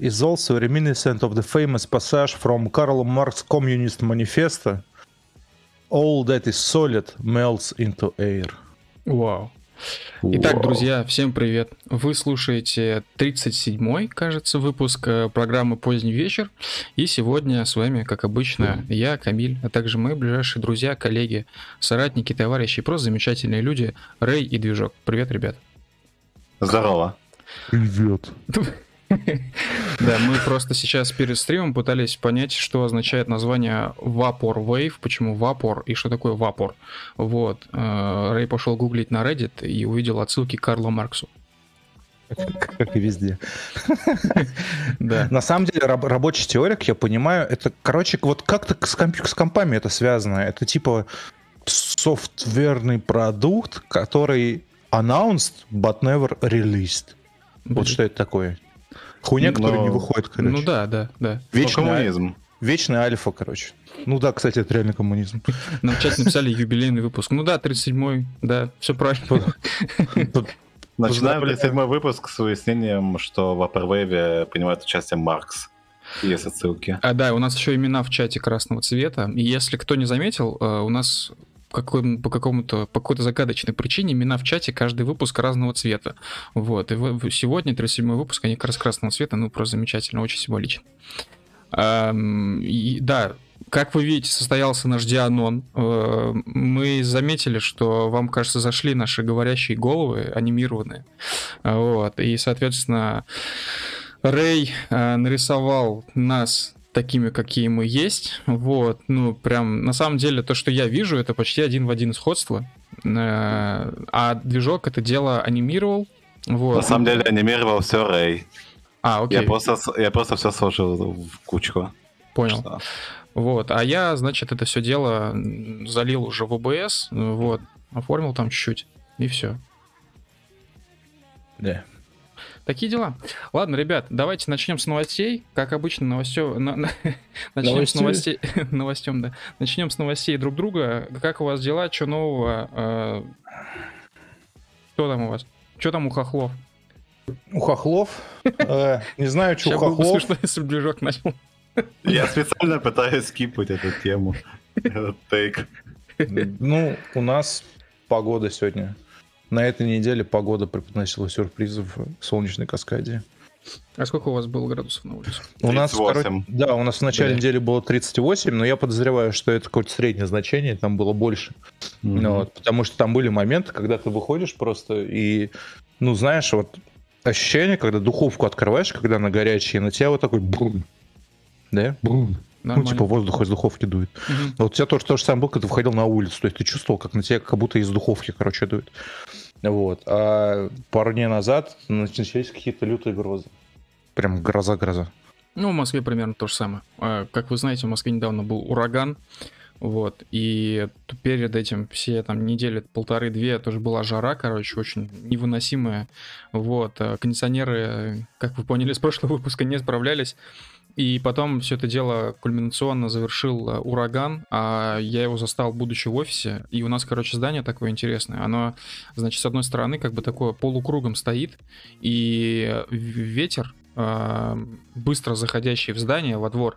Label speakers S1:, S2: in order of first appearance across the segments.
S1: is also reminiscent of the famous passage from Karl Marx Communist Manifesto. All that is solid melts into air.
S2: Вау. Итак, друзья, всем привет. Вы слушаете 37-й, кажется, выпуск э, программы «Поздний вечер». И сегодня с вами, как обычно, я, Камиль, а также мои ближайшие друзья, коллеги, соратники, товарищи, просто замечательные люди, Рэй и Движок. Привет, ребят.
S3: Здорово.
S1: Привет.
S2: Да, мы просто сейчас перед стримом пытались понять, что означает название Vapor Wave, почему Vapor и что такое Vapor. Вот. Э, Рэй пошел гуглить на Reddit и увидел отсылки к Карлу Марксу.
S1: Как и везде.
S2: Да.
S1: На самом деле, раб- рабочий теорик, я понимаю, это, короче, вот как-то с, комп- с компами это связано. Это типа софтверный продукт, который announced, but never released. Вот что это такое? Хуйня,
S3: Ну,
S1: которая не выходит, короче.
S2: Ну да, да, да.
S3: Вечный
S1: Коммуни-
S3: коммунизм.
S1: Вечный альфа, короче. Ну да, кстати, это реально коммунизм.
S2: Нам в чате написали юбилейный выпуск. Ну да, 37-й, да, все правильно.
S3: Начинаем
S1: Поздравляю.
S3: 37 выпуск с выяснением, что в Vaporwave принимает участие Маркс. Есть отсылки.
S2: А да, у нас еще имена в чате красного цвета. И если кто не заметил, э, у нас какой- по какому-то по какой-то загадочной причине имена в чате каждый выпуск разного цвета. Вот. И сегодня 37 выпуск, они как раз красного цвета, ну просто замечательно, очень символично. Ам, и, да, как вы видите, состоялся наш Дианон. Э, Мы заметили, что вам, кажется, зашли наши говорящие головы, анимированные. Вот. И, соответственно, Рэй э, нарисовал нас такими, какие мы есть. Вот. Ну, прям, на самом деле, то, что я вижу, это почти один в один сходство. Э, А движок это дело анимировал. Вот.
S3: На самом деле анимировал все Рэй.
S2: А, окей,
S3: Я просто, я просто все сложил в кучку.
S2: понял.
S3: Что-
S2: Вот, а я, значит, это все дело залил уже в OBS, вот, оформил там чуть-чуть, и все.
S1: Да.
S2: Такие дела. Ладно, ребят, давайте начнем с новостей. Как обычно, новостё... на- на- начнем с новостей. Новостем, да. Начнем с новостей друг друга. Как у вас дела? Что нового? Э, Что там у вас? Что там у хохлов?
S1: У хохлов, э, не знаю, что у хохлов.
S2: смешно, если бы движок начал.
S3: Я специально пытаюсь скипать эту тему. Этот тейк.
S1: Ну, у нас погода сегодня. На этой неделе погода преподносила сюрпризы в солнечной каскаде.
S2: А сколько у вас было градусов на улице?
S1: У нас,
S3: 38.
S1: короче, да, у нас в начале
S2: Бля.
S1: недели было 38, но я подозреваю, что это какое-то среднее значение, там было больше. Ну вот, потому что там были моменты, когда ты выходишь просто и, ну, знаешь, вот ощущение, когда духовку открываешь, когда она горячая, и на тебя вот такой брум. Да? Брум. Ну,
S2: Нормально.
S1: типа воздух из духовки дует.
S2: Мгм.
S1: Вот у тебя тоже то же самое было, когда ты выходил на улицу. То есть ты чувствовал, как на тебя как будто из духовки, короче, дует. Вот. А пару дней назад начались какие-то лютые грозы. Прям гроза-гроза.
S2: Ну, в Москве примерно то же самое. А, Как вы знаете, в Москве недавно был ураган, вот, и перед этим все там недели полторы-две тоже была жара, короче, очень невыносимая, вот, а кондиционеры, как вы поняли с прошлого выпуска, не справлялись, и потом все это дело кульминационно завершил э, ураган, а я его застал, будучи в офисе, и у нас, короче, здание такое интересное, оно, значит, с одной стороны как бы такое полукругом стоит, и ветер, а, быстро заходящий в здание, во двор,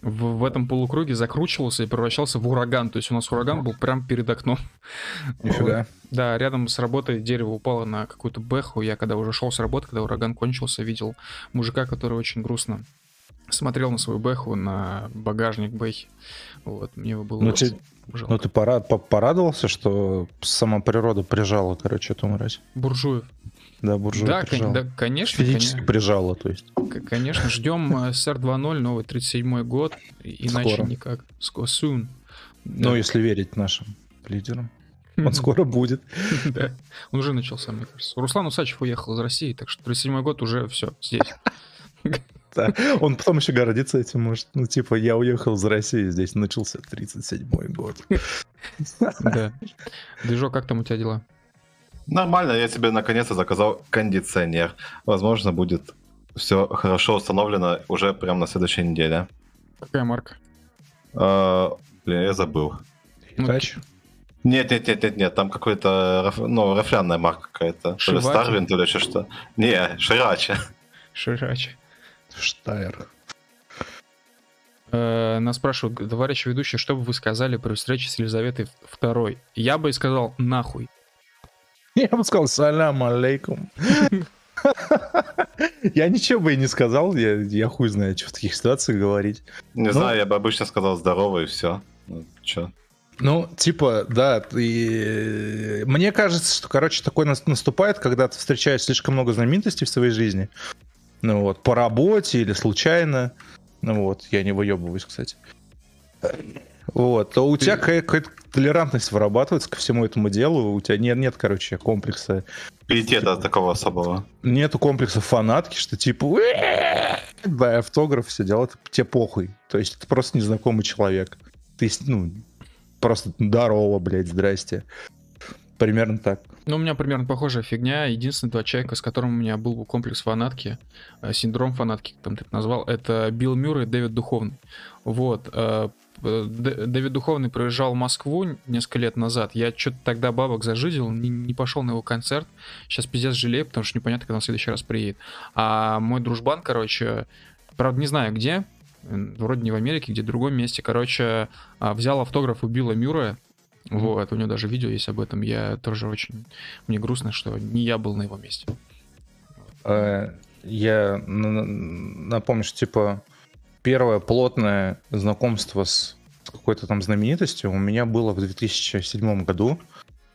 S2: в, в этом полукруге закручивался и превращался в ураган. То есть у нас ураган был прям перед окном.
S1: Нифига.
S2: Да, рядом с работой дерево упало на какую-то бэху. Я когда уже шел с работы, когда ураган кончился, видел мужика, который очень грустно смотрел на свою бэху, на багажник бэхи. Вот, мне его было
S1: Ну, те-
S2: жалко.
S1: Ну, ты пора- по- порадовался, что сама природа прижала, короче, эту мразь.
S2: Буржуев.
S1: Да, буржуя
S2: Да, кон-
S1: прижала.
S2: да, конечно,
S1: Физически
S2: конечно.
S1: прижала, то есть.
S2: Конечно, ждем э, SR 2.0, новый 37-й год, иначе
S1: Скоро.
S2: никак. Ско- Soon.
S1: Ну, если верить нашим лидерам. Он скоро будет.
S2: Да. Он уже начался, мне кажется. Руслан Усачев уехал из России, так что 37-й год уже все здесь.
S1: Да. Он потом еще гордится этим, может. Ну, типа, я уехал из России, здесь начался 37-й год.
S2: Да. Движок, как там у тебя дела?
S3: Нормально, я себе наконец-то заказал кондиционер. Возможно, будет все хорошо установлено уже прямо на следующей неделе.
S2: Какая марка?
S3: А, блин, я забыл.
S2: Ну,
S1: Тач?
S3: Нет, нет, нет, нет, нет, там какой-то, ну, рафлянная марка какая-то. То ли? Старвин, то ли еще что. Не, Ширачи.
S2: Ширачи.
S1: Штайр.
S2: Э, Нас спрашивают, товарищ ведущий, что бы вы сказали при встрече с Елизаветой II? Я бы и сказал нахуй.
S1: Я бы сказал салям алейкум. Я ничего бы и не сказал, я, я хуй знаю, что в таких ситуациях говорить.
S3: Не
S1: Ну.
S3: знаю, я бы обычно сказал здорово и все. Ну, чё?
S1: Ну, типа, да, ты... мне кажется, что, короче, такое нас- наступает, когда ты встречаешь слишком много знаменитостей в своей жизни, ну вот, по работе или случайно, ну вот, я не выебываюсь, кстати, вот, то у тебя какая- какая-то толерантность вырабатывается ко всему этому делу, у тебя нет, нет, короче, комплекса,
S3: Пиетета такого особого.
S1: нету комплекса фанатки, что типа, дай автограф, все дела, это тебе похуй, то есть это просто незнакомый человек, ты, ну, просто здорово, блядь, здрасте. Примерно так.
S2: Ну, у меня примерно похожая фигня. Единственный два человека, с которым у меня был бы комплекс фанатки, э, синдром фанатки, как там ты это назвал, это Билл Мюррей и Дэвид Духовный. Вот. э, Дэвид Духовный проезжал в Москву несколько лет назад. Я что-то тогда бабок зажидел, не, не пошел на его концерт. Сейчас пиздец жалею, потому что непонятно, когда он в следующий раз приедет. А мой дружбан, короче, правда, не знаю где, вроде не в Америке, где в другом месте, короче, а, взял автограф у Билла Вот, у него даже видео есть об этом. Я тоже очень... Мне грустно, что не я был на его месте.
S1: Э, Я напомню, что типа первое плотное знакомство с с какой-то там знаменитостью у меня было в 2007 году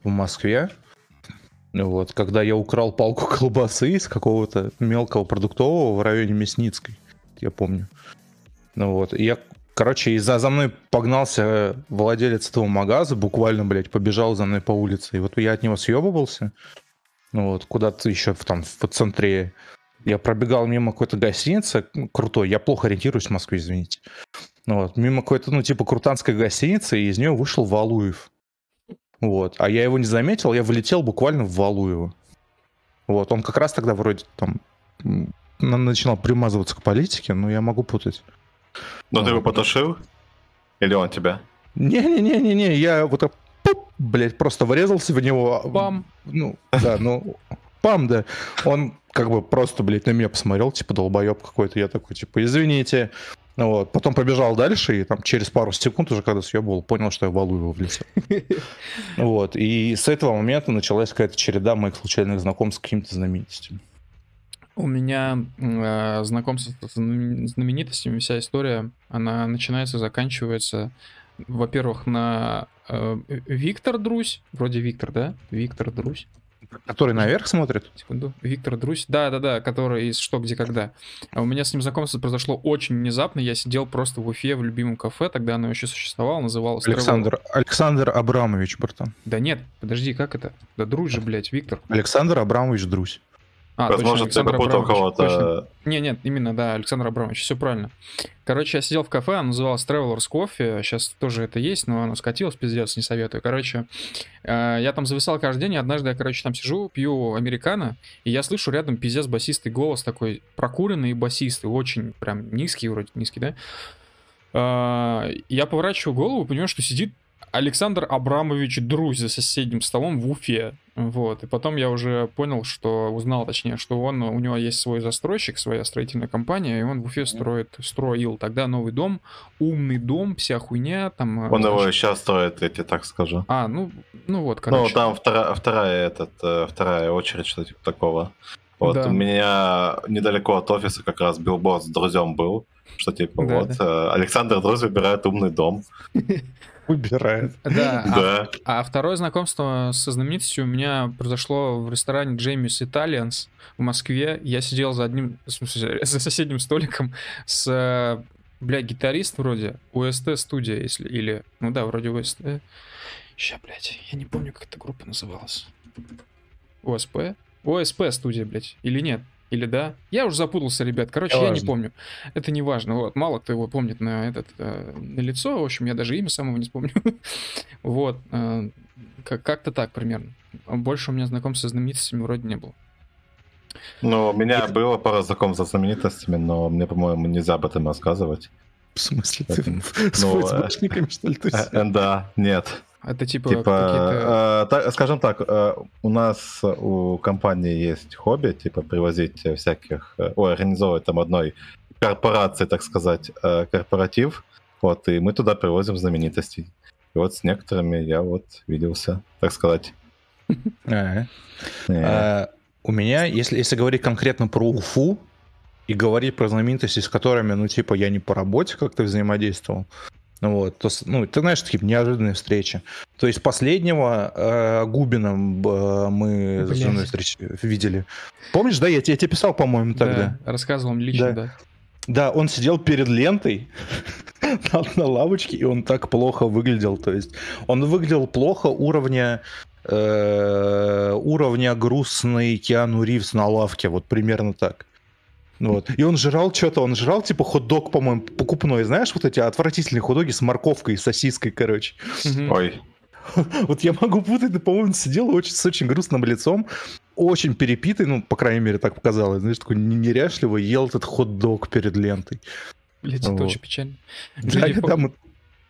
S1: в Москве. Вот, когда я украл палку колбасы из какого-то мелкого продуктового в районе Мясницкой, я помню. Ну вот, и я, короче, и за, за мной погнался владелец этого магаза, буквально, блядь, побежал за мной по улице. И вот я от него съебывался, ну вот, куда-то еще в, там в центре. Я пробегал мимо какой-то гостиницы ну, крутой, я плохо ориентируюсь в Москве, извините. Ну вот, мимо какой-то, ну, типа, крутанской гостиницы, и из нее вышел Валуев. Вот, а я его не заметил, я влетел буквально в Валуева. Вот, он как раз тогда вроде там начинал примазываться к политике, но я могу путать.
S3: Но ты
S1: А.
S3: его потушил? Или он тебя?
S1: Не-не-не-не-не, я вот так, пуп, блядь, просто врезался в него.
S2: Бам!
S1: Ну, да, ну, пам, да. Он как бы просто, блядь, на меня посмотрел, типа, долбоеб какой-то. Я такой, типа, извините. Вот. Потом побежал дальше, и там через пару секунд уже, когда съебывал, понял, что я в Валуева влетел. Вот. И с этого момента началась какая-то череда моих случайных знакомств с какими-то знаменитостями.
S2: У меня э, знакомство с знамен- знаменитостями, вся история, она начинается, заканчивается, во-первых, на э, Виктор Друзь, вроде Виктор, да? Виктор Друзь.
S1: Который наверх смотрит?
S2: Секунду. Виктор Друзь. Да, да, да, который из Что, где, когда. А у меня с ним знакомство произошло очень внезапно. Я сидел просто в Уфе в любимом кафе, тогда оно еще существовало, называлось Travel-
S1: Александр, Александр Абрамович, братан.
S2: Да нет, подожди, как это? Да Друзь же, блядь, Виктор.
S1: Александр Абрамович Друзь.
S2: А,
S3: Возможно, ты
S2: Александр
S3: попутал
S2: точно.
S3: кого-то.
S2: Не, нет, именно, да, Александр Абрамович, все правильно. Короче, я сидел в кафе, оно называлось Travelers Coffee, сейчас тоже это есть, но оно скатилось, пиздец, не советую. Короче, э, я там зависал каждый день, и однажды я, короче, там сижу, пью американо, и я слышу рядом пиздец басистый голос такой, прокуренный и басистый, очень прям низкий, вроде низкий, да? А, Я поворачиваю голову, понимаю, что сидит Александр Абрамович Друзь за соседним столом в Уфе. Вот. И потом я уже понял, что узнал, точнее, что он, у него есть свой застройщик, своя строительная компания, и он в Уфе строит, строил тогда новый дом, умный дом, вся хуйня, там... э,
S3: Он его
S2: значит-
S3: сейчас строит, я тебе так скажу.
S2: А, ну, ну вот,
S3: Ну,
S2: короче.
S3: там вторая, вторая, этот, э, вторая очередь, что типа такого. Вот
S2: Да.
S3: у меня недалеко от офиса как раз билборд с друзьям был, что типа
S2: Да,
S3: вот э, Александр Друз выбирает умный дом.
S1: Выбирает.
S2: Да, а
S3: Да.
S2: А второе знакомство со знаменитостью у меня произошло в ресторане Джеймис Италианс в Москве. Я сидел за одним, за соседним столиком с, бля, гитарист вроде, УСТ студия, если, или, ну да, вроде УСТ. Ща, блядь, я не помню, как эта группа называлась. ОСП? ОСП студия, блядь, или нет? Или да? Я уже запутался, ребят. Короче, я не
S1: Неважно.
S2: помню. Это не важно. Вот. Мало кто его помнит на этот э, на лицо. В общем, я даже имя самого не вспомню. вот. э, как- как-то так примерно. Больше у меня знакомств со знаменитостями вроде не было.
S3: Ну, у меня было пара знакомств со знаменитостями, но мне, по-моему, нельзя об этом рассказывать.
S1: В смысле, ты с
S3: ну, э,
S1: ФСБшниками, что ли,
S3: Э, э, Да, нет.
S2: Это типа, какие-то...
S3: Типа, э, так- скажем так, э, у нас у компании есть хобби, типа привозить э, всяких, э, ой, организовывать там одной корпорации, так сказать, э, корпоратив. Вот, и мы туда привозим знаменитостей. И вот с некоторыми я вот виделся, так сказать.
S1: Ага. А, у меня, если, если говорить конкретно про Уфу и говорить про знаменитости, с которыми, ну, типа, я не по работе как-то взаимодействовал, ну вот, то, ну, ты знаешь, такие неожиданные встречи. То есть последнего э, Губина э, мы с женой встреч... видели. Помнишь, да, я, я тебе писал, по-моему, тогда?
S2: Да, рассказывал лично, да. да.
S1: Да, он сидел перед лентой на, на лавочке, и он так плохо выглядел. То есть он выглядел плохо уровня э, уровня грустный Киану Ривз на лавке, вот примерно так. Вот. И он жрал что-то, он жрал типа хот-дог, по-моему, покупной, знаешь, вот эти отвратительные хот-доги с морковкой и сосиской, короче.
S3: Ой.
S1: Вот я могу путать, да, по-моему, сидел очень, с очень грустным лицом, очень перепитый, ну, по крайней мере, так показалось, знаешь, такой неряшливый, ел этот хот-дог перед лентой.
S2: Блять, это вот. очень печально.
S1: Да, да, мы,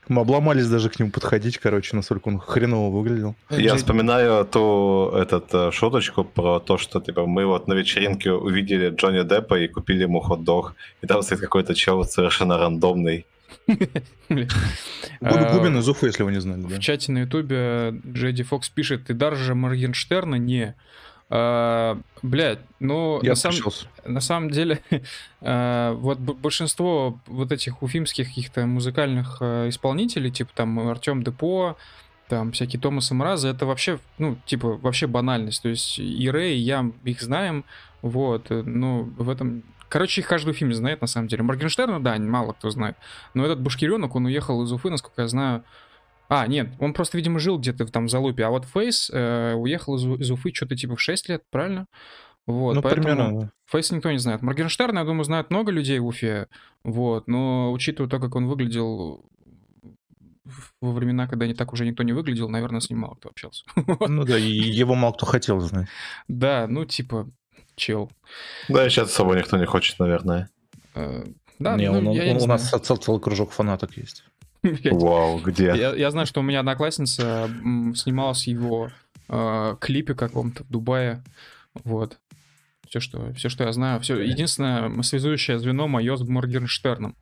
S1: мы обломались даже к нему подходить, короче, насколько он хреново выглядел.
S3: Я вспоминаю ту этот, э, шуточку про то, что типа мы вот на вечеринке увидели Джонни Деппа и купили ему хот-дог, и там стоит какой-то чел совершенно рандомный.
S1: Губин из Уфы, если вы не знали.
S2: В чате на ютубе Джеди Фокс пишет, ты даже Моргенштерна не... А, блядь, ну,
S1: Я
S2: на, сам, на самом деле, а, вот большинство вот этих уфимских каких-то музыкальных а, исполнителей, типа там Артем Депо, там всякие Томасы Мразы, это вообще, ну, типа, вообще банальность. То есть и Рэй, и я их знаем, вот, ну, в этом... Короче, их каждый фильм знает, на самом деле. Моргенштерна, да, мало кто знает. Но этот Бушкиренок, он уехал из Уфы, насколько я знаю, а, нет, он просто, видимо, жил где-то там в Залупе, а вот Фейс э, уехал из, из Уфы что-то типа в 6 лет, правильно? Вот,
S1: ну,
S2: поэтому
S1: примерно.
S2: Фейс никто не знает. Моргенштерн, я думаю, знает много людей в Уфе, вот, но учитывая то, как он выглядел во времена, когда не так уже никто не выглядел, наверное, с ним мало кто общался.
S1: Ну да, и его мало кто хотел знать.
S2: Да, ну типа, чел.
S3: Да, и сейчас с собой никто не хочет, наверное.
S2: Э, да,
S1: не,
S2: ну,
S1: он,
S2: я
S1: он,
S2: не
S1: у нас цел, целый кружок фанаток есть.
S3: Вау, где?
S2: Я, я знаю, что у меня одноклассница снималась в его э, клипе каком-то в Дубае. Вот. Все, что, все, что я знаю. Все. Единственное связующее звено мое с Моргенштерном.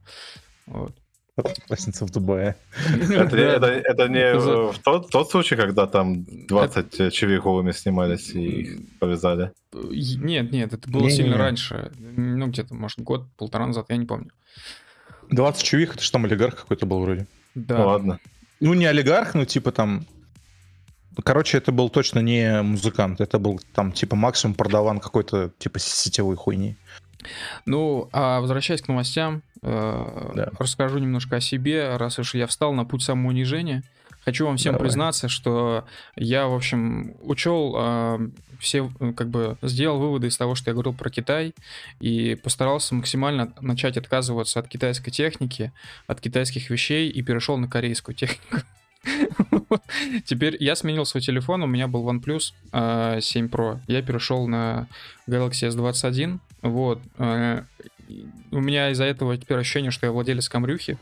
S2: Вот.
S1: Одноклассница в Дубае.
S3: Это, не в тот, случай, когда там 20 чевей голыми снимались и их повязали?
S2: Нет, нет, это было сильно раньше. Ну, где-то, может, год, полтора назад, я не помню.
S1: 20 чувих, это что там олигарх какой-то был вроде.
S2: Да.
S3: Ну ладно.
S1: Ну, не олигарх, ну, типа там... Короче, это был точно не музыкант. Это был там, типа, максимум продаван какой-то, типа, сетевой хуйни.
S2: Ну, а возвращаясь к новостям, э,
S1: Да.
S2: расскажу немножко о себе, раз уж я встал на путь самоунижения. Хочу вам всем
S1: Давай.
S2: признаться, что я, в общем, учел э, все, как бы, сделал выводы из того, что я говорил про Китай, и постарался максимально начать отказываться от китайской техники, от китайских вещей, и перешел на корейскую технику. Теперь я сменил свой телефон, у меня был OnePlus э, 7 Pro. Я перешел на Galaxy S21. Вот. э, и У меня из-за этого теперь ощущение, что я владелец камрюхи.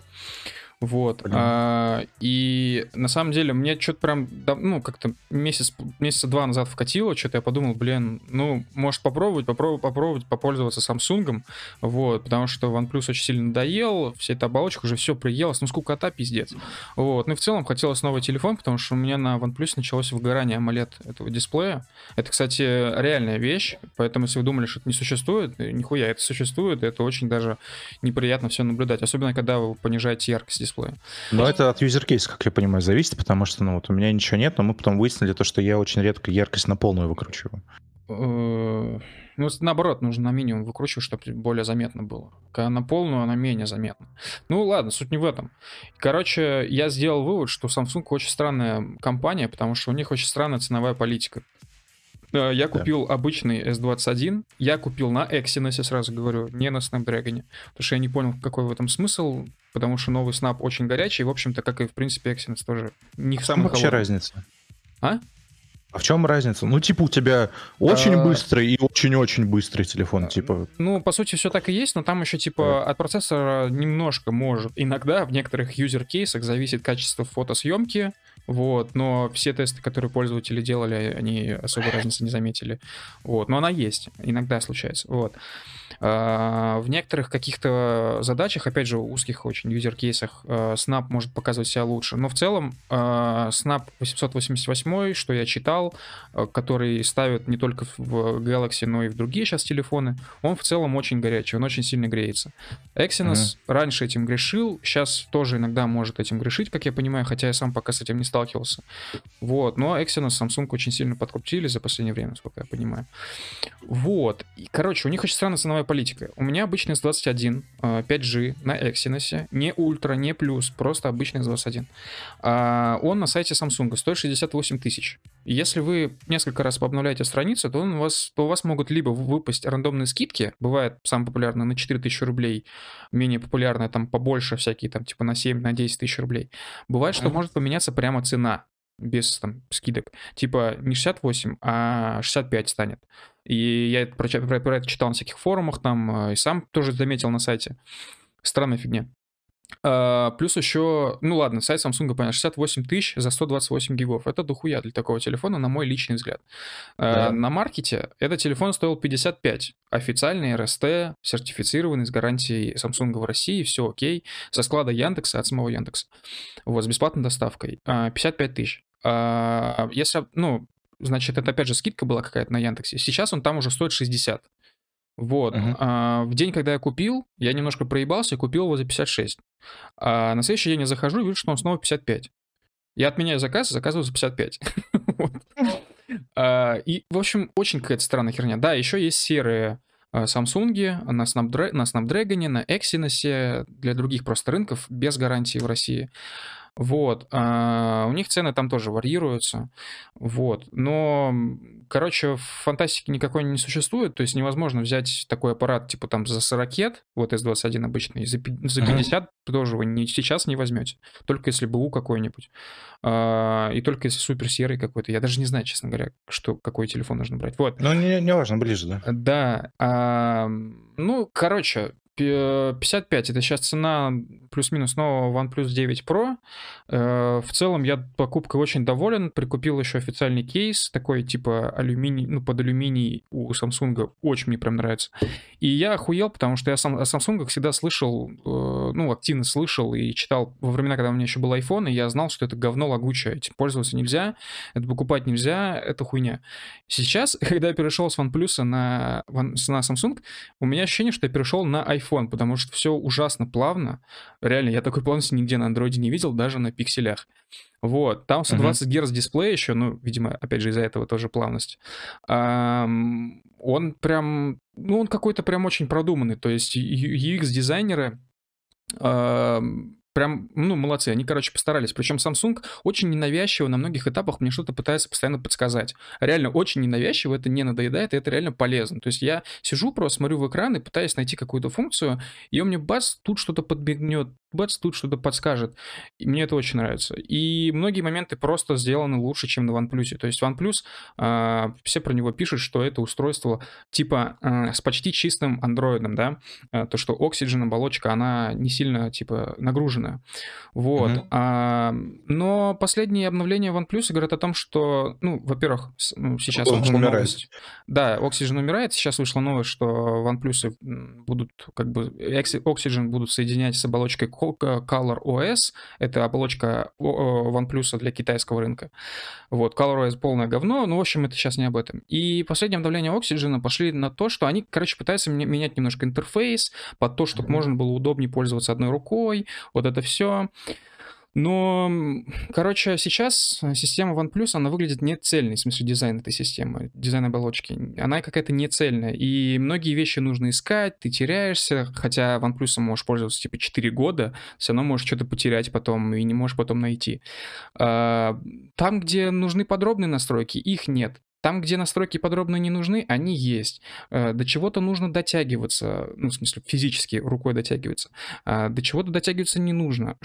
S2: Вот.
S1: Блин.
S2: а, и на самом деле мне что-то прям, ну, как-то месяц, месяца два назад вкатило, что-то я подумал, блин, ну, может попробовать, попробовать, попробовать попользоваться Samsung, вот, потому что OnePlus очень сильно надоел, вся эта оболочка уже все приелась, ну, скукота пиздец. Вот. Ну, и в целом хотелось новый телефон, потому что у меня на OnePlus началось выгорание AMOLED этого дисплея. Это, кстати, реальная вещь, поэтому если вы думали, что это не существует, нихуя, это существует, это очень даже неприятно все наблюдать, особенно когда вы понижаете яркость дисплея.
S1: Но это от юзеркейса, как я понимаю, зависит, потому что, ну, вот у меня ничего нет, но мы потом выяснили то, что я очень редко яркость на полную выкручиваю.
S2: Э, Ну, наоборот, нужно на минимум выкручивать, чтобы более заметно было. Когда на полную, она менее заметна. Ну, ладно, суть не в этом. Короче, я сделал вывод, что Samsung очень странная компания, потому что у них очень странная ценовая политика. Э, Я купил обычный S21, я купил на Exynos, я сразу говорю, не на Snapdragon, потому что я не понял, какой в этом смысл, потому что новый Snap очень горячий, и, в общем-то, как и, в принципе, Exynos тоже не
S1: чем
S2: самый
S1: вообще
S2: холодный.
S1: разница?
S2: А?
S1: А в чем разница? Ну, типа, у тебя очень
S2: А.
S1: быстрый и очень-очень быстрый телефон, типа.
S2: Ну, по сути, все так и есть, но там еще, типа, от процессора немножко может. Иногда в некоторых юзер-кейсах зависит качество фотосъемки, вот, но все тесты, которые пользователи делали, они особой разницы не заметили, вот, но она есть, иногда случается, вот. А, в некоторых каких-то задачах, опять же, узких очень юзер-кейсах, а, Snap может показывать себя лучше, но в целом а, Snap 888, что я читал, который ставят не только в Galaxy, но и в другие сейчас телефоны, он в целом очень горячий, он очень сильно греется. Exynos mm-hmm. раньше этим грешил, сейчас тоже иногда может этим грешить, как я понимаю, хотя я сам пока с этим не сталкивался. Вот, но Exynos Samsung очень сильно подкрутили за последнее время, насколько я понимаю. Вот. И, короче, у них очень странная ценовая политика. У меня обычный S21 5G на Exynos, не ультра, не плюс, просто обычный S21. А, он на сайте Samsung стоит 68 тысяч. Если вы несколько раз пообновляете страницу, то, он у вас, то у вас могут либо выпасть рандомные скидки, бывает самое популярное на 4000 рублей, менее популярное там побольше всякие, там типа на 7, на 10 тысяч рублей. Бывает, что может поменяться прямо цена без там скидок. Типа не 68, а 65 станет. И я про, про, про это читал на всяких форумах там, э, и сам тоже заметил на сайте. Странная фигня. Uh, плюс еще, ну ладно, сайт Samsung, понятно, 68 тысяч за 128 гигов. Это дохуя для такого телефона, на мой личный взгляд. Uh, На маркете этот телефон стоил 55. Официальный RST, сертифицированный с гарантией Samsung в России, все окей. Со склада Яндекса, от самого Яндекса. Вот, с бесплатной доставкой. Uh, 55 тысяч. Если, ну, значит, это опять же скидка была какая-то на Яндексе. Сейчас он там уже стоит 60. Вот. Uh-huh. А, в день, когда я купил, я немножко проебался и купил его за 56. А на следующий день я захожу и вижу, что он снова 55. Я отменяю заказ и заказываю за 55. а, и, в общем, очень какая-то странная херня. Да, еще есть серые а, Samsung на, Snapdra- на Snapdragon, на Exynos, для других просто рынков без гарантии в России. Вот. А у них цены там тоже варьируются. Вот. Но, короче, фантастики никакой не существует. То есть невозможно взять такой аппарат, типа там за 40, вот S21 обычный, за, за 50 mm-hmm. тоже вы не, сейчас не возьмете. Только если БУ какой-нибудь. А, и только если супер серый какой-то. Я даже не знаю, честно говоря, что, какой телефон нужно брать. Вот.
S1: Ну, не, не важно, ближе, да.
S2: Да. А, ну, короче, 55 это сейчас цена плюс-минус нового OnePlus 9 Pro. Э, в целом я покупкой очень доволен. Прикупил еще официальный кейс, такой типа алюминий, ну под алюминий у Samsung. Очень мне прям нравится. И я охуел, потому что я сам о Samsung всегда слышал, э, ну активно слышал и читал во времена, когда у меня еще был iPhone, и я знал, что это говно лагучее. Этим пользоваться нельзя, это покупать нельзя, это хуйня. Сейчас, когда я перешел с OnePlus на, на Samsung, у меня ощущение, что я перешел на iPhone iPhone, потому что все ужасно плавно. Реально, я такой плавности нигде на андроиде не видел, даже на пикселях. Вот, там 120 uh-huh. Гц дисплей еще, ну, видимо, опять же, из-за этого тоже плавность. Um, он прям, ну, он какой-то прям очень продуманный, то есть UX-дизайнеры um, прям, ну, молодцы, они, короче, постарались. Причем Samsung очень ненавязчиво на многих этапах мне что-то пытается постоянно подсказать. Реально очень ненавязчиво, это не надоедает, и это реально полезно. То есть я сижу просто, смотрю в экран и пытаюсь найти какую-то функцию, и он мне бац, тут что-то подбегнет, бац, тут что-то подскажет. И мне это очень нравится. И многие моменты просто сделаны лучше, чем на OnePlus. То есть OnePlus, э, все про него пишут, что это устройство типа э, с почти чистым андроидом, да, э, то, что Oxygen оболочка, она не сильно типа нагружена. Вот. Mm-hmm. А, но последние обновления OnePlus говорят о том, что, ну, во-первых, ну, сейчас он вышла новость. Да, Oxygen умирает. Сейчас вышла новость, что OnePlus будут как бы Oxygen будут соединять с оболочкой Color OS, это оболочка OnePlus для китайского рынка. Вот, Color OS полное говно, ну, в общем, это сейчас не об этом. И последнее обновление Oxygen пошли на то, что они, короче, пытаются менять немножко интерфейс под то, чтобы можно было удобнее пользоваться одной рукой, вот это все. Но, короче, сейчас система OnePlus, она выглядит не цельной, в смысле дизайн этой системы, дизайн оболочки. Она какая-то не цельная, и многие вещи нужно искать, ты теряешься, хотя OnePlus можешь пользоваться типа 4 года, все равно можешь что-то потерять потом и не можешь потом найти. А, там, где нужны подробные настройки, их нет. Там, где настройки подробно не нужны, они есть. Э, до чего-то нужно дотягиваться, ну, в смысле, физически рукой дотягиваться. А до чего-то дотягиваться не нужно.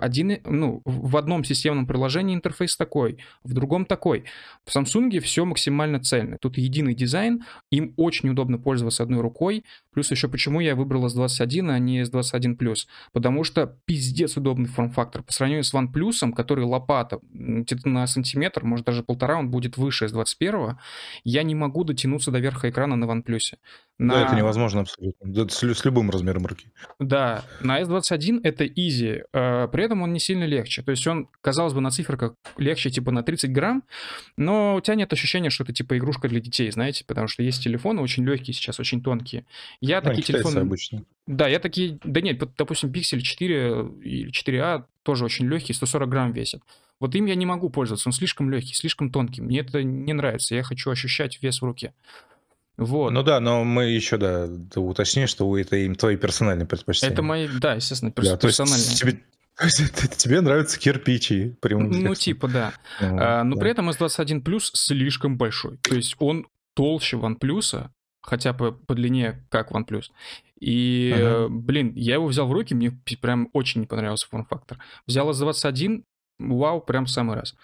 S2: Один, ну, в одном системном приложении интерфейс такой, в другом такой. В Samsung все максимально цельно. Тут единый дизайн, им очень удобно пользоваться одной рукой, Плюс еще почему я выбрал S21, а не S21 Plus. Потому что пиздец удобный форм-фактор. По сравнению с OnePlus, который лопата, где-то на сантиметр, может даже полтора, он будет выше S21, я не могу дотянуться до верха экрана на OnePlus. На...
S1: Да, это невозможно абсолютно. С, с любым размером руки.
S2: Да, на S21 это easy, э, при этом он не сильно легче. То есть он, казалось бы, на циферках легче типа на 30 грамм, но у тебя нет ощущения, что это типа игрушка для детей, знаете, потому что есть телефоны очень легкие сейчас, очень тонкие. Я ну, такие телефоны...
S1: обычно.
S2: Да, я такие... Да нет, допустим, Pixel 4 или 4a тоже очень легкий, 140 грамм весит. Вот им я не могу пользоваться, он слишком легкий, слишком тонкий. Мне это не нравится, я хочу ощущать вес в руке. Вот.
S1: Ну да, но мы еще, да, уточни, что это им твои персональные предпочтения.
S2: Это мои, да, естественно, перс- да, персональные.
S1: Тебе, тебе нравятся кирпичи,
S2: прямым Ну, типа, да. Ну, а, но да. при этом S21 Plus слишком большой. То есть он толще OnePlus, хотя по, по длине как OnePlus. И, ага. блин, я его взял в руки, мне прям очень не понравился форм-фактор. Взял S21, вау, прям в самый раз.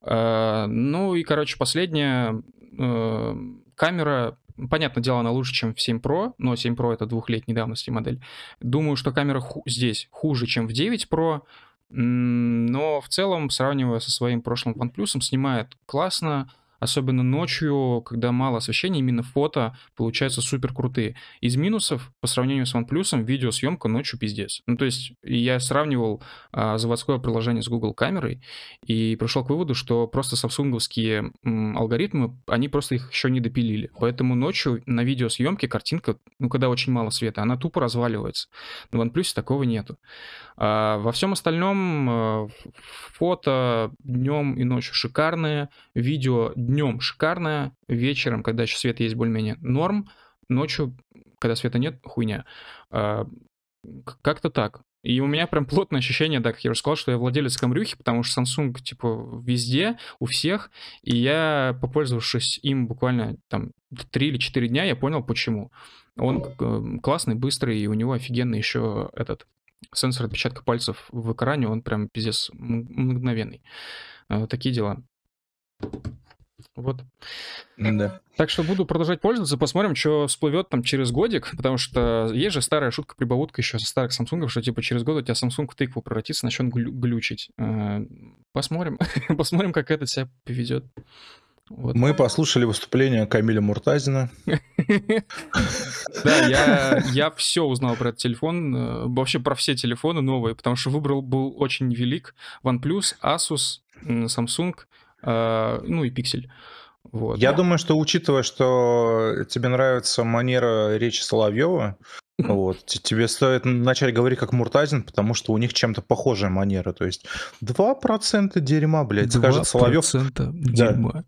S2: А, ну и, короче, последняя э, камера Понятное дело, она лучше, чем в 7 Pro, но 7 Pro это двухлетней давности модель. Думаю, что камера ху- здесь хуже, чем в 9 Pro, но в целом, сравнивая со своим прошлым OnePlus, снимает классно, особенно ночью, когда мало освещения, именно фото получаются супер крутые. Из минусов, по сравнению с OnePlus, видеосъемка ночью пиздец. Ну, то есть я сравнивал а, заводское приложение с Google камерой и пришел к выводу, что просто самсунговские м, алгоритмы, они просто их еще не допилили. Поэтому ночью на видеосъемке картинка, ну, когда очень мало света, она тупо разваливается. На OnePlus такого нету. А во всем остальном а, фото днем и ночью шикарные, видео днем шикарная, вечером, когда еще свет есть более-менее норм, ночью, когда света нет, хуйня. А, как-то так. И у меня прям плотное ощущение, да, как я уже сказал, что я владелец камрюхи, потому что Samsung, типа, везде, у всех, и я, попользовавшись им буквально там 3 или 4 дня, я понял, почему. Он э, классный, быстрый, и у него офигенный еще этот сенсор отпечатка пальцев в экране, он прям пиздец мгновенный. Э, такие дела. Вот.
S1: Да.
S2: Так что буду продолжать пользоваться, посмотрим, что всплывет там через годик, потому что есть же старая шутка-прибавутка еще со старых Samsung, что типа через год у тебя Samsung в тыкву превратится, начнет глю- глючить. Э, посмотрим, посмотрим, как это себя поведет.
S1: Вот. Мы послушали выступление Камиля Муртазина.
S2: Да, я, я все узнал про этот телефон, э, вообще про все телефоны новые, потому что выбрал был очень велик. OnePlus, Asus, Samsung, э, ну и Pixel.
S1: Вот. Я думаю, что учитывая, что тебе нравится манера речи Соловьева, вот, тебе стоит начать говорить как Муртазин, потому что у них чем-то похожая манера. То есть 2% дерьма, блядь, скажет Соловьев.
S2: 2% дерьма. Да.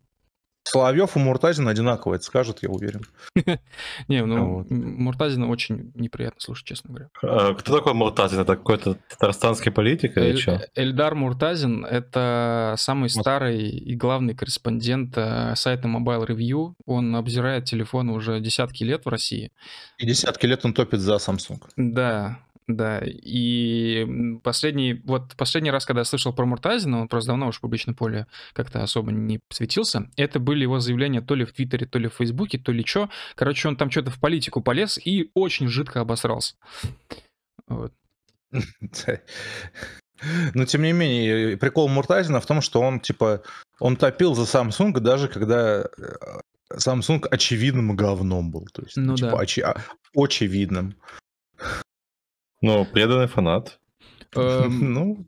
S1: Соловьев и Муртазин одинаково это скажут, я уверен.
S2: Не, ну, Муртазина очень неприятно слушать, честно говоря.
S3: А, кто такой Муртазин? Это какой-то татарстанский политик или что?
S2: Эльдар Муртазин — это самый старый и главный корреспондент э, сайта Mobile Review. Он обзирает телефоны уже десятки лет в России.
S1: И десятки лет он топит за Samsung.
S2: Да, да, и последний, вот последний раз, когда я слышал про Муртазина, он просто давно уж в публичном поле как-то особо не светился, это были его заявления то ли в Твиттере, то ли в Фейсбуке, то ли что. Короче, он там что-то в политику полез и очень жидко обосрался. Вот.
S1: Но тем не менее, прикол Муртазина в том, что он типа он топил за Samsung даже когда э, Samsung очевидным говном был, то есть ну, типа, да. очи- а, очевидным.
S3: Ну, преданный фанат.
S2: Эм, ну,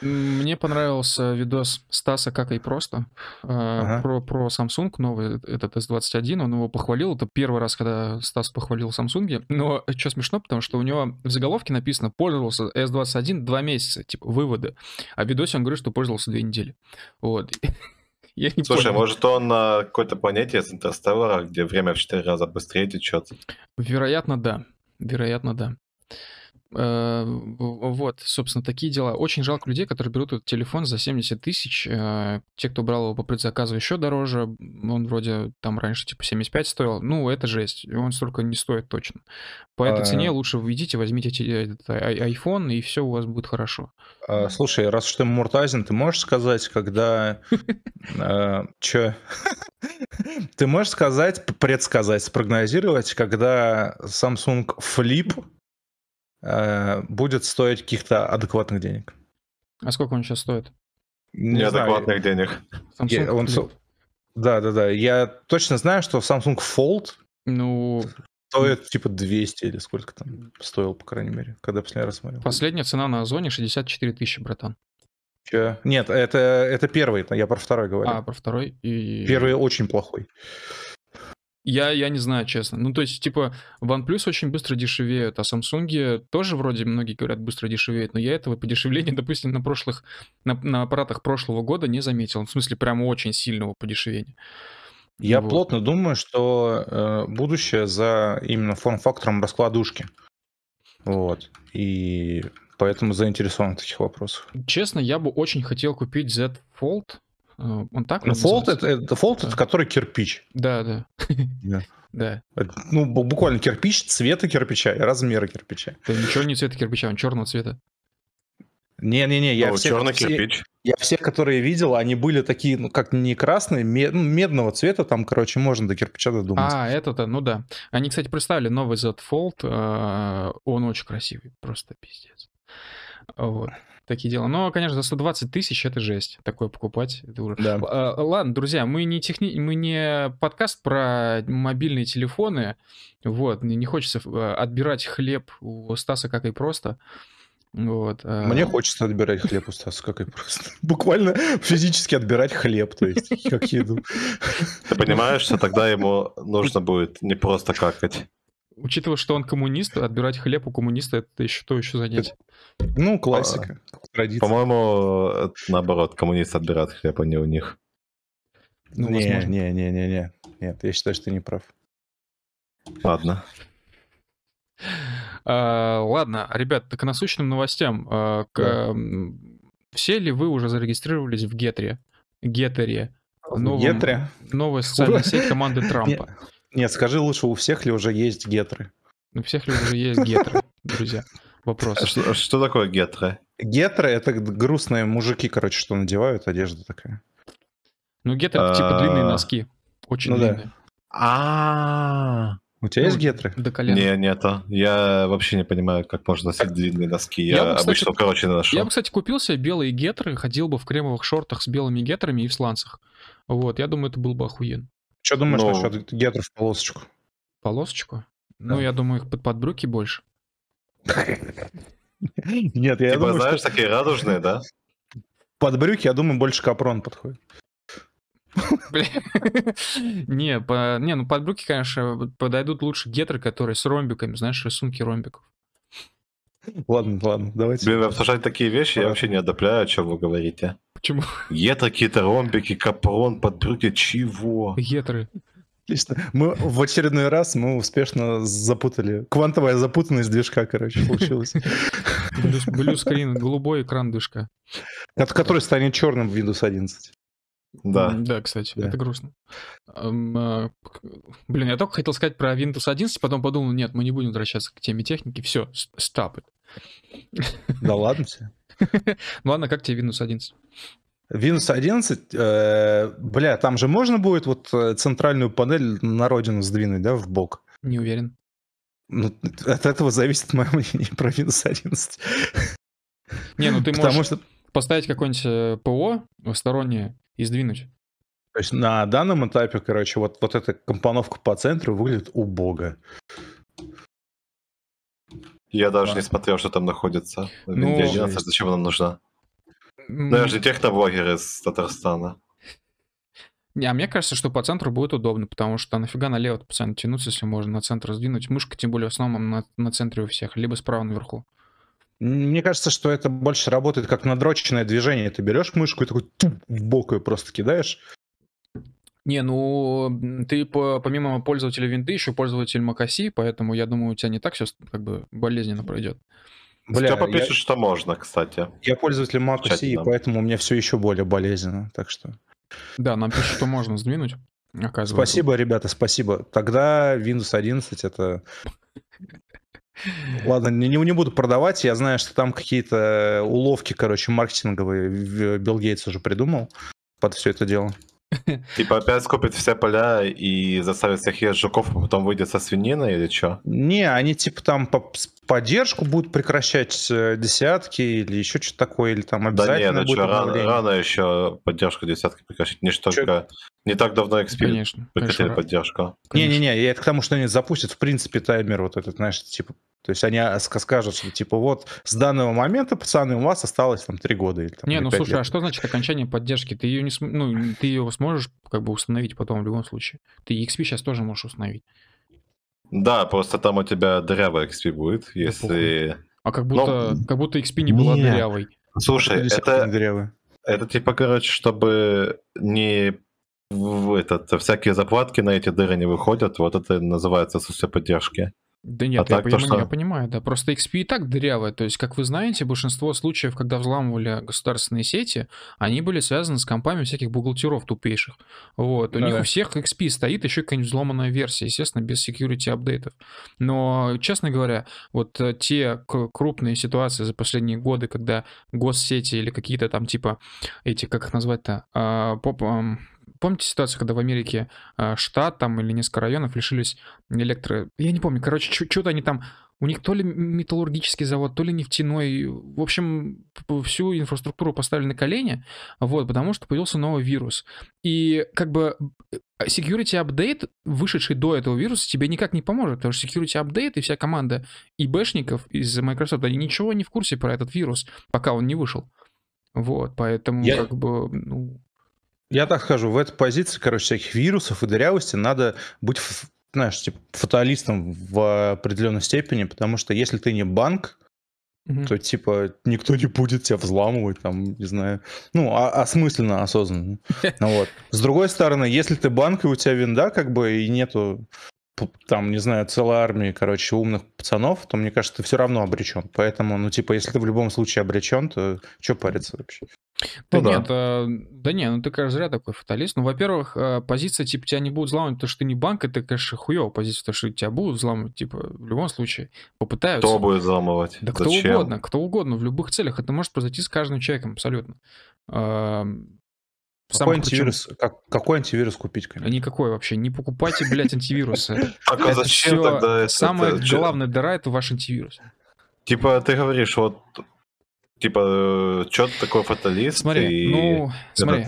S2: мне понравился видос Стаса «Как и просто» э, про, про Samsung новый, этот S21, он его похвалил, это первый раз, когда Стас похвалил Samsung, но что смешно, потому что у него в заголовке написано «Пользовался S21 два месяца», типа выводы, а в видосе он говорит, что пользовался две недели. Вот.
S3: Я не Слушай, понял. может он на какой-то планете из Интерстеллара, где время в четыре раза быстрее течет?
S2: Вероятно, да. Вероятно, да. Э, вот, собственно, такие дела. Очень жалко людей, которые берут этот телефон за 70 тысяч. Э, те, кто брал его по предзаказу, еще дороже. Он вроде там раньше типа 75 стоил. Ну, это жесть. Он столько не стоит точно. По этой цене
S1: А,
S2: лучше вы идите, возьмите те- этот ай- iPhone, и все у вас будет хорошо.
S1: а, Слушай, раз уж ты Муртазин, ты можешь сказать, когда... а, Чё? Ты можешь сказать, предсказать, спрогнозировать, когда Samsung Flip а, будет стоить каких-то адекватных денег?
S2: А сколько он сейчас стоит?
S1: Не знаю,
S3: Неадекватных денег.
S2: Samsung
S1: Я- он
S2: Flip.
S1: Да, да, да. Я точно знаю, что Samsung Fold
S2: Ну,
S1: стоит типа 200 или сколько там стоил, по крайней мере, когда последний раз смотрел.
S2: последняя цена на Озоне 64 тысячи, братан.
S1: Чё? Нет, это, это первый, я про второй говорю.
S2: А, про второй. И...
S1: Первый очень плохой.
S2: Я, я не знаю, честно. Ну, то есть, типа, OnePlus очень быстро дешевеют, а Samsung тоже вроде многие говорят быстро дешевеют, но я этого подешевления, допустим, на прошлых, на, на аппаратах прошлого года не заметил. В смысле, прямо очень сильного подешевения.
S1: Я
S2: Вот.
S1: плотно думаю, что э, будущее за именно форм-фактором раскладушки. Вот. И поэтому заинтересован в таких вопросах.
S2: Честно, я бы очень хотел купить Z Fold. Э, Он так
S1: Ну,
S2: называется?
S1: это, это Fold это который кирпич.
S2: Да, да.
S1: Да.
S2: Да.
S1: Это, Ну, бу- буквально кирпич цвета кирпича и размера кирпича.
S2: Это ничего не цвета кирпича, он черного цвета.
S1: Не-не-не, я
S3: Ну,
S1: все,
S3: черный
S1: все-
S3: кирпич.
S1: я все, которые видел, они были такие, ну, как не красные, ме- ну, медного цвета, там, короче, можно до кирпича додуматься.
S2: А, это-то, ну да. Они, кстати, представили новый Z Fold. э, Он очень красивый, просто пиздец. Вот. Такие дела. Но, конечно, за 120 тысяч это жесть. Такое покупать. Это уже...
S1: Да.
S2: Э, Ладно, друзья, мы не, техни... мы не подкаст про мобильные телефоны. Вот, мне не хочется э, отбирать хлеб у Стаса как и просто. Вот. э,
S1: Мне хочется отбирать хлеб у Стаса, как и просто. Буквально физически отбирать хлеб, то есть, как еду.
S3: Ты понимаешь, что тогда ему нужно будет не просто какать.
S2: Учитывая, что он коммунист, отбирать хлеб у коммуниста это еще то еще занятие.
S1: Ну, классика, традиция.
S3: По-моему, это наоборот, коммунисты отбирают хлеб, а не у них.
S2: Ну,
S1: не,
S2: возможно.
S1: не, не, не, не. Нет, я считаю, что ты не прав.
S3: Ладно.
S2: А, ладно, ребят, к насущным новостям. А, к,
S1: Да.
S2: Все ли вы уже зарегистрировались в Гетре? Геттере. Новом-
S1: Гетры?
S2: Новая социальная сеть команды Трампа.
S1: Нет, скажи лучше, у всех ли уже есть гетры?
S2: У всех ли уже есть гетры, друзья? Вопрос.
S3: А Что, что такое гетро?
S1: Гетры — это грустные мужики, короче, что надевают, одежда такая.
S2: Ну, гетры это типа длинные
S3: А,
S2: носки. Очень
S1: ну да.
S2: длинные.
S3: А,
S1: У тебя есть
S2: Ну,
S1: гетры?
S2: До колена.
S3: не, нету. Я вообще не понимаю, как можно носить длинные носки.
S2: Я
S3: Я,
S2: бы, кстати,
S3: обычно короче ношу.
S2: Я бы, кстати, купил себе белые гетры, ходил бы в кремовых шортах с белыми гетрами и в сланцах. Вот, я думаю, это был бы охуен.
S1: Что думаешь
S3: Ну.
S1: насчет гетров в полосочку?
S2: Полосочку? Ну,
S1: Да.
S2: я думаю, их под подбрюки больше.
S1: Нет, я
S3: Типа,
S1: думаю,
S3: знаешь, такие радужные, да?
S1: под брюки, я думаю, больше капрон подходит.
S2: Не, по- не, ну подбрюки, конечно, подойдут лучше гетры, которые с ромбиками, знаешь, рисунки ромбиков.
S1: Ладно, ладно, давайте.
S3: Тебе обсуждать такие вещи, я вообще не одобряю, о чем вы говорите.
S2: Почему
S3: Гетро, какие-то ромбики, капрон, подбрюки, чего?
S2: гетры?
S1: Отлично. Мы в очередной раз мы успешно запутали. Квантовая запутанность движка, короче, получилась.
S2: Блю скрин, голубой экран дышка.
S1: Ко- Который станет черным в Windows 11.
S3: Да.
S2: Да, кстати,
S1: Да.
S2: это грустно. А, Блин, я только хотел сказать про Windows 11, потом подумал, нет, мы не будем возвращаться к теме техники. Все, it.
S1: Да ладно тебе.
S2: Ну ладно, как тебе Windows 11?
S1: Windows 11, э, бля, там же можно будет вот э, центральную панель на родину сдвинуть, да, в бок.
S2: Не уверен.
S1: Ну, от этого зависит мое мнение про Windows 11.
S2: Не, ну ты
S1: Потому
S2: можешь
S1: что
S2: поставить какое-нибудь э, ПО стороннее и сдвинуть.
S1: то есть на данном этапе, короче, вот, вот эта компоновка по центру выглядит убого.
S3: Я даже
S1: Да.
S3: не смотрел, что там находится.
S2: Ну,
S3: Windows 11,
S1: жесть.
S3: зачем она нужна? Ну, я же техноблогер из Татарстана.
S2: Не, а мне кажется, что по центру будет удобно, потому что нафига налево постоянно тянуться, если можно на центр сдвинуть. Мышка, тем более, в основном на, на центре у всех, либо справа наверху.
S1: Мне кажется, что это больше работает как надроченное движение. Ты берешь мышку и такой туп, в бок ее просто кидаешь.
S2: Не, ну ты по- помимо пользователя винды еще пользователь macOS, поэтому я думаю, у тебя не так все как бы болезненно пройдет.
S1: Бля,
S3: Степа
S1: я,
S3: пишет, что можно, кстати.
S1: я пользователь OS, и поэтому у меня все еще более болезненно. Так что
S2: Да, нам пишут, что можно сдвинуть. Оказывается.
S1: спасибо, ребята, спасибо. Тогда Windows 11 это... Ладно, не, не буду продавать. Я знаю, что там какие-то уловки, короче, маркетинговые Билл Гейтс уже придумал под все это дело.
S3: Типа опять скопит все поля и заставит всех есть жуков, а потом выйдет со свининой или что?
S1: Не, они типа там по- поддержку будут прекращать э, десятки или еще что-то такое, или там
S3: Да
S1: обязательно
S3: нет, ну
S1: будет
S3: что, рано, рано еще поддержку десятки прекращать. Не только... Не так давно XP
S2: Конечно. конечно,
S3: поддержку.
S2: конечно.
S1: Не-не-не, я это к тому, что они запустят, в принципе, таймер вот этот, знаешь, типа... То есть они ска- скажут, что типа вот с данного момента, пацаны, у вас осталось там три года или там
S2: Не,
S1: или
S2: ну слушай,
S1: лет.
S2: а что значит окончание поддержки? Ты ее не см- ну, ты ее сможешь как бы установить потом в любом случае. Ты XP сейчас тоже можешь установить.
S3: Да, просто там у тебя дырявый XP будет, если...
S2: А как
S3: Ну,
S2: будто, как будто XP не была
S3: не.
S2: дырявой.
S3: Слушай, это, это типа, короче, чтобы не в этот, всякие заплатки на эти дыры не выходят, вот это называется отсутствие поддержки.
S2: Да нет,
S3: А
S2: я,
S3: так то
S2: понимаю,
S3: что?
S2: я понимаю, да. Просто XP и так дырявая. То есть, как вы знаете, большинство случаев, когда взламывали государственные сети, они были связаны с компами всяких бухгалтеров тупейших. Вот. У них
S1: Да-да.
S2: у всех XP стоит еще какая-нибудь взломанная версия, естественно, без security апдейтов. Но, честно говоря, вот э, те крупные ситуации за последние годы, когда госсети или какие-то там типа эти, как их назвать-то, а, Помните ситуацию, когда в Америке а, штат там или несколько районов лишились электро... Я не помню, короче, что-то они там... У них то ли металлургический завод, то ли нефтяной. В общем, всю инфраструктуру поставили на колени, вот, потому что появился новый вирус. И как бы э, security update, вышедший до этого вируса, тебе никак не поможет, потому что security update и вся команда ИБшников из Microsoft, они ничего не в курсе про этот вирус, пока он не вышел. Вот, поэтому
S1: Я-
S2: как бы, ну,
S1: Я так скажу, в этой позиции, короче, всяких вирусов и дырявости надо быть, знаешь, типа фаталистом в определенной степени, потому что если ты не банк,
S2: мгм.
S1: то типа никто не будет тебя взламывать, там, не знаю, ну, а- осмысленно, осознанно. Ну вот. С другой стороны, если ты банк, и у тебя винда, как бы, и нету там, не знаю, целой армии, короче, умных пацанов, то, мне кажется, ты все равно обречен. Поэтому, ну, типа, если ты в любом случае обречен, то что париться вообще?
S2: Да
S3: Ну да.
S2: нет, а, да не, ну ты, конечно, зря такой фаталист. Ну, во-первых, а, позиция, типа, тебя не будут взламывать, потому что ты не банк, это, конечно, хуёвая позиция, потому что тебя будут взламывать, типа, в любом случае. Попытаются.
S3: Кто будет взламывать?
S2: Да кто
S3: Зачем?
S2: угодно, кто угодно, в любых целях. Это может произойти с каждым человеком, абсолютно. А,
S1: Какой антивирус, как- какой антивирус купить, конечно?
S2: Никакой вообще. Не покупайте, блядь, антивирусы.
S3: Так, а зачем тогда это?
S2: Самая главная дыра — это ваш антивирус.
S3: Типа, ты говоришь, вот, типа, что ты такой фаталист?
S2: Смотри,
S3: и-
S2: ну, смотри.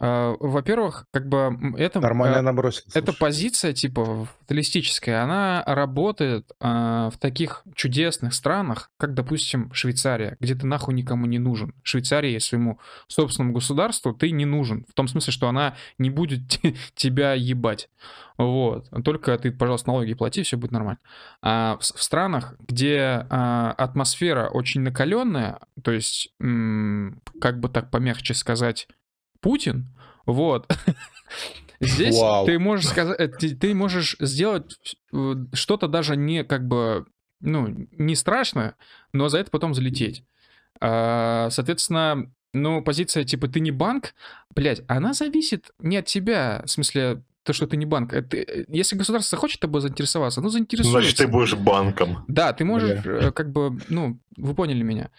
S2: А, Во-первых, как бы это...
S1: Нормально
S2: а,
S1: набросил.
S2: Эта
S1: слушай.
S2: позиция, типа, фаталистическая, она работает а, в таких чудесных странах, как, допустим, Швейцария, где ты нахуй никому не нужен. Швейцарии своему собственному государству ты не нужен. В том смысле, что она не будет те- тебя ебать. Вот. Только ты, пожалуйста, налоги плати, все будет нормально. А в, в странах, где а, атмосфера очень накаленная, то есть, м, как бы так помягче сказать, Путин, вот. Здесь
S1: Вау.
S2: ты можешь сказать, э, ты, ты можешь сделать что-то даже не как бы, ну, не страшное, но за это потом залететь. А, Соответственно, ну, позиция типа ты не банк, блядь, она зависит не от тебя, в смысле, то, что ты не банк. Это, э, если государство хочет тобой заинтересоваться, ну, заинтересуется.
S3: Значит, ты будешь банком.
S2: Да, ты можешь, э, как бы, ну, вы поняли меня.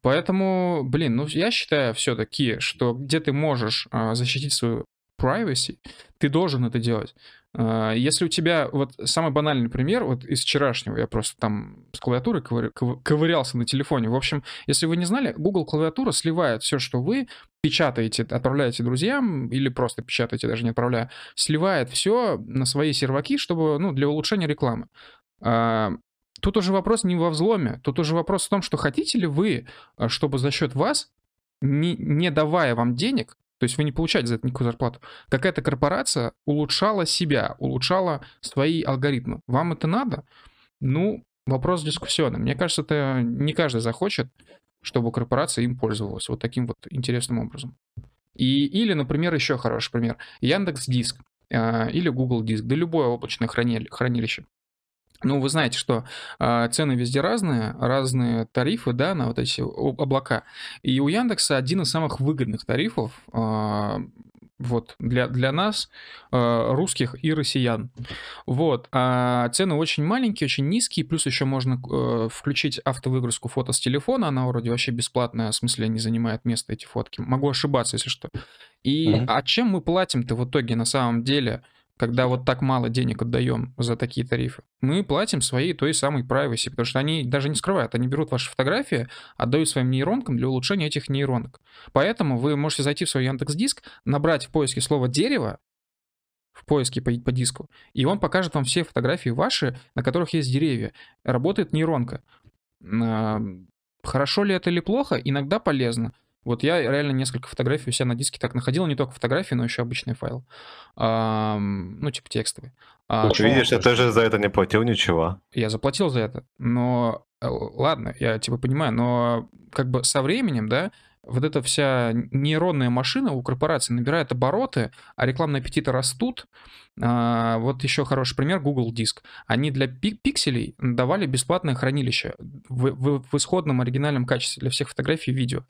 S2: Поэтому, блин, ну, я считаю все-таки, что где ты можешь а, защитить свою privacy, ты должен это делать. А, Если у тебя, вот самый банальный пример, вот из вчерашнего, я просто там с ков- ковырялся на телефоне. В общем, если вы не знали, Google клавиатура сливает все, что вы печатаете, отправляете друзьям или просто печатаете, даже не отправляя, сливает все на свои серваки, чтобы, ну, для улучшения рекламы. А, Тут уже вопрос не во взломе, тут уже вопрос в том, что хотите ли вы, а, чтобы за счет вас, не, не давая вам денег, то есть вы не получаете за это никакую зарплату, какая-то корпорация улучшала себя, улучшала свои алгоритмы. Вам это надо? Ну, вопрос дискуссионный. Мне кажется, это не каждый захочет, чтобы корпорация им пользовалась вот таким вот интересным образом. И, или, например, еще хороший пример. Яндекс Диск. э, или Google Диск, да любое облачное хранилище. Ну, вы знаете, что э, цены везде разные, разные тарифы, да, на вот эти облака. И у Яндекса один из самых выгодных тарифов э, вот, для, для нас, э, русских и россиян. Вот, а цены очень маленькие, очень низкие, плюс еще можно э, включить автовыгрузку фото с телефона, она вроде вообще бесплатная, в смысле не занимает место эти фотки. Могу ошибаться, если что. И mm-hmm. а чем мы платим-то в итоге на самом деле? Когда вот так мало денег отдаем за такие тарифы, мы платим своей той самой privacy, потому что они даже не скрывают, они берут ваши фотографии, отдают своим нейронкам для улучшения этих нейронок. Поэтому вы можете зайти в свой Яндекс Диск, набрать в поиске слово «дерево», в поиске по, по диску, и он покажет вам все фотографии ваши, на которых есть деревья. Работает нейронка. Хорошо ли это или плохо? Иногда полезно. Вот я реально несколько фотографий у себя на диске так находил, не только фотографии, но еще обычный файл. А, ну, типа текстовый.
S3: А, вот видишь, я тоже за это не платил ничего.
S2: Я заплатил за это, но э, ладно, я типа понимаю, но как бы со временем, да, вот эта вся нейронная машина у корпорации набирает обороты, а рекламные аппетиты растут. А, вот еще хороший пример Google Диск. Они для пикселей давали бесплатное хранилище в, в, в исходном оригинальном качестве для всех фотографий и видео.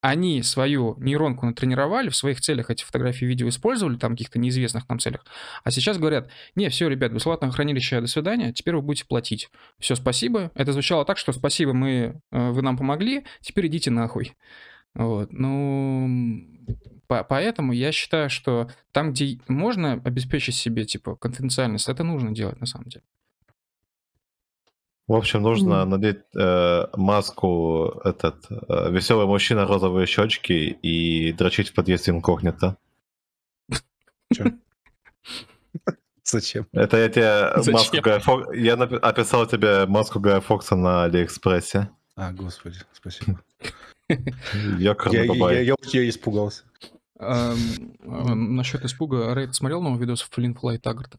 S2: Они свою нейронку натренировали, в своих целях эти фотографии и видео использовали, там каких-то неизвестных нам целях. А сейчас говорят, не, все, ребят, бесплатное хранилище, до свидания, теперь вы будете платить. Все, спасибо. Это звучало так, что спасибо, мы, э, вы нам помогли, теперь идите нахуй. Вот, ну, по поэтому я считаю, что там, где можно обеспечить себе, типа, конфиденциальность, это нужно делать на самом деле.
S3: В общем, нужно мм, надеть э, маску, этот, э, веселый мужчина, розовые щечки и дрочить в подъезде инкогнито.
S1: Зачем?
S3: Это я тебе маску Гая Фок... Я описал тебе маску Гая Фокса на Алиэкспрессе.
S1: А, господи, спасибо. Я, я, я, я испугался.
S2: Насчет испуга, Рейд смотрел новый видос в Флинн Флай Таггарта?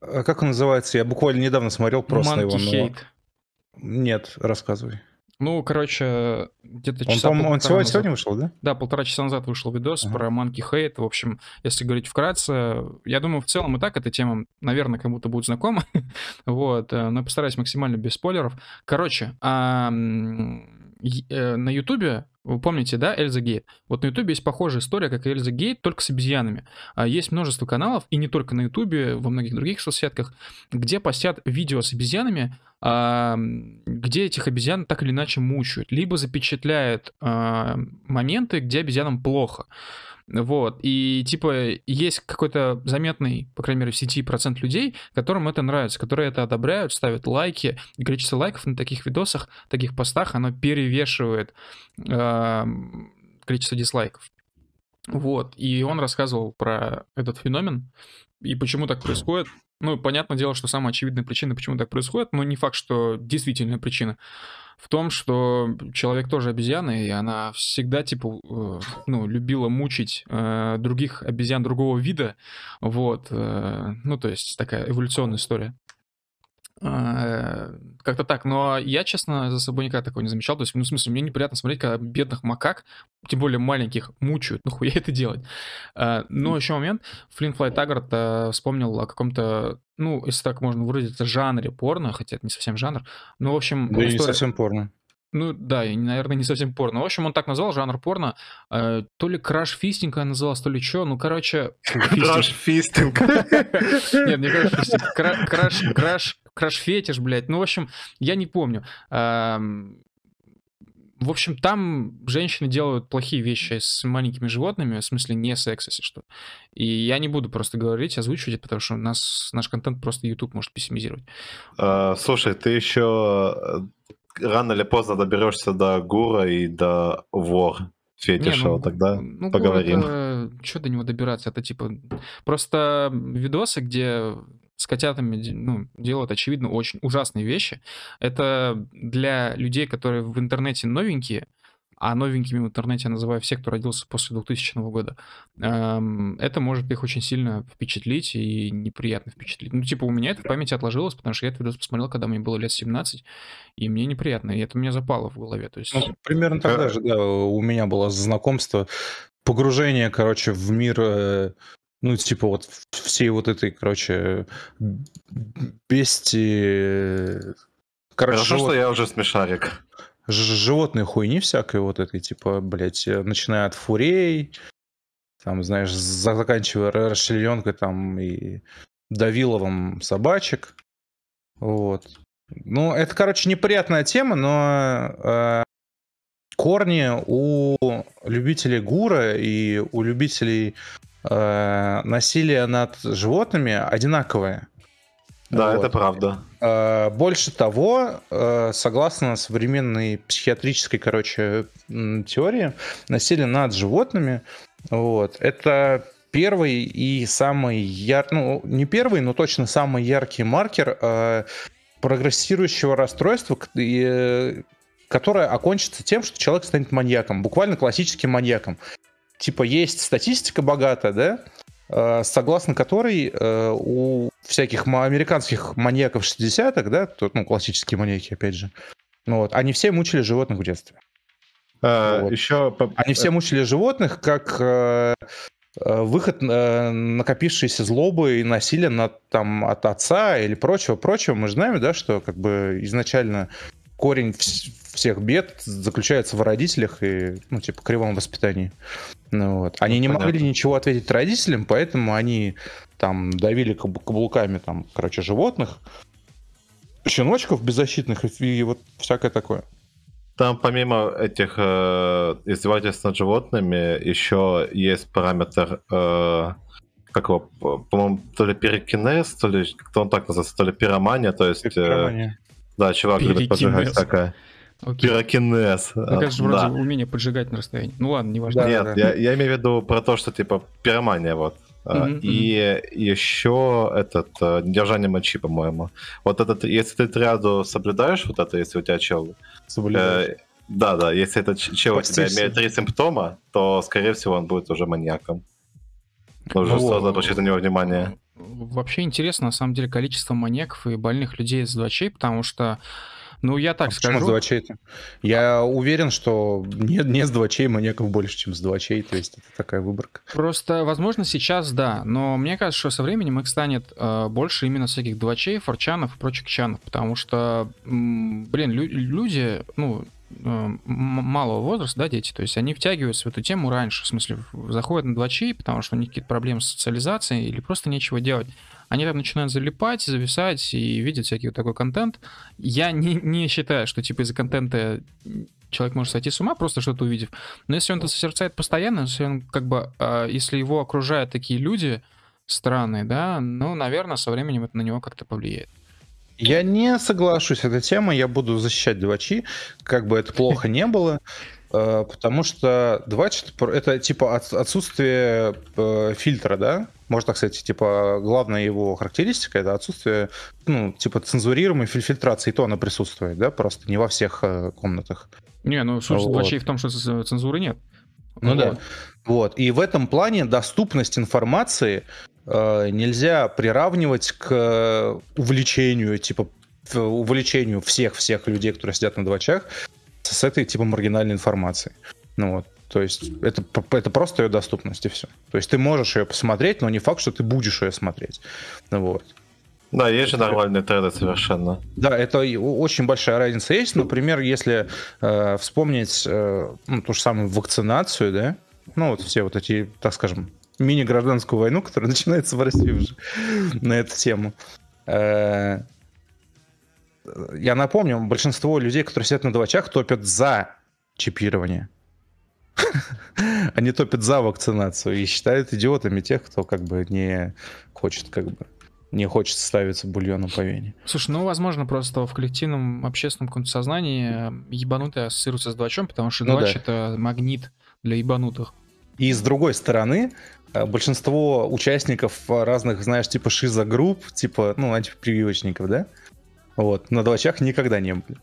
S1: А как он называется? Я буквально недавно смотрел просто Monkey его. Hate. Нет, рассказывай.
S2: Ну, короче, где-то
S1: часа Он, он сегодня, назад... сегодня вышел, да?
S2: Да, полтора часа назад вышел видос uh-huh. про Monkey Hate. В общем, если говорить вкратце, я думаю, в целом и так эта тема, наверное, кому-то будет знакома. вот, э, но постараюсь максимально без спойлеров. Короче, а, на Ютубе, вы помните, да, Эльза Гейт? Вот на Ютубе есть похожая история, как и Эльза Гейт, только с обезьянами. А есть множество каналов, и не только на Ютубе, во многих других соцсетках, где постят видео с обезьянами, где этих обезьян так или иначе мучают, либо запечатляют а, моменты, где обезьянам плохо. Вот. И типа есть какой-то заметный, по крайней мере, в сети процент людей, которым это нравится, которые это одобряют, ставят лайки. И количество лайков на таких видосах, таких постах, оно перевешивает э, количество дизлайков. Вот. И он рассказывал про этот феномен и почему так происходит. Ну, понятное дело, что самая очевидная причина, почему так происходит, но не факт, что действительная причина в том, что человек тоже обезьяна, и она всегда, типа, э, ну, любила мучить э, других обезьян другого вида, вот, э, ну, то есть такая эволюционная история. Э, как-то так, но я, честно, за собой никогда такого не замечал. То есть, ну, в смысле, мне неприятно смотреть, когда бедных макак, тем более маленьких, мучают. Ну, хуя это делать? Э, но еще момент. Флинн Флай Таггарт э, вспомнил о каком-то, ну, если так можно выразиться, жанре порно, хотя это не совсем жанр. Ну, в общем...
S1: Да история... не совсем порно.
S2: Ну да, и, наверное, не совсем порно. В общем, он так назвал жанр порно. Э, то ли краш-фистинг она называлась, то ли что. Ну, короче...
S3: Краш-фистинг.
S2: Нет, не краш-фистинг. Краш краш-фетиш, блядь. Ну, в общем, я не помню. В общем, там женщины делают плохие вещи с маленькими животными, в смысле не секс, если что. И я не буду просто говорить, озвучивать, потому что нас, наш контент просто YouTube может пессимизировать.
S3: А, слушай, ты еще э, рано или поздно доберешься до Гура и до Вор фетиша, не, ну, тогда ну, поговорим.
S2: Это, что до него добираться? Это типа просто видосы, где с котятами ну, делают, очевидно, очень ужасные вещи. Это для людей, которые в интернете новенькие, а новенькими в интернете я называю всех, кто родился после 2000 года, эм, это может их очень сильно впечатлить и неприятно впечатлить. Ну, типа, у меня это в памяти отложилось, потому что я этот видос посмотрел, когда мне было лет 17, и мне неприятно, и это у меня запало в голове. То есть...
S1: Ну, примерно тогда же, да, у меня было знакомство, погружение, короче, в мир э, ну, типа вот всей вот этой, короче, бести...
S3: Короче, Хорошо, что я уже смешарик.
S1: Животной хуйни всякой вот этой, типа, блядь, начиная от фурей, там, знаешь, заканчивая расчлененкой там и давиловым собачек. Вот. Ну, это, короче, неприятная тема, но э, корни у любителей гура и у любителей э, насилия над животными одинаковые.
S3: Да, вот. это правда.
S1: Э, больше того, э, согласно современной психиатрической, короче, теории, насилие над животными, вот, это первый и самый яркий, ну, не первый, но точно самый яркий маркер э, прогрессирующего расстройства, которое окончится тем, что человек станет маньяком, буквально классическим маньяком. Типа есть статистика богатая, да, согласно которой э, у всяких американских маньяков 60-х, да, тут, ну, классические маньяки, опять же, вот, они все мучили животных в детстве. А, вот. Еще... Они все мучили животных как э, э выход э, накопившейся злобы и насилия над, там, от отца или прочего-прочего. Мы же знаем, да, что как бы изначально корень всех бед заключается в родителях и, ну, типа, кривом воспитании. Ну, вот. Они ну, не понятно. могли ничего ответить родителям, поэтому они там давили каблуками, там, короче, животных, щеночков беззащитных и, и вот всякое такое.
S3: Там помимо этих э, издевательств над животными еще есть параметр, э, как его, по-моему, то ли перекинез, то ли как-то он так называется, то ли пиромания, то есть... Э, да, чувак любит поджигать всякое. Окей. Пирокинез.
S2: Ну, это же вроде да. умение поджигать на расстоянии. Ну ладно, не важно.
S3: Да, Нет, да. Я, я имею в виду про то, что типа пиромания вот. Mm-hmm. И еще этот э, держание мочи, по-моему. Вот этот, если ты триаду соблюдаешь, вот это, если у тебя чел. Э, да, да, если этот чел у тебя имеет три симптома, то, скорее всего, он будет уже маньяком. Нужно ну, сразу обращать на него внимание.
S2: Вообще интересно, на самом деле, количество маньяков и больных людей из 2 потому что ну, я так а скажу.
S1: Почему с 2 Я уверен, что не, не с 2 маньяков больше, чем с 2 то есть это такая выборка.
S2: Просто, возможно, сейчас да, но мне кажется, что со временем их станет э, больше именно всяких 2 форчанов и прочих чанов, потому что, блин, лю- люди, ну, э, малого возраста, да, дети, то есть они втягиваются в эту тему раньше, в смысле, заходят на 2 потому что у них какие-то проблемы с социализацией или просто нечего делать они там начинают залипать, зависать и видят всякий вот такой контент. Я не, не считаю, что типа из-за контента человек может сойти с ума, просто что-то увидев. Но если он это созерцает постоянно, если он как бы, э, если его окружают такие люди странные, да, ну, наверное, со временем это на него как-то повлияет.
S1: Я не соглашусь с этой темой, я буду защищать Двачи, как бы это плохо не было, потому что Двач это типа отсутствие э, фильтра, да, можно так сказать, типа, главная его характеристика это отсутствие, ну, типа, цензурируемой фильтрации, и то она присутствует, да, просто не во всех э, комнатах.
S2: Не, ну, суть вот. в том, что цензуры нет.
S1: Ну вот. да. Вот. И в этом плане доступность информации э, нельзя приравнивать к увлечению, типа, увлечению всех-всех людей, которые сидят на двачах, с этой, типа, маргинальной информацией. Ну вот. То есть это, это просто ее доступность и все. То есть ты можешь ее посмотреть, но не факт, что ты будешь ее смотреть. Вот.
S3: Да, есть же нормальные треды совершенно.
S1: Да, это очень большая разница есть. Например, если э, вспомнить э, ну, ту же самую вакцинацию, да, ну вот все вот эти, так скажем, мини-гражданскую войну, которая начинается в России уже на эту тему. Э, я напомню, большинство людей, которые сидят на двачах, топят за чипирование. Они топят за вакцинацию и считают идиотами тех, кто как бы не хочет как бы не хочет ставиться бульоном по вене.
S2: Слушай, ну, возможно, просто в коллективном общественном каком-то сознании ебанутые ассоциируются с двачом, потому что ну, двач да. — это магнит для ебанутых.
S1: И с другой стороны, э, большинство участников разных, знаешь, типа шиза-групп, типа, ну, антипрививочников, да, вот, на двачах никогда не были.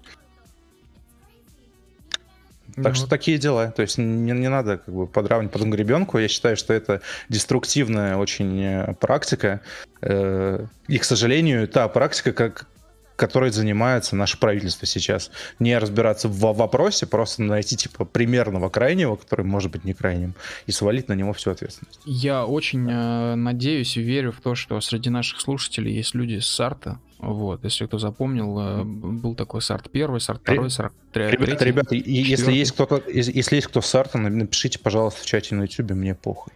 S1: Так ну, что такие дела. То есть не, не надо как бы подравнивать потом гребенку. Я считаю, что это деструктивная очень э, практика. Э, и, к сожалению, та практика, как, которой занимается наше правительство сейчас. Не разбираться в вопросе, просто найти типа примерного крайнего, который может быть не крайним, и свалить на него всю ответственность.
S2: Я очень э, надеюсь и верю в то, что среди наших слушателей есть люди с Сарта. Вот, если кто запомнил, э, был такой Сарт первый, Сарт второй, Сарт
S1: третий. Ребята, ребята если есть кто-то, если есть кто с Сарта, напишите, пожалуйста, в чате на YouTube, мне похуй.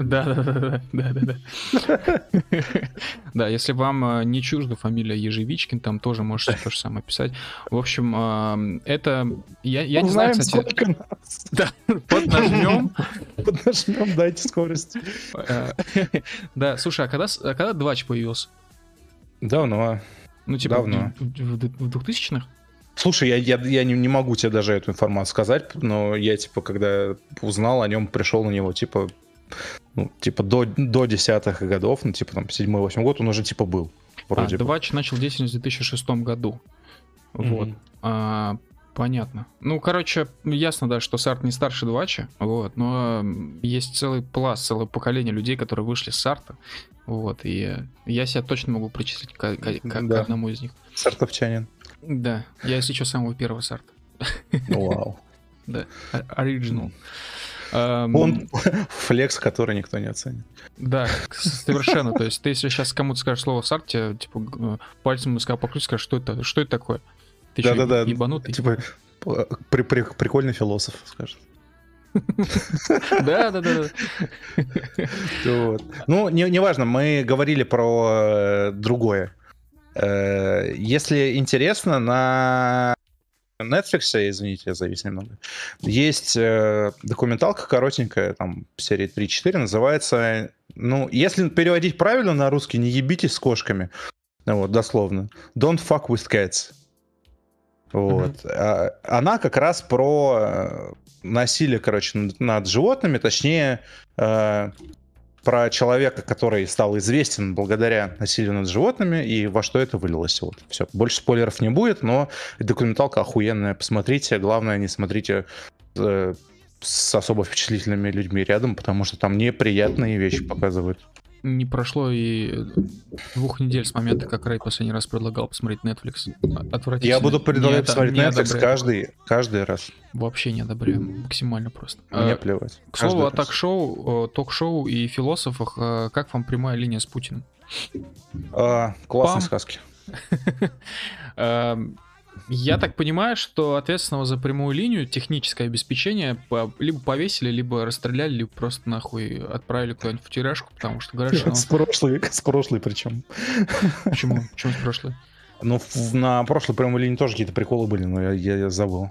S2: Да, да, да, да, да, да. Да, если вам э, не чужда фамилия Ежевичкин, там тоже можете то же самое писать. В общем, это я, не знаю, кстати. Да, поднажмем.
S1: Поднажмем, дайте скорость.
S2: Э, да, слушай, а когда, а когда Двач появился?
S1: Давно.
S2: Ну, типа, Давно. в 2000-х?
S1: Слушай, я, я, я не, не могу тебе даже эту информацию сказать, но я, типа, когда узнал о нем, пришел на него, типа, ну, типа, до, до десятых годов, ну, типа, там, седьмой, восьмой год он уже, типа, был.
S2: Вроде а, Двач начал деятельность в 2006 году. Вот. Mm-hmm. А, понятно. Ну, короче, ясно, да, что Сарт не старше Двача, вот, но есть целый пласт, целое поколение людей, которые вышли с Сарта, вот, и я себя точно могу причислить к, к, к, да. к одному из них.
S1: Сартовчанин.
S2: Да, я, если что, самого первого Сарта.
S1: Вау.
S2: Да, оригинал.
S1: Он флекс, который никто не оценит.
S2: Да, совершенно. То есть ты если сейчас кому-то скажешь слово сарт, тебе типа пальцем из покрутить, скажешь, что это, что это такое?
S1: Ты да, да, да. ебанутый? Типа при, при, прикольный философ, скажет.
S2: Да, да, да.
S1: Ну, неважно, мы говорили про э, другое. Э, если интересно, на Netflix, извините, я завис немного, есть э, документалка коротенькая, там, серии 3-4, называется, ну, если переводить правильно на русский, не ебитесь с кошками, вот, дословно, Don't fuck with cats. Вот. Mm-hmm. Она как раз про э, насилие, короче, над животными, точнее, э, про человека, который стал известен благодаря насилию над животными и во что это вылилось. Вот, все. Больше спойлеров не будет, но документалка охуенная. Посмотрите. Главное, не смотрите э, с особо впечатлительными людьми рядом, потому что там неприятные вещи показывают
S2: не прошло и двух недель с момента, как Рэй последний раз предлагал посмотреть Netflix.
S1: Отвратительно. Я буду предлагать посмотреть Netflix каждый, каждый раз.
S2: Вообще не одобряю, максимально просто.
S1: Мне а, плевать.
S2: К слову о ток-шоу, ток-шоу и философах, а, как вам прямая линия с Путиным?
S1: А, классные сказки.
S2: Я так понимаю, что ответственного за прямую линию техническое обеспечение либо повесили, либо расстреляли, либо просто нахуй отправили куда-нибудь в тюряшку, потому что что...
S1: С прошлой, с прошлой причем.
S2: Почему? Почему с прошлой?
S1: Ну, на прошлой прямой линии тоже какие-то приколы были, но я, я, я забыл.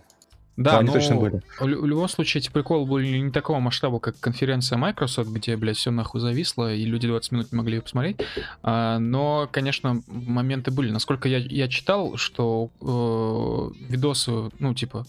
S2: Да, но точно были. В, любом случае эти приколы были не такого масштаба, как конференция Microsoft, где, блядь, все нахуй зависло, и люди 20 минут не могли ее посмотреть. А, но, конечно, моменты были. Насколько я, я читал, что э, видосы, ну, типа,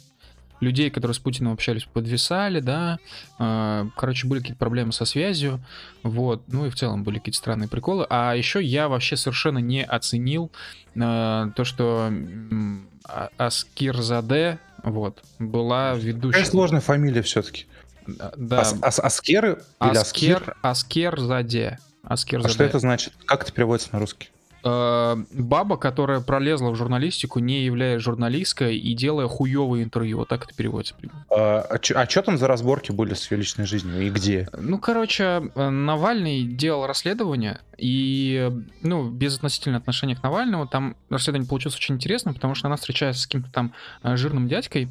S2: людей, которые с Путиным общались, подвисали, да, э, короче, были какие-то проблемы со связью, вот, ну и в целом были какие-то странные приколы. А еще я вообще совершенно не оценил э, то, что э, Аскер-заде, вот. Была ведущая.
S1: Какая сложная фамилия все-таки.
S2: Да. Ас
S1: ас Аскер
S2: или Аскер? Аскер-заде. Аскер
S1: а что это значит? Как это переводится на русский?
S2: Э, баба, которая пролезла в журналистику, не являясь журналисткой и делая хуевые интервью. Вот так это переводится.
S1: А, а, а что там за разборки были с ее личной жизнью и где?
S2: Ну, короче, э, Навальный делал расследование, и, ну, без относительно отношения к Навальному, там расследование получилось очень интересно, потому что она встречается с каким-то там э, жирным дядькой,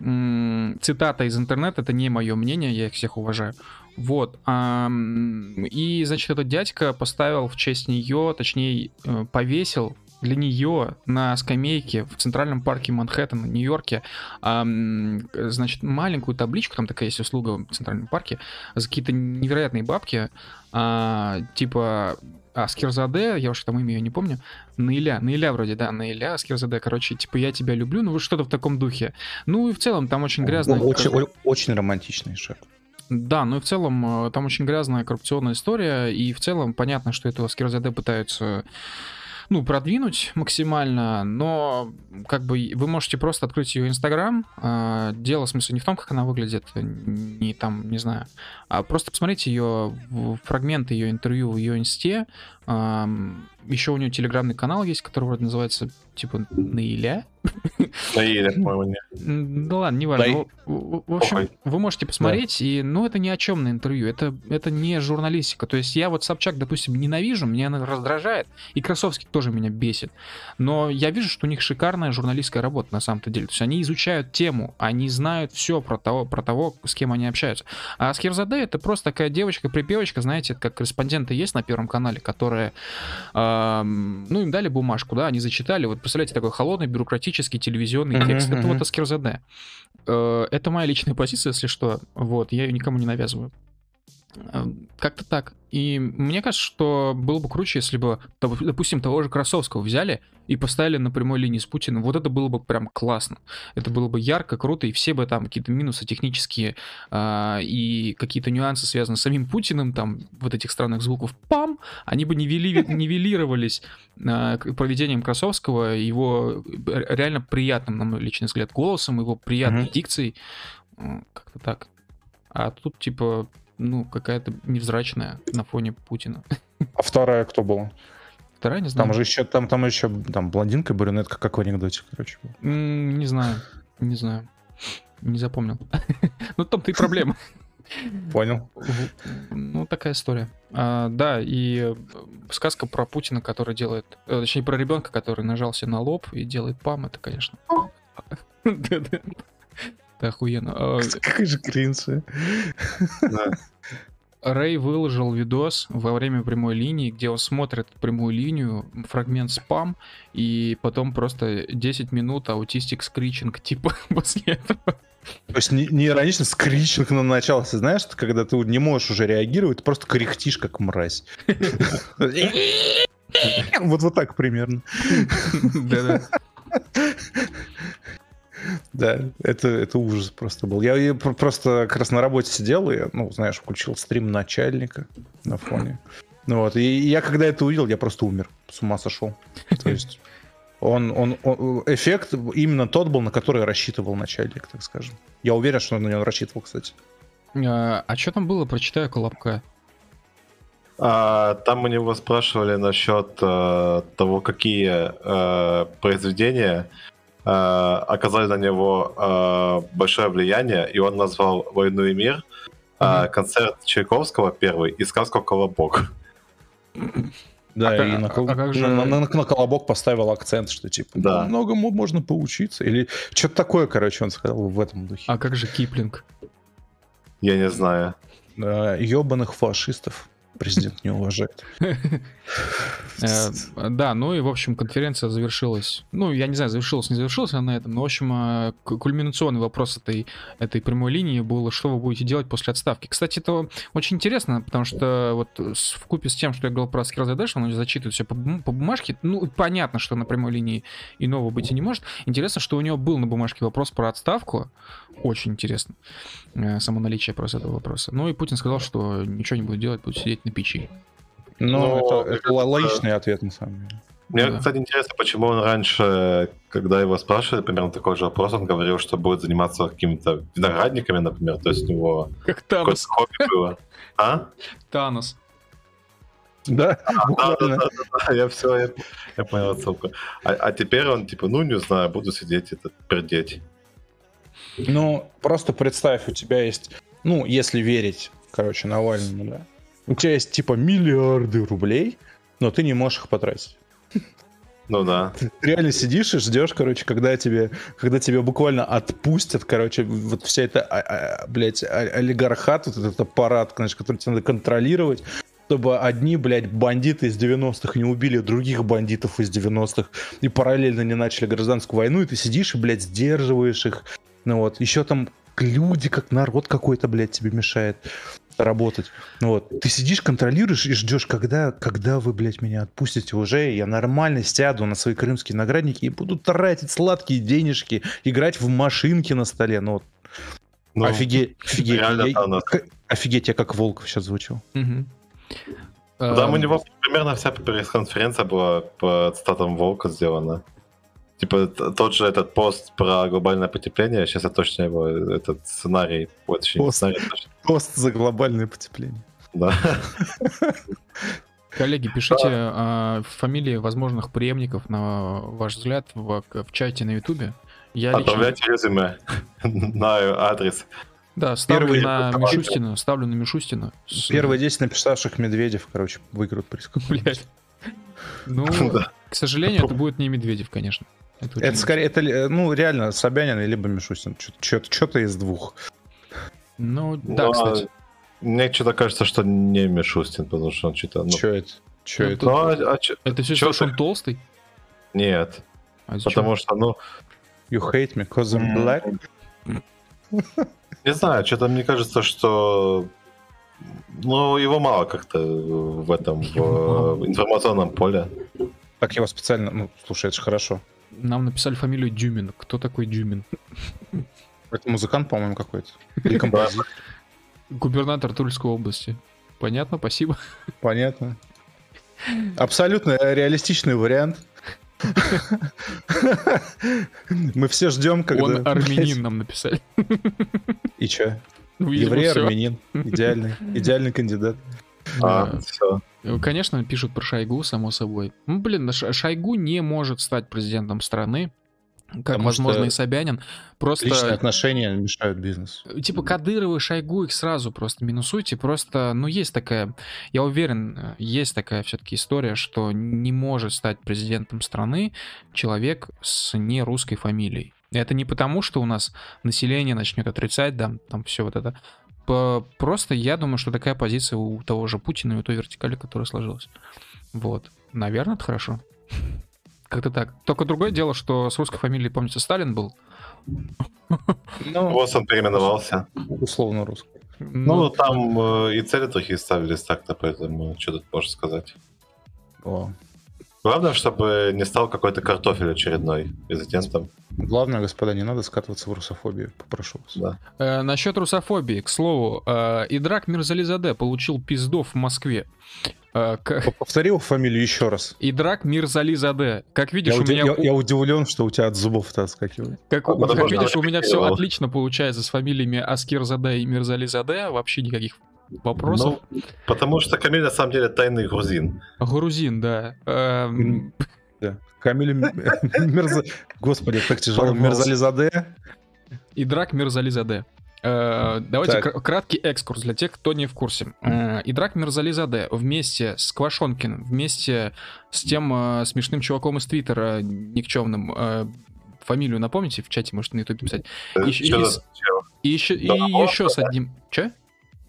S2: цитата из интернета, это не мое мнение, я их всех уважаю. Вот. И, значит, этот дядька поставил в честь нее, точнее, э, повесил для нее на скамейке в центральном парке Манхэттена, Нью-Йорке, значит, маленькую табличку, там такая есть услуга в центральном парке, за какие-то невероятные бабки, а, типа а, Скирзаде, я уж там имя ее не помню, Наиля, Наиля вроде, да, Наиля, Скирзаде, короче, типа, я тебя люблю, ну, что-то в таком духе. Ну, и в целом там очень грязно.
S1: Очень, как... очень романтичный шаг.
S2: Да, ну и в целом э, там очень грязная коррупционная история, и в целом понятно, что этого Скирзаде пытаются ну, продвинуть максимально, но как бы вы можете просто открыть ее Инстаграм. А, дело, в смысле, не в том, как она выглядит, не там, не знаю, а просто посмотреть ее фрагменты ее интервью в ее инсте, Еще у него телеграмный канал есть, который вроде называется типа Наиля.
S3: Наиля, по-моему, нет.
S2: Ну ладно, неважно. В, в общем, вы можете посмотреть, и ну это ни о чем на интервью. Это, это не журналистика. То есть я вот Собчак, допустим, ненавижу, меня она раздражает, и Красовский тоже меня бесит. Но я вижу, что у них шикарная журналистская работа на самом-то деле. То есть они изучают тему, они знают все про того, про того, с кем они общаются. А Скирзаде это просто такая девочка-припевочка, знаете, как корреспонденты есть на Первом канале, которые, э, ну, им дали бумажку, да, они зачитали. Вот представляете, такой холодный, бюрократический телевизионный текст. Это вот Аскерзаде. Э, это моя личная позиция, если что. Вот, я ее никому не навязываю. Э, как-то так. И мне кажется, что было бы круче, если бы, допустим, того же Красовского взяли и поставили на прямой линии с Путиным. Вот это было бы прям классно. Это было бы ярко, круто, и все бы там какие-то минусы технические э, и какие-то нюансы, связанные с самим Путиным, там, вот этих странных звуков «пам», они бы нивели, нивелировались э, проведением Красовского, его реально приятным, на мой личный взгляд, голосом, его приятной mm-hmm. дикцией. Как-то так. А тут, типа, ну, какая-то невзрачная на фоне Путина.
S1: А вторая кто была?
S2: Вторая, не знаю.
S1: Там же еще, там, там еще, там, блондинка, брюнетка, как в анекдоте, короче.
S2: Не знаю, не знаю. Не запомнил. ну, там-то и проблема.
S1: Понял.
S2: Ну, такая история. А, да, и сказка про Путина, который делает... Э, точнее, про ребенка, который нажался на лоб и делает пам, это, конечно... Это охуенно. А,
S1: Какой же кринж.
S2: Да. Рэй выложил видос во время прямой линии, где он смотрит прямую линию, фрагмент спам, и потом просто 10 минут аутистик скричинг, типа, после этого.
S1: То есть не, не иронично скричинг на начался, знаешь, когда ты не можешь уже реагировать, ты просто кряхтишь как мразь. Вот вот так примерно. Да-да. Да, это, это ужас просто был. Я, я просто как раз на работе сидел и, ну, знаешь, включил стрим начальника на фоне. Ну вот, и я когда это увидел, я просто умер, с ума сошел. То есть он, он, он, эффект именно тот был, на который рассчитывал начальник, так скажем. Я уверен, что он на него рассчитывал, кстати.
S2: А, а что там было? Прочитаю колобка.
S3: А, там у него спрашивали насчет а, того, какие а, произведения Э, оказали на него э, большое влияние, и он назвал «Войну и мир», mm-hmm. концерт Чайковского первый и сказку «Колобок».
S1: Да, а, и на, а, как же... на, на, на колобок поставил акцент, что типа да. многому можно поучиться. Или что-то такое, короче, он сказал в этом духе.
S2: А как же Киплинг?
S3: Я не знаю.
S1: Ебаных фашистов президент не уважает.
S2: Э, да, ну и, в общем, конференция завершилась. Ну, я не знаю, завершилась, не завершилась она на этом, но, в общем, э, кульминационный вопрос этой, этой прямой линии был, что вы будете делать после отставки. Кстати, это очень интересно, потому что вот в купе с тем, что я говорил про Скилл Dash, он зачитывает все по, по бумажке, ну, понятно, что на прямой линии иного быть и не может. Интересно, что у него был на бумажке вопрос про отставку, очень интересно, э, само наличие просто этого вопроса. Ну и Путин сказал, что ничего не будет делать, будет сидеть на печи.
S1: Ну, Но это, это логичный ответ, на самом деле.
S3: Мне, да. кстати, интересно, почему он раньше, когда его спрашивали примерно такой же вопрос, он говорил, что будет заниматься какими-то виноградниками, например, то есть у него
S2: как Танос.
S3: хобби было. А?
S2: Танос.
S1: Да,
S3: а, да, да, да, да, я все, я, я понял отсылку. А, а теперь он типа, ну не знаю, буду сидеть и пердеть.
S1: Ну, просто представь, у тебя есть, ну, если верить, короче, Навальному, да, у тебя есть типа миллиарды рублей, но ты не можешь их потратить.
S3: Ну да.
S1: Ты реально сидишь и ждешь, короче, когда тебе, когда тебя буквально отпустят, короче, вот вся эта, а, а, блядь, олигархат, вот этот аппарат, конечно, который тебе надо контролировать, чтобы одни, блядь, бандиты из 90-х не убили других бандитов из 90-х и параллельно не начали гражданскую войну, и ты сидишь и, блядь, сдерживаешь их. Ну вот, еще там люди, как народ какой-то, блядь, тебе мешает работать. Вот. Ты сидишь, контролируешь и ждешь, когда, когда вы, блядь, меня отпустите уже, я нормально сяду на свои крымские наградники и буду тратить сладкие денежки, играть в машинки на столе. Ну, вот. ну офигеть, офигеть. Я, офигеть, я как волк сейчас звучу. Угу.
S3: Там у него примерно вся пресс-конференция была по статам волка сделана. Типа тот же этот пост про глобальное потепление, сейчас я точно его, этот сценарий,
S1: вот пост, сценарий точно. пост за глобальное потепление.
S3: Да.
S2: Коллеги, пишите а, фамилии возможных преемников, на ваш взгляд, в, в чате на Ютубе.
S3: Я Отправляйте лично... резюме на адрес.
S2: Да, ставлю Первые... на Мишустина, ставлю на Мишустина.
S1: Первые 10 написавших Медведев, короче, выиграют приз. Блять.
S2: Ну, к сожалению, это будет не Медведев, конечно.
S1: Это, это скорее, это, ну, реально, Собянин либо Мишустин. Что-то из двух.
S2: Ну, да, Но, кстати.
S3: Мне что-то кажется, что не Мишустин, потому что он что-то...
S1: Ну... Что это? Что
S2: ну, это? Ну, а, а, чё, это все, что он толстый?
S3: Нет. А потому что, ну...
S1: You hate me because I'm black?
S3: Не знаю, что-то мне кажется, что ну, его мало как-то в этом в информационном поле.
S1: Так его специально, ну, слушай, это же хорошо.
S2: Нам написали фамилию Дюмин. Кто такой Дюмин?
S1: Это музыкант, по-моему, какой-то. Или композитор.
S2: Губернатор Тульской области. Понятно, спасибо.
S1: Понятно. Абсолютно реалистичный вариант. Мы все ждем, когда...
S2: Он армянин нам написали.
S1: И чё? Ну, Еврей, армянин. Идеальный. Идеальный кандидат.
S3: А, все.
S2: Конечно, пишут про Шойгу, само собой. Ну, блин, Шойгу не может стать президентом страны как, Потому возможно, и Собянин. Просто...
S1: Личные отношения мешают бизнесу.
S2: Типа Кадырова Шойгу их сразу просто минусуйте. Просто, ну, есть такая, я уверен, есть такая все-таки история, что не может стать президентом страны человек с не русской фамилией. Это не потому, что у нас население начнет отрицать, да, там все вот это. Просто я думаю, что такая позиция у того же Путина и у той вертикали, которая сложилась. Вот. Наверное, это хорошо. Как-то так. Только другое дело, что с русской фамилией, помните, Сталин был.
S3: Ну, вот он переименовался.
S1: Условно русский.
S3: Ну, ну там э, и цели такие ставились так-то, поэтому что тут можно сказать. О. Главное, чтобы не стал какой-то картофель очередной президентом.
S1: Главное, господа, не надо скатываться в русофобию, попрошу вас.
S2: Да. Э, насчет русофобии, к слову, э, Идрак Мирзализаде получил пиздов в Москве.
S1: Э, Повторил фамилию еще раз.
S2: Идрак Мирзализаде. Как видишь, я у меня...
S1: Я, я удивлен, что у тебя от зубов-то отскакивает.
S2: Как, а как видишь, у меня все отлично получается с фамилиями Аскир Заде и Мирзализаде. Вообще никаких вопросов.
S3: Ну, потому что Камиль на самом деле тайный грузин.
S2: Грузин, да. Эм...
S1: Да. Камиль Мерза... Господи, так тяжело. Мерзализаде.
S2: И Драк Мерзализаде. Э, давайте так. краткий экскурс для тех, кто не в курсе. Э, Идрак Мирзализаде вместе с Квашонкиным, вместе с тем э, смешным чуваком из Твиттера, никчемным, э, фамилию напомните, в чате можете на ютубе писать. И, и, и, еще, и еще с одним... Че?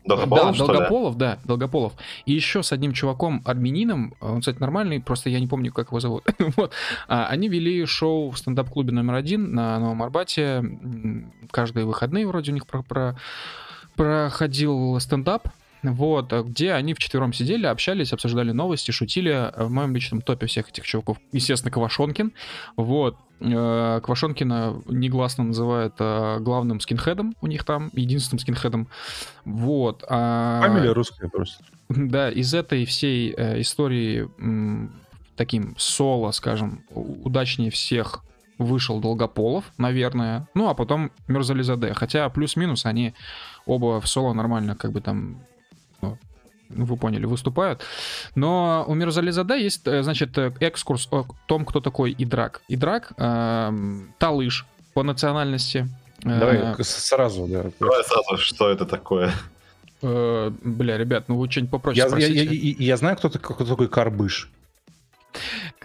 S3: Долгополов,
S2: да, Долгополов, да, Долгополов. И еще с одним чуваком армянином, он, кстати, нормальный, просто я не помню, как его зовут. вот. а, они вели шоу в стендап-клубе номер один на Новом Арбате. Каждые выходные вроде у них про про проходил стендап. Вот, где они вчетвером сидели, общались, обсуждали новости, шутили. В моем личном топе всех этих чуваков, естественно, Квашонкин. Вот. Э, Квашонкина негласно называют э, главным скинхедом у них там, единственным скинхедом. Вот.
S1: А... Фамилия русская просто.
S2: Да, из этой всей э, истории таким соло, скажем, удачнее всех вышел Долгополов, наверное. Ну, а потом Мирзализаде. Хотя плюс-минус они оба в соло нормально как бы там вы поняли, выступают. Но у Мирзализада есть, э, значит, э, экскурс о том, кто такой Идрак. Идрак э, талыш по национальности.
S1: Давай э, сразу, да.
S3: Давай сразу, что это такое?
S2: Э, бля, ребят, ну вы что-нибудь попроще я,
S1: спросите. Я, я, я, я знаю, кто, кто такой Карбыш.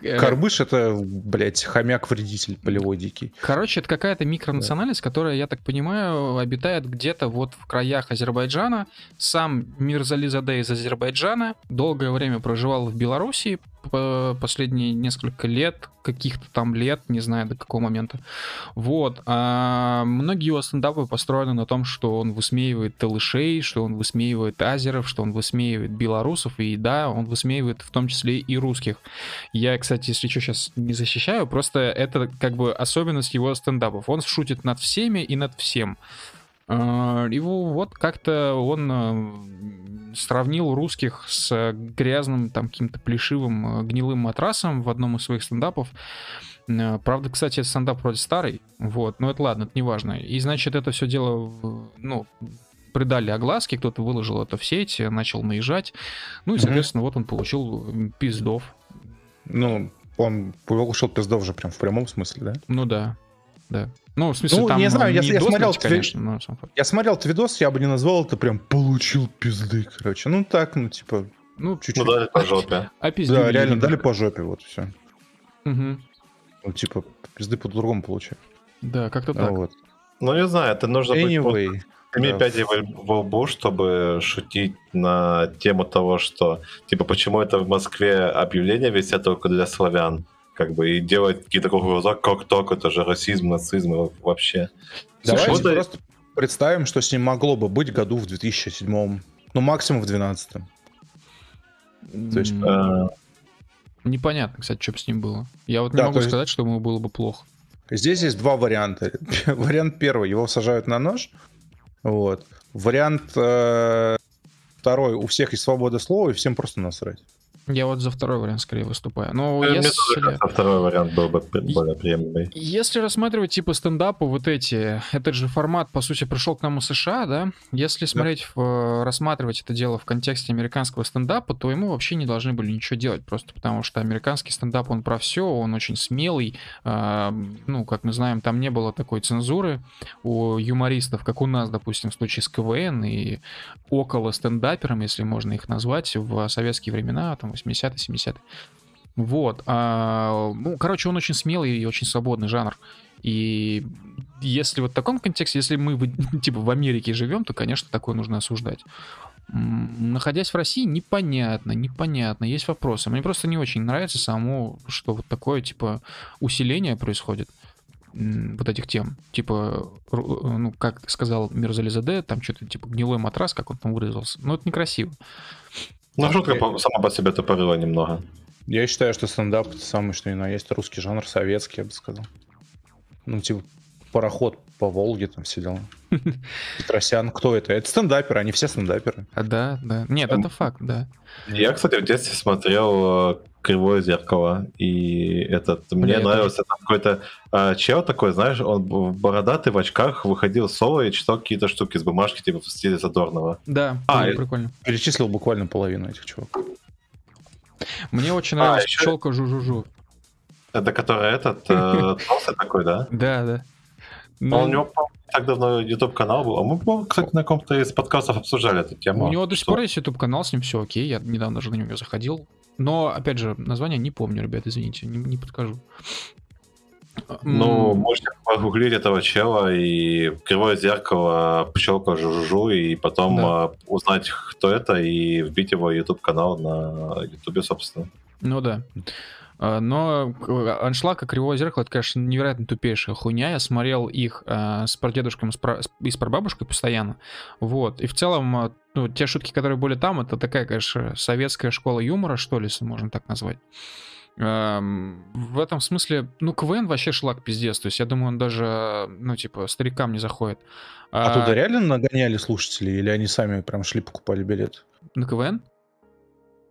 S1: Э, Карбыш это, блядь, хомяк-вредитель полевой дикий.
S2: Короче, это какая-то микронациональность, да. которая, я так понимаю, обитает где-то вот в краях Азербайджана. Сам Мирзализаде из Азербайджана долгое время проживал в Белоруссии, последние несколько лет, каких-то там лет, не знаю до какого момента. Вот. А многие его стендапы построены на том, что он высмеивает талышей, что он высмеивает азеров, что он высмеивает белорусов, и да, он высмеивает в том числе и русских. Я, кстати, если что, сейчас не защищаю, просто это как бы особенность его стендапов. Он шутит над всеми и над всем. А, его вот как-то он а, сравнил русских с грязным там каким-то плешивым а, гнилым матрасом в одном из своих стендапов. Правда, кстати, этот стендап вроде старый, вот, но это ладно, это не важно. И значит, это все дело, ну, придали огласки, кто-то выложил это в сеть, начал наезжать. Ну и, соответственно, вот он получил пиздов.
S1: Ну, он получил пиздов же прям в прямом смысле, да?
S2: Ну да, да. Ну, в смысле,
S1: Ну,
S2: там
S1: не знаю, я-
S2: не
S1: я смотрел
S2: смерти, конечно, но сам факт.
S1: Я смотрел этот видос, я бы не назвал это прям получил пизды, короче. Ну так, ну типа,
S2: Ну,
S1: чуть-чуть.
S3: Ну дали по жопе.
S2: опиздили.
S1: да, реально
S2: немного.
S1: дали по жопе, вот все.
S2: Мгм.
S1: Ну, типа, пизды по-другому получили.
S2: Да, как-то так.
S1: Вот.
S3: Ну, не знаю, это нужно быть Семи
S1: да.
S3: пядей во во лбу, чтобы шутить на тему того, что, типа, почему это в Москве объявления висят только для славян, как бы, и делать какие-то глаза, как так, это же расизм, нацизм и вообще.
S1: Давайте просто представим, что с ним могло бы быть году в 2007, ну максимум в 2012. То есть,
S2: М,
S3: Э,
S2: Непонятно, кстати, что бы с ним было. Я вот не
S1: Да,
S2: могу
S1: есть-
S2: сказать, что ему было бы плохо.
S1: Здесь есть два варианта. Вариант первый, его сажают на нож. Вот. Вариант э, второй, у всех есть свобода слова, и всем просто насрать.
S2: Я вот за второй вариант скорее выступаю. Но
S3: мне тоже
S2: если...
S3: кажется, второй вариант был бы более приемлемый.
S2: Если рассматривать типа стендапы вот эти, этот же формат, по сути, пришел к нам из США, да? Если смотреть, в- рассматривать это дело в контексте американского стендапа, то ему вообще не должны были ничего делать, просто потому что американский стендап, он про все, он очень смелый, а, ну, как мы знаем, там не было такой цензуры у юмористов, как у нас, допустим, в случае с КВН и около стендапером, если можно их назвать, в советские времена, там, 80-е, 70-е. Вот. а, ну, короче, он очень смелый и очень свободный жанр. И если вот в таком контексте, если мы типа в Америке живем, то, конечно, такое нужно осуждать. Находясь в России, непонятно, непонятно, есть вопросы. Мне просто не очень нравится само, что вот такое, типа, усиление происходит вот этих тем. Типа, ну, как сказал Мирзализаде, там что-то типа гнилой матрас, как он там выразился. Ну, это некрасиво.
S3: Ну, шутка по- сама по себе тупорыла немного.
S1: Я считаю, что стендап это самый что ни на есть русский жанр, советский, я бы сказал. Ну, типа, пароход по Волге, там все дела. Петросян, кто это? Это стендаперы, они все стендаперы.
S2: А, да, да. Нет, это факт, да.
S3: Я, кстати, в детстве смотрел э, «Кривое зеркало», и этот, мне нравился там какой-то э, чел такой, знаешь, он б- бородатый в очках выходил соло и читал какие-то штуки с бумажки, типа в стиле Задорнова.
S2: Да,
S3: А, и-
S2: прикольно.
S1: Перечислил буквально половину этих чуваков.
S2: Мне очень
S3: А,
S2: нравилась
S3: ещё-
S2: пчелка жу-жу-жу.
S3: Это который этот, э, толстый такой, да?
S2: Да, да.
S3: А
S2: Ну,
S3: у него, так давно YouTube канал был. А мы, кстати, на каком-то из подкастов обсуждали эту тему.
S2: у него до сих пор есть YouTube канал, с ним все окей. Я недавно даже на него заходил. Но, опять же, название не помню, ребят, извините, не, не подскажу.
S3: Ну,
S2: М,
S3: можете погуглить этого чела и кривое зеркало, пчелка жужу, и потом
S2: Да.
S3: а, узнать, кто это, и вбить его YouTube канал на YouTube, собственно.
S2: Ну да. А, Но к- аншлаг и кривое зеркало, это, конечно, невероятно тупейшая хуйня. Я смотрел их а, с прадедушком с пра- и с прабабушкой постоянно. Вот. И в целом, а, ну, те шутки, которые были там, это такая, конечно, советская школа юмора, что ли, если можно так назвать. Эм, В этом смысле, ну, КВН вообще шлак пиздец. То есть, я думаю, он даже, ну, типа, старикам не заходит.
S1: А туда реально нагоняли слушателей, или они сами прям шли покупали билет?
S2: На КВН?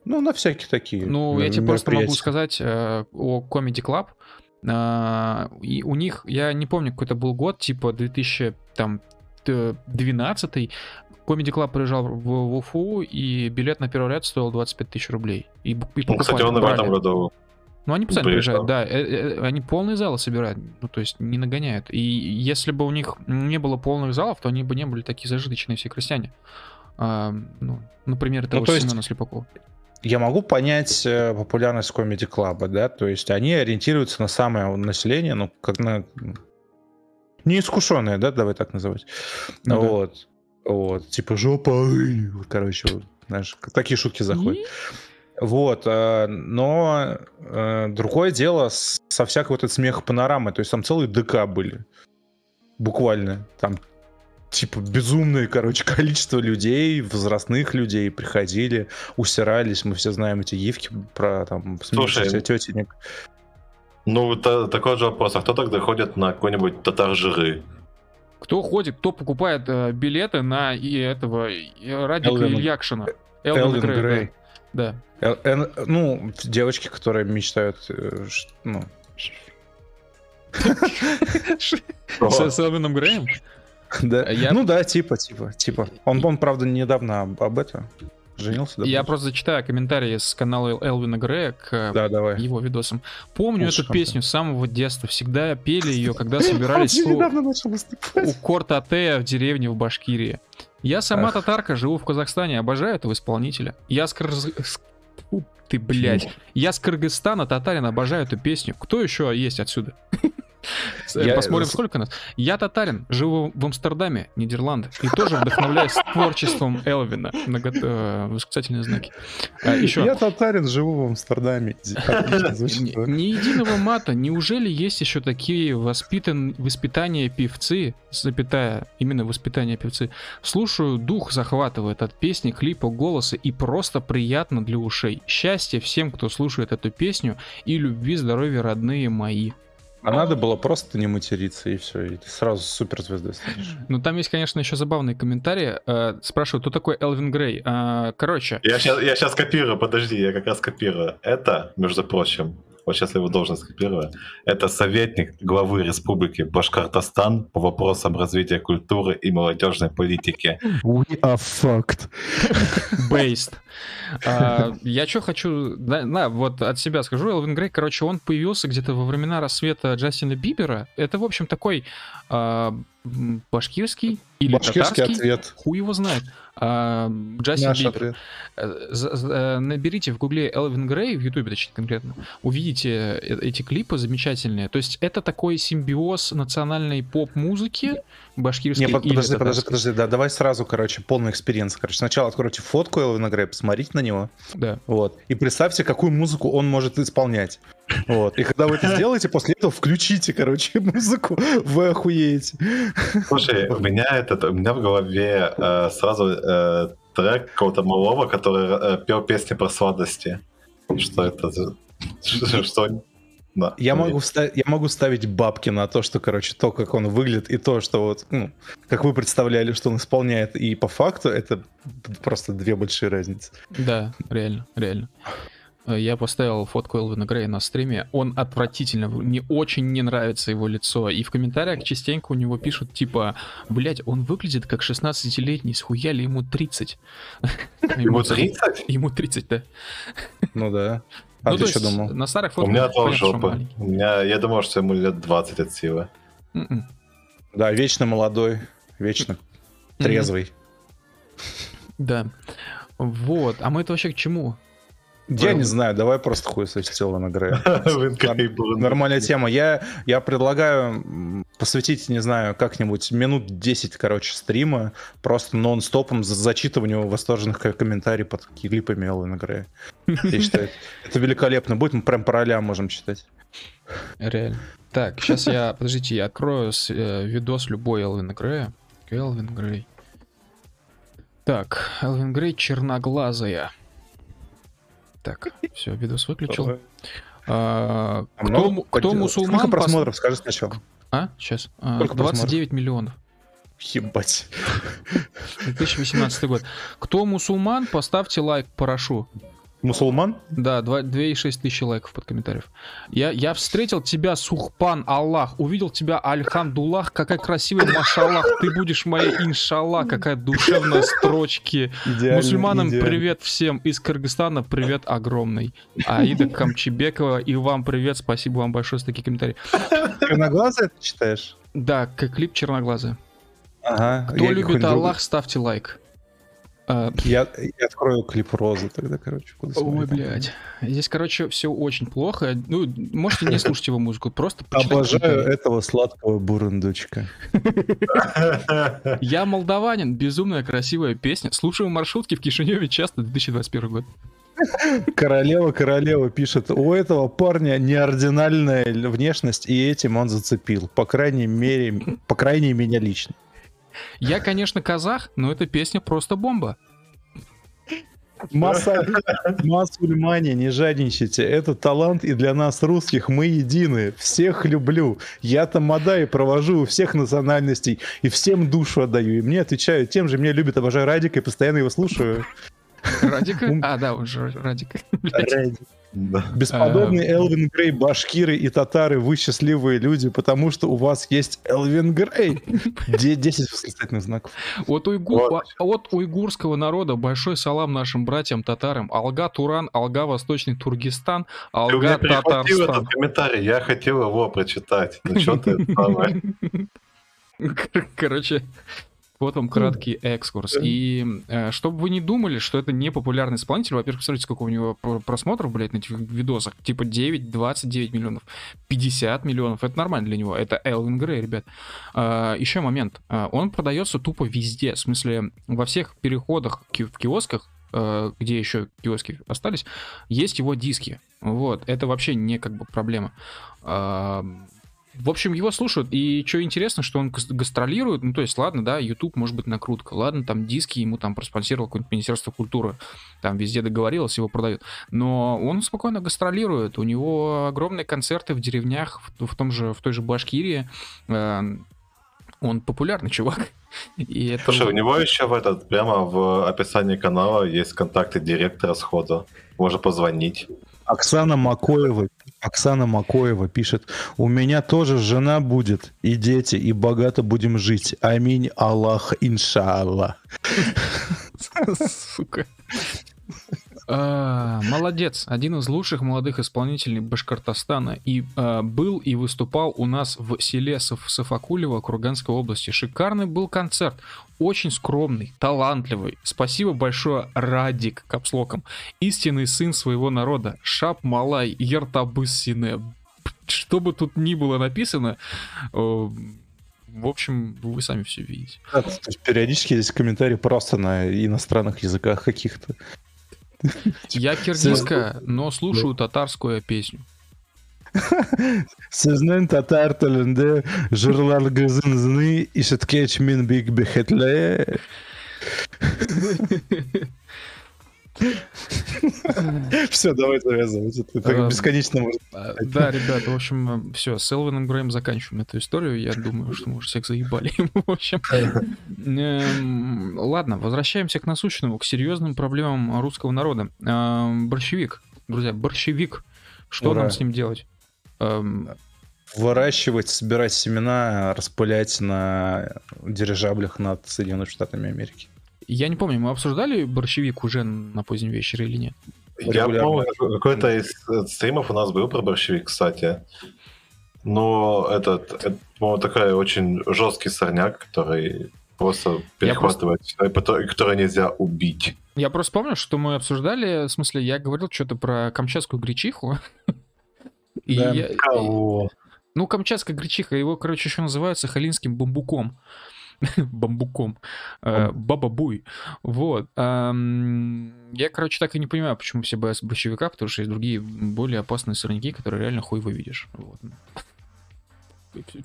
S1: Ну, на всякие такие.
S2: Ну, я тебе просто могу сказать э, о Comedy Club. А, и у них, я не помню, какой это был год, типа 2012 Comedy Club приезжал в, в Уфу, и билет на первый ряд стоил 25 тысяч рублей. И, и
S3: Ну, кстати, он и в этом году.
S2: Ну, они постоянно приезжают, да. Э, э, Они полные залы собирают, ну, то есть не нагоняют. И если бы у них не было полных залов, то они бы не были такие зажиточные все крестьяне. А, ну, например, того
S1: то
S2: же
S1: есть-
S2: Семена Слепакова.
S1: Я могу понять э, популярность комедий клаба, да, то есть они ориентируются на самое население, ну, как на неискушенное, да, давай так называть.
S2: Ну да.
S1: вот. Вот, типа жопа, вот, короче, вот, знаешь, такие шутки заходят. Вот, э, но э, другое дело со всякой вот этой смеха панорамы, то есть там целые ДК были, буквально, там типа безумное, короче, количество людей, возрастных людей приходили, усирались, мы все знаем эти гифки про там
S3: Слушай,
S1: тетенек.
S3: Ну, та- такой же вопрос. А кто тогда ходит на какой-нибудь татар-жиры?
S2: Кто ходит, кто покупает э, билеты на и этого и Радика
S1: Элвин-
S2: Ильякшина?
S1: Элвин
S2: Элвин Грей,
S1: Грей.
S2: Да.
S1: Э, э, ну, девочки, которые мечтают, э, ш- ну,
S2: с Элвином Греем?
S1: Да. Я... Ну да, типа, типа, типа. Он, он правда, недавно об, об этом женился.
S2: Да, я просто зачитаю комментарии с канала Элвина Грея к
S1: да, давай.
S2: его видосам. Помню Лучше эту песню с самого детства. Всегда пели ее, когда собирались у, у Корта Атея в деревне в Башкирии. Я сама Ах. татарка, живу в Казахстане, обожаю этого исполнителя. Я с, Кыргыз... ты, блядь. Я с Кыргызстана, татарин, обожаю эту песню. Кто еще есть отсюда? Я... Посмотрим, сколько нас. Я татарин, живу в Амстердаме, Нидерланды, и тоже вдохновляюсь творчеством Элвина. Много... Э, восклицательные знаки.
S1: А, еще. Я татарин, живу в Амстердаме.
S2: Ни единого мата. Неужели есть еще такие воспитан... воспитания певцы, запятая, именно воспитание певцы? Слушаю, дух захватывает от песни, клипа, голоса, и просто приятно для ушей. Счастье всем, кто слушает эту песню, и любви, здоровья, родные мои.
S1: А надо было просто не материться, и все, и ты сразу суперзвездой станешь.
S2: Ну, там есть, конечно, еще забавные комментарии. Э, спрашивают, кто такой Элвин Грей? Э, короче...
S3: Я сейчас, я сейчас копирую, подожди, я как раз копирую. Это, между прочим, вот сейчас его должность копирую, это советник главы Республики Башкортостан по вопросам развития культуры и молодежной политики.
S1: We are fucked.
S2: Based. А, я что хочу, да, на, вот от себя скажу, Элвин Грей, короче, он появился где-то во времена рассвета Джастина Бибера. Это, в общем, такой а, башкирский или башкирский татарский, ответ. хуй его знает. Джастин Наш Бибер. Ответ. Э, наберите в гугле Элвин Грей, в ютубе точнее конкретно, увидите э, эти клипы замечательные. То есть это такой симбиоз национальной поп-музыки башкирской Не,
S1: подожди, подожди, подожди, да, давай сразу, короче, полный experience. Короче, сначала откройте фотку Элвина Грея, посмотрите на него.
S2: Да.
S1: Вот. И представьте, какую музыку он может исполнять. Вот. И когда вы это сделаете, после этого включите, короче, музыку, вы охуеете.
S3: Слушай, у меня этот, у меня в голове э, сразу э, трек какого-то малого, который э, пел песни про сладости. Что это? Что?
S1: Да, я, могу вставить, я могу ставить бабки на то, что, короче, то, как он выглядит, и то, что вот, ну, как вы представляли, что он исполняет, и по факту это просто две большие разницы.
S2: Да, реально, реально. Э, я поставил фотку Элвина Грея на стриме. Он отвратительно, мне очень не нравится его лицо. И в комментариях частенько у него пишут, типа, блять, он выглядит как 16-летний, схуяли ему 30.
S3: Ему 30?
S2: Ему 30, да.
S1: Ну да. А ну, ты что думал?
S2: На старых фотках...
S3: У меня тоже жопа. У меня, я думал, что ему лет 20 от силы.
S1: М-м. Да, вечно молодой, вечно трезвый.
S2: Да. Вот. А мы это вообще к чему?
S1: Я не знаю, давай просто хуй сочтел на Грея. Нормальная тема. Я, я предлагаю посвятить, не знаю, как-нибудь минут 10, короче, стрима просто нон-стопом за зачитыванию восторженных комментариев под клипами Элвина Грея. Я считаю, это великолепно будет, мы прям по ролям можем читать.
S2: Реально. Так, сейчас я, подождите, я открою э, видос любой Элвина Грея. Элвин Грей. Так, Элвин Грей черноглазая. Так, все, видос выключил. А, а, кто, много, кто мусульман...
S1: Сколько просмотров, пос... скажи сначала.
S2: А, сейчас. А, 29 просмотров? миллионов.
S1: Ебать.
S2: 2018 год. Кто мусульман, поставьте лайк, порошу.
S1: Мусульман?
S2: Да, 2,6 тысячи лайков под комментариев. Я, я встретил тебя, Сухпан Аллах, увидел тебя, Альхамдуллах, какая красивая, машаллах, ты будешь моей, иншаллах, какая душевная строчки. Идеально, Мусульманам идеально. привет всем, из Кыргызстана привет огромный. Аида Камчебекова, и вам привет, спасибо вам большое за такие комментарии.
S1: Черноглазый это читаешь?
S2: Да, как клип черноглазый.
S1: Ага.
S2: Кто любит Аллах, ставьте лайк.
S1: А, я, я открою клип Розы тогда, короче.
S2: Ой, блядь. Здесь, короче, все очень плохо. Ну, можете не слушать его музыку, просто
S1: Обожаю этого сладкого бурундучка.
S2: Я молдаванин, безумная красивая песня. Слушаю маршрутки в Кишиневе часто, 2021 год.
S1: Королева Королева пишет, у этого парня неординальная внешность, и этим он зацепил. По крайней мере, по крайней мере, меня лично.
S2: Я, конечно, казах, но эта песня просто бомба.
S1: Масса, мусульмане, не жадничайте. Это талант, и для нас, русских, мы едины. Всех люблю. Я тамада и провожу у всех национальностей, и всем душу отдаю. И мне отвечают тем же, меня любят, обожаю Радика, и постоянно его слушаю.
S2: Радика? А, да, уже Радика.
S1: Да. Бесподобный а... Элвин Грей, башкиры и татары, вы счастливые люди, потому что у вас есть Элвин Грей. 10 восклицательных знаков.
S2: От, уйгу... вот. От уйгурского народа большой салам нашим братьям татарам. Алга Туран, Алга Восточный Тургестан, Алга Татарстан. этот
S3: комментарий, я хотел его прочитать. Ну что ты
S2: Короче, вот вам краткий экскурс. И э, чтобы вы не думали, что это не популярный исполнитель, во-первых, посмотрите, сколько у него просмотров, блядь, на этих видосах. Типа 9, 29 миллионов, 50 миллионов. Это нормально для него. Это Элвин Грей, ребят. Э, еще момент. Э, он продается тупо везде. В смысле, во всех переходах в киосках, э, где еще киоски остались, есть его диски. Вот. Это вообще не как бы проблема. В общем, его слушают, и что интересно, что он гастролирует, ну, то есть, ладно, да, YouTube может быть накрутка, ладно, там диски ему там проспонсировал какое-нибудь Министерство культуры, там везде договорилось, его продают, но он спокойно гастролирует, у него огромные концерты в деревнях, в, в том же, в той же Башкирии, э, он популярный чувак.
S3: И это... Слушай, у него еще в этот, прямо в описании канала есть контакты директора схода. Можно позвонить.
S1: Оксана Макоева, Оксана Макоева пишет, у меня тоже жена будет, и дети, и богато будем жить. Аминь, Аллах, иншаллах.
S2: Сука. А, молодец, один из лучших молодых исполнителей Башкортостана и а, был и выступал у нас в селе Саф Сафакулево Курганской области. Шикарный был концерт, очень скромный, талантливый. Спасибо большое Радик капслоком, истинный сын своего народа, Шап Малай Ертабыс Сине. Что бы тут ни было написано, в общем, вы сами все видите.
S1: Да, периодически здесь комментарии просто на иностранных языках каких-то.
S2: Я киргизка, но слушаю татарскую песню.
S1: Сезнен татар тілінде жырларыңызны ишеткеч мен бик бехетле. Все, давай завязывать. Это так эм, бесконечно можно.
S2: А, да, ребят, в общем, все, с Элвином Грэем заканчиваем эту историю. Я думаю, что мы уже всех заебали. В общем, эм, ладно, возвращаемся к насущному, к серьезным проблемам русского народа. Эм, борщевик, друзья, борщевик. Что нам с ним делать?
S1: Выращивать, собирать семена, распылять на дирижаблях над Соединенными Штатами Америки.
S2: Я не помню, мы обсуждали борщевик уже на позднем вечере или нет?
S3: Я помню, какой-то из стримов у нас был про борщевик, кстати. Но этот, это, по-моему, такой очень жесткий сорняк, который просто перехватывает, просто... и который нельзя убить.
S2: Я просто помню, что мы обсуждали, в смысле, я говорил что-то про камчатскую гречиху.
S1: И да, я, кого?
S2: Ну, камчатская гречиха, его, короче, еще называют сахалинским бамбуком. бамбуком, э, баба-буй. Вот. Я, короче, так и не понимаю, почему все боятся борщевика, потому что есть другие более опасные сорняки, которые реально хуй выведешь. Вот.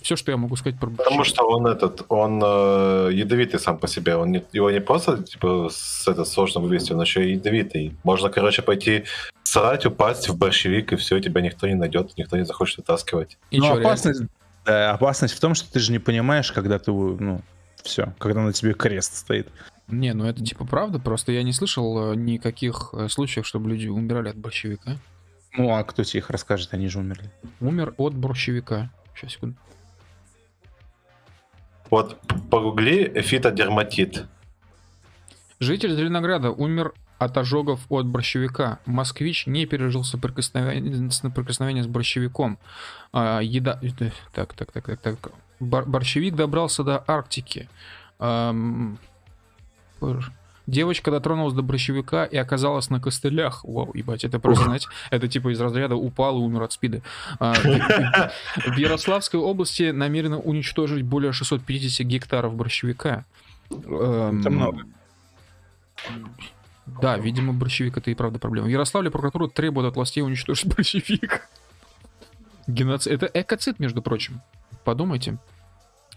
S2: Все, что я могу сказать про
S3: Потому что он этот, он э, ядовитый сам по себе. Он не, его не просто типа с это сложно вывести, он еще и ядовитый. Можно, короче, пойти срать, упасть в борщевик, и все, тебя никто не найдет, никто не захочет вытаскивать.
S1: И ну, опасность, да, опасность в том, что ты же не понимаешь, когда ты, ну, все, когда на тебе крест стоит.
S2: Не, ну это типа правда, просто я не слышал э, никаких э, случаев, чтобы люди умирали от борщевика.
S1: Ну, а кто тебе их расскажет, они же умерли.
S2: Умер от борщевика. Сейчас, секунду.
S3: Вот, погугли фитодерматит.
S2: Житель Зеленограда умер от ожогов от борщевика. Москвич не пережил соприкосновение, соприкосновение с борщевиком. А, еда... Так, так, так, так, так борщевик добрался до Арктики. Девочка дотронулась до борщевика и оказалась на костылях. Вау, ебать, это просто, знаете, это типа из разряда упал и умер от спида. А, в Ярославской области намерены уничтожить более 650 гектаров борщевика. Это много. Да, видимо, борщевик это и правда проблема. В Ярославле прокуратура требует от властей уничтожить борщевик. Геноцид. Это экоцид, между прочим. Подумайте.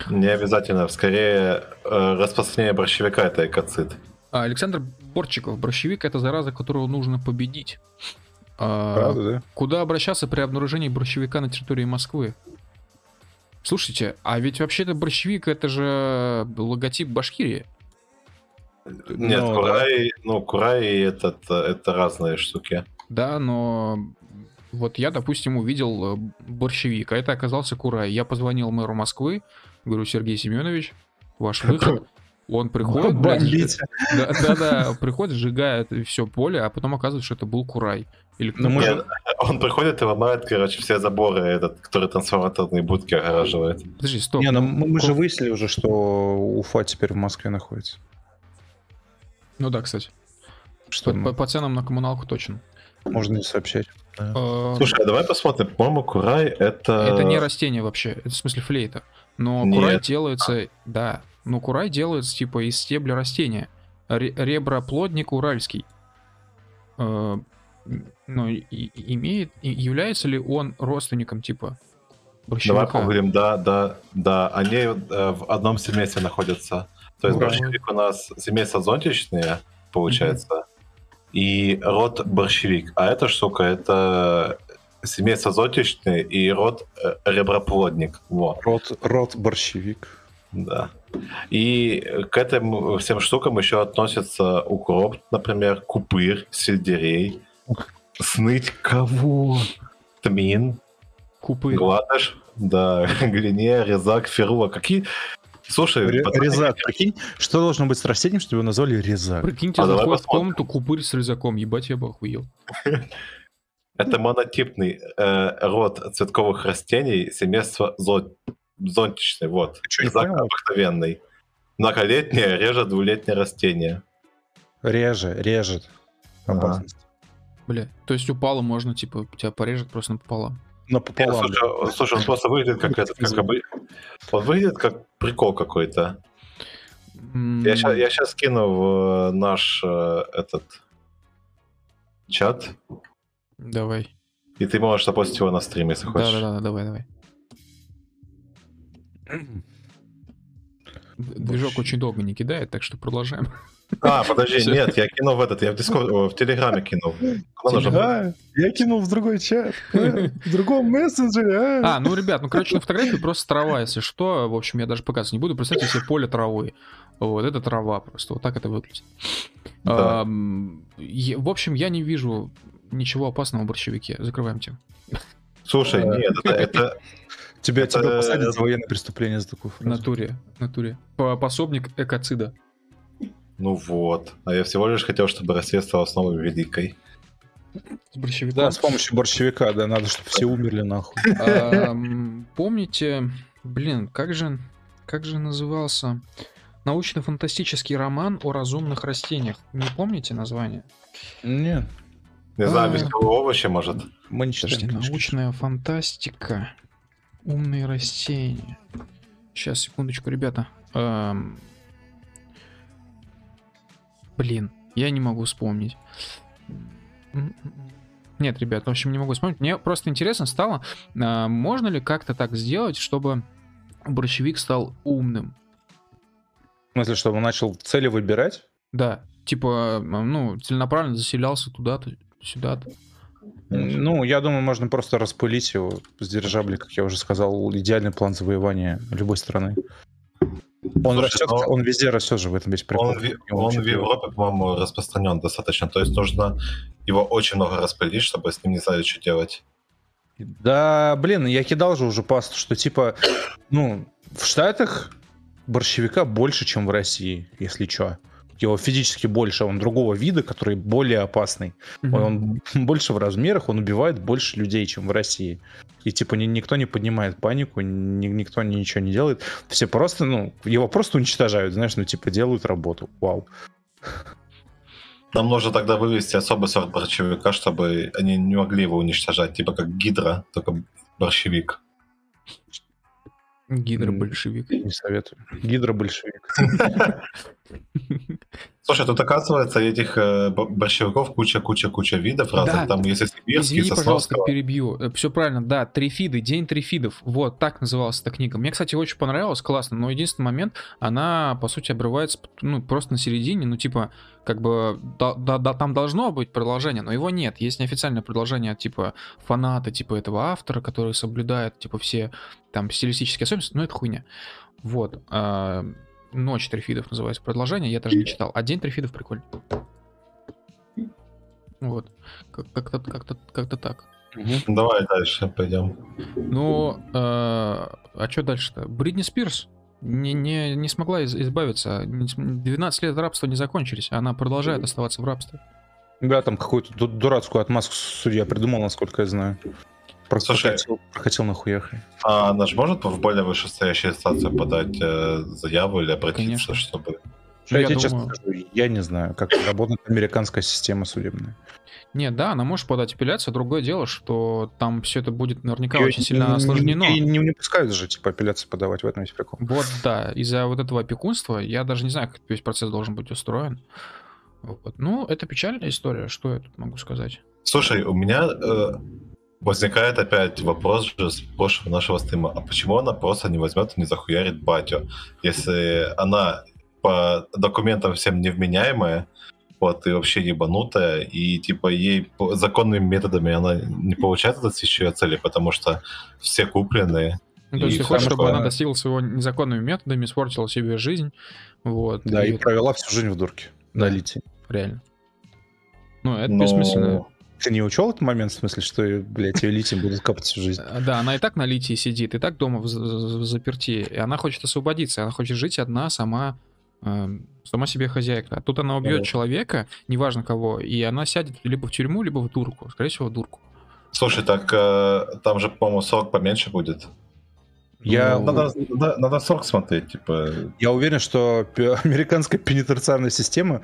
S3: Не обязательно. Скорее, э, распространение борщевика это экоцид.
S2: А, Александр Борчиков. Борщевик это зараза, которую нужно победить. А, Правда, да? Куда обращаться при обнаружении борщевика на территории Москвы? Слушайте, а ведь вообще-то борщевик это же логотип Башкирии.
S3: Нет,
S1: Ну,
S3: Курай, ну, Курай и этот, э, это разные штуки.
S2: Да, но вот я, допустим, увидел э, борщевик, а это оказался Курай. Я позвонил мэру Москвы, говорю, Сергей Семенович, ваш выход. Он приходит, блядь, да, да, да, приходит, сжигает все поле, а потом оказывается, что это был Курай. Или
S1: Ну,
S3: Нет, Он приходит и ломает, короче, все заборы, этот, который трансформаторные будки огораживает.
S2: Подожди, стоп.
S1: Не, ну мы мы же выяснили уже, что Уфа теперь в Москве находится.
S2: Ну да, кстати.
S1: Что
S2: По, по ценам на коммуналку точно.
S1: можно не сообщать. Да.
S2: Э,
S3: Слушай, а давай посмотрим. По-моему, Курай это...
S2: Это не растение вообще, это в смысле флейта. Но
S3: Нет.
S2: курай делается, да, но курай делается типа из стебля растения. Ре- реброплодник уральский. Э, ну, и- и- имеет, и является ли он родственником типа
S3: Давай
S2: борщевика?
S3: погуглим, да, да, да. Они э, в одном семействе находятся. То есть борщевик у нас семейство зонтичные, получается, и род борщевик. А эта штука это семейство зонтичные и род э, реброплодник. Вот,
S1: Рот, рот борщевик.
S3: да. И к этим всем штукам еще относятся укроп, например, купырь, сельдерей, сныть кого? Тмин,
S2: Купы.
S3: Гладыш, да, глине, резак, ферула. Какие... Слушай,
S1: Ре- Резак, прикинь, что должно быть с растением, чтобы его назвали резак?
S2: Прикиньте,
S3: А давай
S2: заходит в комнату купырь с рюкзаком. Ебать, я бы охуел.
S3: это монотипный э, род цветковых растений семейства зон... зонтичный. Вот.
S1: Не
S3: Резак обыкновенный. Многолетнее, реже двулетнее растение.
S1: Реже, режет.
S3: Ага.
S1: Опасность.
S2: Бля, то есть упало можно, типа, тебя порежет просто напополам.
S1: Но
S3: Нет,
S1: пополам.
S3: слушай, он- слушай, он просто выглядит как этот, как обы- Он выглядит как прикол какой-то.
S2: М,
S3: Я сейчас, скину в э, наш э, этот чат,
S2: Давай.
S3: и ты можешь запостить его на стриме, если хочешь.
S2: Да-да-да, давай, давай. Движок очень долго не кидает, так что продолжаем.
S3: А, подожди, нет, я кинул в этот, я в Дискорд, в Телеграме кинул.
S1: А, я кинул в другой чат. э, В другом мессенджере.
S2: А, ну, ребят, ну, короче, на фотографии просто трава, если что. В общем, я даже показывать не буду. Представьте себе поле травы. Вот, это трава просто. Вот так это выглядит.
S3: Да.
S2: В общем, я не вижу ничего опасного в борщевике. Закрываем тему.
S3: Слушай, нет, это, это-
S1: Тебя,
S3: это-
S1: тебя посадят за военное преступление за такую
S2: В
S1: фразу.
S2: натуре, натуре. По- Пособник экоцида.
S3: Ну вот. А я всего лишь хотел, чтобы Россия стала снова великой.
S2: С борщевиком.
S1: Да, с помощью борщевика, да, надо, чтобы все умерли нахуй.
S2: Помните, блин, как же, как же назывался научно-фантастический роман о разумных растениях? Не помните название?
S1: Нет,
S3: Не знаю,
S2: А.
S3: веселые овощи, может.
S1: мы не читаем.
S2: научная фантастика. Умные растения. Сейчас, секундочку, ребята. Блин, я не могу вспомнить. Нет, ребят, в общем, не могу вспомнить. Мне просто интересно стало, а, можно ли как-то так сделать, чтобы борщевик стал умным?
S1: В смысле, чтобы он начал цели выбирать?
S2: Да, типа, ну, целенаправленно заселялся туда-то, сюда-то.
S1: Ну, я думаю, можно просто распылить его с дирижабли, как я уже сказал, идеальный план завоевания любой страны. Он
S3: Слушай,
S1: растет,
S3: но-
S1: он везде растет же в этом весь прикол.
S3: Он, он в Европе, по-моему, распространен достаточно. То есть нужно его очень много распылить, чтобы с ним не знали, что делать.
S1: Да, блин, я кидал же уже пасту, что типа, ну, в Штатах борщевика больше, чем в России, если что. Его физически больше, он другого вида, который более опасный.
S2: Мгм.
S1: Он, он больше в размерах, он убивает больше людей, чем в России. И типа ни- никто не поднимает панику, ни- никто ничего не делает. Все просто, ну, его просто уничтожают, знаешь, ну типа делают работу. Вау.
S3: Нам нужно тогда вывести особый сорт борщевика, чтобы они не могли его уничтожать. Типа как гидра, только борщевик.
S2: Гидробольшевик.
S1: Не советую. Гидробольшевик.
S3: Слушай, тут оказывается этих э, бо- борщевиков куча-куча-куча видов разных.
S2: Да.
S3: Там есть и сибирский,
S2: Извини, пожалуйста, перебью. Все правильно, да, трифиды, День трифидов. Вот, так называлась эта книга. Мне, кстати, очень понравилось, классно, но единственный момент, она, по сути, обрывается, ну, просто на середине, ну, типа, как бы, да, да, да, там должно быть продолжение, но его нет. Есть неофициальное продолжение типа, фаната, типа, этого автора, который соблюдает, типа, все, там, стилистические особенности, но это хуйня. Вот. а, Ночь Трифидов называется продолжение, я даже не читал. А День Трифидов прикольный. Вот. Как-то как-то как-то так.
S3: Угу. Давай дальше пойдем.
S2: Ну, э, а что дальше-то? Бридни Спирс не, не, не смогла избавиться. 12 лет рабства не закончились, а она продолжает оставаться в рабстве.
S1: Да, там какую-то дурацкую отмазку судья придумал, насколько я знаю. Просто Слушай, хотел, хотел нахуях.
S3: А она же может в более вышестоящую инстанцию подать э, заяву или обратиться, Конечно. чтобы...
S1: Ну, я, я, думаю... честно скажу, я не знаю, как работает американская система судебная.
S2: Нет, да, она может подать апелляцию. Другое дело, что там все это будет наверняка Ее очень сильно осложнено.
S1: И не, не пускают же, типа, апелляцию подавать, в этом есть прикол.
S2: Вот, да. Из-за вот этого опекунства я даже не знаю, как весь процесс должен быть устроен. Вот. Ну, это печальная история, что я тут могу сказать.
S3: Слушай, у меня э, возникает опять вопрос же с прошлого нашего стрима. А почему она просто не возьмет и не захуярит батю? Если она по документам всем невменяемая, вот, и вообще ебанутая, и, типа, ей законными методами она не получает достичь ее цели, потому что все купленные.
S2: Ну, то есть ты хочешь, чтобы она достигла своего незаконными методами, испортила себе жизнь, вот.
S1: Да, и, и провела всю жизнь в дурке да. на литии.
S2: Реально. Ну, это Но... бессмысленно.
S1: Ты не учел этот момент, в смысле, что, блядь, ее литий будет капать всю жизнь?
S2: Э, да, она и так на литии сидит, и так дома в, в заперти, и она хочет освободиться, она хочет жить одна, сама, Эм, сама себе хозяйка. А тут она убьет да. человека, неважно кого, и она сядет либо в тюрьму, либо в дурку. Скорее всего, в дурку.
S3: Слушай, так э, там же, по-моему, срок поменьше будет. Я... Ну, надо, надо, надо срок смотреть, типа...
S1: Я уверен, что американская пенитенциарная система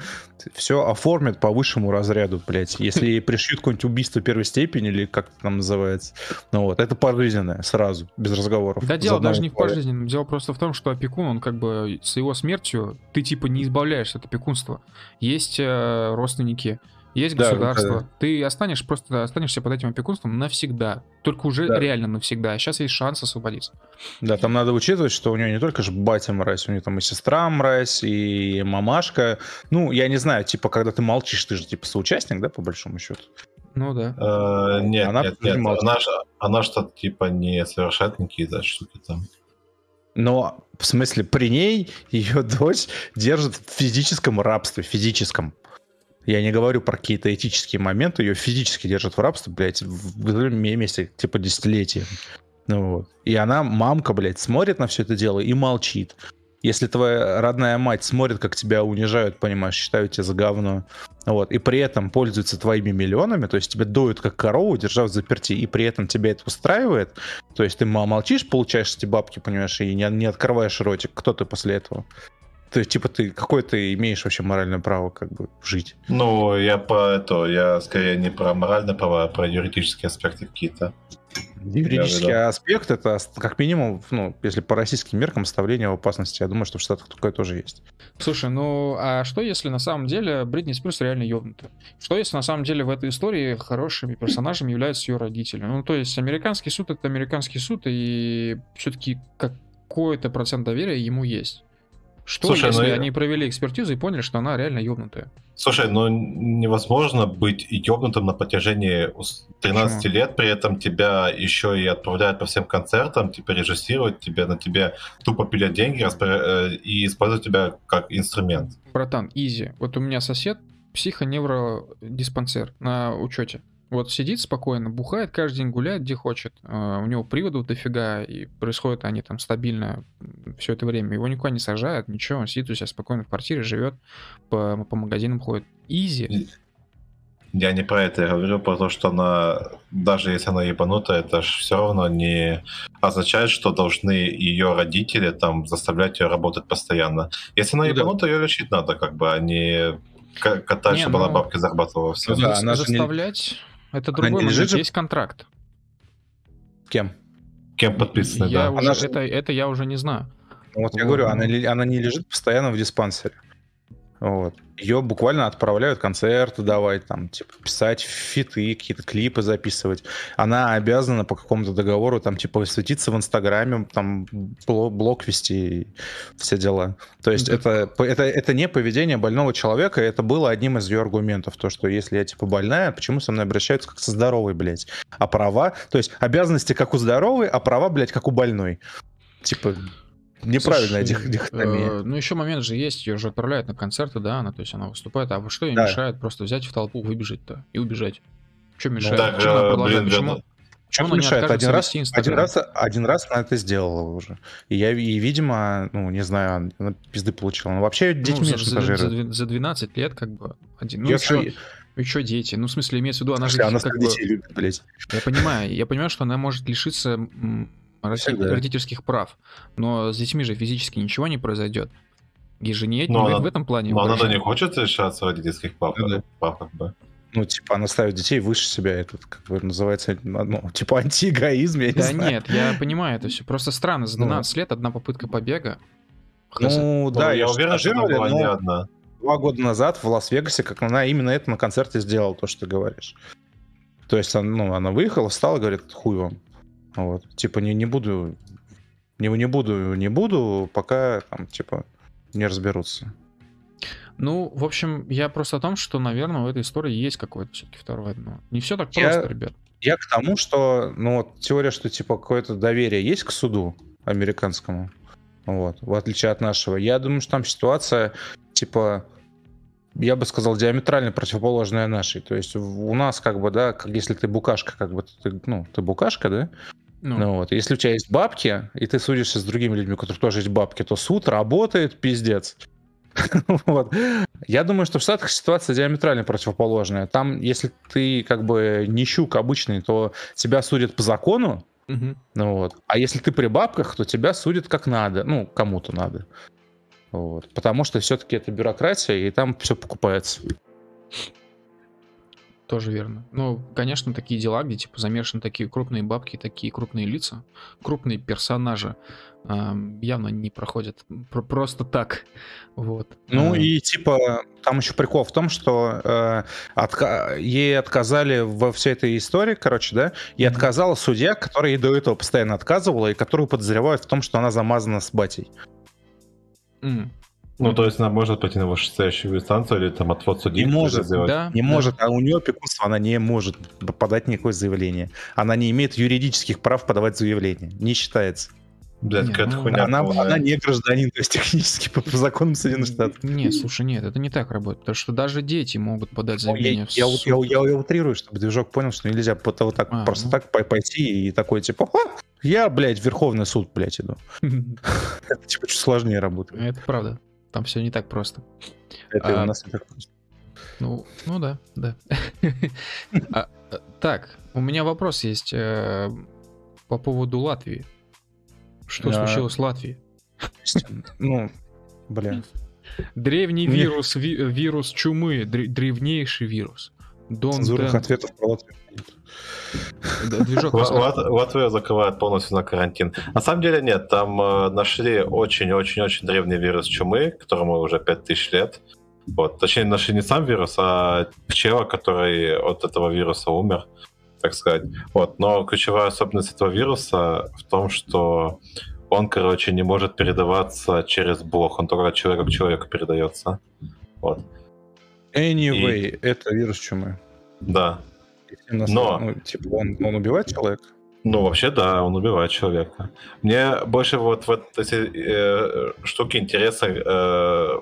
S1: все оформит по высшему разряду, блядь. Если ей пришьют какое-нибудь убийство первой степени, или как это там называется, ну вот, это пожизненное, сразу, без разговоров.
S2: Да дело даже не в пожизненном, дело просто в том, что опекун, он как бы с его смертью, ты типа не избавляешься от опекунства. Есть э, родственники, есть да, государство. Да. Ты останешь просто останешься под этим опекунством навсегда. Только уже да. реально навсегда. А сейчас есть шанс освободиться.
S1: Да, там надо учитывать, что у нее не только же батя мразь, у нее там и сестра мразь, и мамашка. Ну, я не знаю, типа, когда ты молчишь, ты же типа соучастник, да, по большому счету?
S2: Ну да.
S3: Э, нет, она нет, нет. Она, она что-то типа не совершает никакие штуки там.
S1: Но в смысле, при ней ее дочь держит в физическом рабстве, физическом. Я не говорю про какие-то этические моменты, ее физически держат в рабстве, блядь, в месте типа десятилетия. Ну, вот. И она, мамка, блядь, смотрит на все это дело и молчит. Если твоя родная мать смотрит, как тебя унижают, понимаешь, считают тебя за говно, вот, и при этом пользуются твоими миллионами, то есть тебя дуют как корову, держав заперти, и при этом тебя это устраивает, то есть ты молчишь, получаешь эти бабки, понимаешь, и не, не открываешь ротик, кто ты после этого? То есть, типа, ты какое ты имеешь вообще моральное право как бы жить?
S3: Ну, я по это, я скорее не про моральное право, а про юридические аспекты какие-то.
S1: Юридический аспект это как минимум, ну, если по российским меркам, составление в опасности. Я думаю, что в Штатах такое тоже есть.
S2: Слушай, ну а что если на самом деле Бритни Спирс реально ёбнута? Что если на самом деле в этой истории хорошими персонажами являются ее родители? Ну, то есть американский суд это американский суд, и все-таки какой-то процент доверия ему есть. Что, Слушай, если ну, они провели экспертизу и поняли, что она реально ёбнутая?
S3: Слушай, ну невозможно быть ёбнутым на протяжении 13 Почему? лет, при этом тебя еще и отправляют по всем концертам, типа режиссировать тебе, на тебе тупо пилят деньги распоря... Э, и используют тебя как инструмент.
S2: Братан, изи. Вот у меня сосед психоневродиспансер на учете. Вот сидит спокойно, бухает, каждый день гуляет, где хочет. Uh, у него приводов дофига, и происходят они там стабильно все это время. Его никуда не сажают, ничего, он сидит у себя спокойно в квартире, живет, по, по магазинам ходит. Изи.
S3: Я не про это, я говорю про то, что она, даже если она ебанутая, это же все равно не означает, что должны ее родители там заставлять ее работать постоянно. Если она ну, ебанутая, да. ее лечить надо, как бы, а не катать, не, чтобы ну... она бабки зарабатывала. Все.
S2: Ну, да, она заставлять... Это другой момент. Лежит... Есть контракт.
S1: Кем?
S3: Кем подписано,
S2: я
S3: да.
S2: Уже, она это, это я уже не знаю.
S1: Вот я говорю, она, она не лежит постоянно в диспансере. Вот. Ее буквально отправляют концерты давать, там, типа, писать фиты, какие-то клипы записывать. Она обязана по какому-то договору, там, типа, светиться в Инстаграме, там, блог вести, все дела. То есть это, это, это не поведение больного человека, это было одним из ее аргументов, то, что если я, типа, больная, почему со мной обращаются как со здоровой, блядь? А права, то есть обязанности как у здоровой, а права, блядь, как у больной. Типа, неправильная Слушай, дихотомия. Э,
S2: ну, еще момент же есть, ее же отправляют на концерты, да, она, то есть она выступает, а что ей да. мешает просто взять в толпу, выбежать-то и убежать? Что мешает? Ну, так, Почему она Блин,
S1: Почему? Почему мешает? Один раз, один, раз, один раз она это сделала уже. И я, и, видимо, ну, не знаю, она пизды получила. Но вообще дети ну,
S2: за, за, за 12 лет как бы один. Ну, еще, еще дети. Ну, в смысле, имеется в виду, она же...
S1: Она как детей бы... любит, блядь.
S2: Я понимаю, я понимаю, что она может лишиться родительских прав. Но с детьми же физически ничего не произойдет. И же не, но она, в этом плане.
S3: Но она не хочет лишаться родительских прав, да. прав как бы
S1: ну, типа, она ставит детей выше себя, это как бы называется, ну, типа, антиэгоизм, я не
S2: да
S1: знаю.
S2: нет, я понимаю это все. Просто странно, за 12 ну, лет одна попытка побега.
S1: Ну, да, я, я уверен, что она была не одна. Два года назад в Лас-Вегасе, как она именно это на концерте сделала, то, что ты говоришь. То есть, ну, она выехала, встала, говорит, хуй вам. Вот. Типа, не, не буду, не, не буду, не буду, пока, там, типа, не разберутся.
S2: Ну, в общем, я просто о том, что, наверное, у этой истории есть какое-то все-таки второе дно. Не все так я, просто, ребят.
S1: Я к тому, что, ну, вот теория, что, типа, какое-то доверие есть к суду американскому, вот, в отличие от нашего. Я думаю, что там ситуация, типа, я бы сказал, диаметрально противоположная нашей. То есть у нас, как бы, да, как если ты букашка, как бы, ты, ну, ты букашка, да, ну. ну вот, если у тебя есть бабки, и ты судишься с другими людьми, у которых тоже есть бабки, то суд работает, пиздец. вот. Я думаю, что в Штатах ситуация диаметрально противоположная. Там, если ты как бы не щук обычный, то тебя судят по закону, ну, вот. А если ты при бабках, то тебя судят как надо. Ну, кому-то надо. Вот. Потому что все-таки это бюрократия, и там все покупается.
S2: Тоже верно. Ну, конечно, такие дела, где типа замешаны такие крупные бабки, такие крупные лица, крупные персонажи, э, явно не проходят про просто так. Вот.
S1: Ну э. и типа там еще прикол в том, что э, отка- ей отказали во всей этой истории, короче, да, и mm-hmm. отказала судья, которая ей до этого постоянно отказывала и которую подозревают в том, что она замазана с батей.
S3: Mm. Ну, то есть она может пойти на вышестоящую инстанцию или там отвод судьи
S1: не может, сделать? Да, не да. может, а у нее опекунство, она не может подать никакое заявление. Она не имеет юридических прав подавать заявление, не считается.
S3: Блядь, какая-то ну, хуйня.
S1: Она, она не гражданин, то есть технически по, по законам Соединенных Штатов.
S2: Нет, слушай, нет, это не так работает, потому что даже дети могут подать заявление
S1: я, в суд. Я, я, я, я утрирую, чтобы движок понял, что нельзя вот, вот так, а, просто ну. так пойти и такой, типа, я, блядь, в Верховный суд, блядь, иду. Это, типа, чуть сложнее работает.
S2: Это правда. Там все не так просто.
S1: Это а, у нас просто.
S2: Ну, ну да, да. а, так, у меня вопрос есть э, по поводу Латвии. Что случилось с Латвией?
S1: Ну, блин.
S2: Древний вирус, ви, вирус чумы, древнейший вирус.
S1: Дон Цензурных ответов про Латвию.
S3: Движок Латвия закрывает полностью на карантин. На самом деле нет, там э, нашли очень-очень-очень древний вирус чумы, которому уже 5000 лет. Вот. Точнее, нашли не сам вирус, а пчела, который от этого вируса умер, так сказать. Вот. Но ключевая особенность этого вируса в том, что он, короче, не может передаваться через блок, он только от человека к человеку передается. Вот.
S1: Anyway, И... это вирус чумы.
S3: Да.
S1: Но... Ну, типа, он, он убивает человека?
S3: Ну, вообще, да, он убивает человека. Мне больше вот, вот эти э, штуки интересны, э,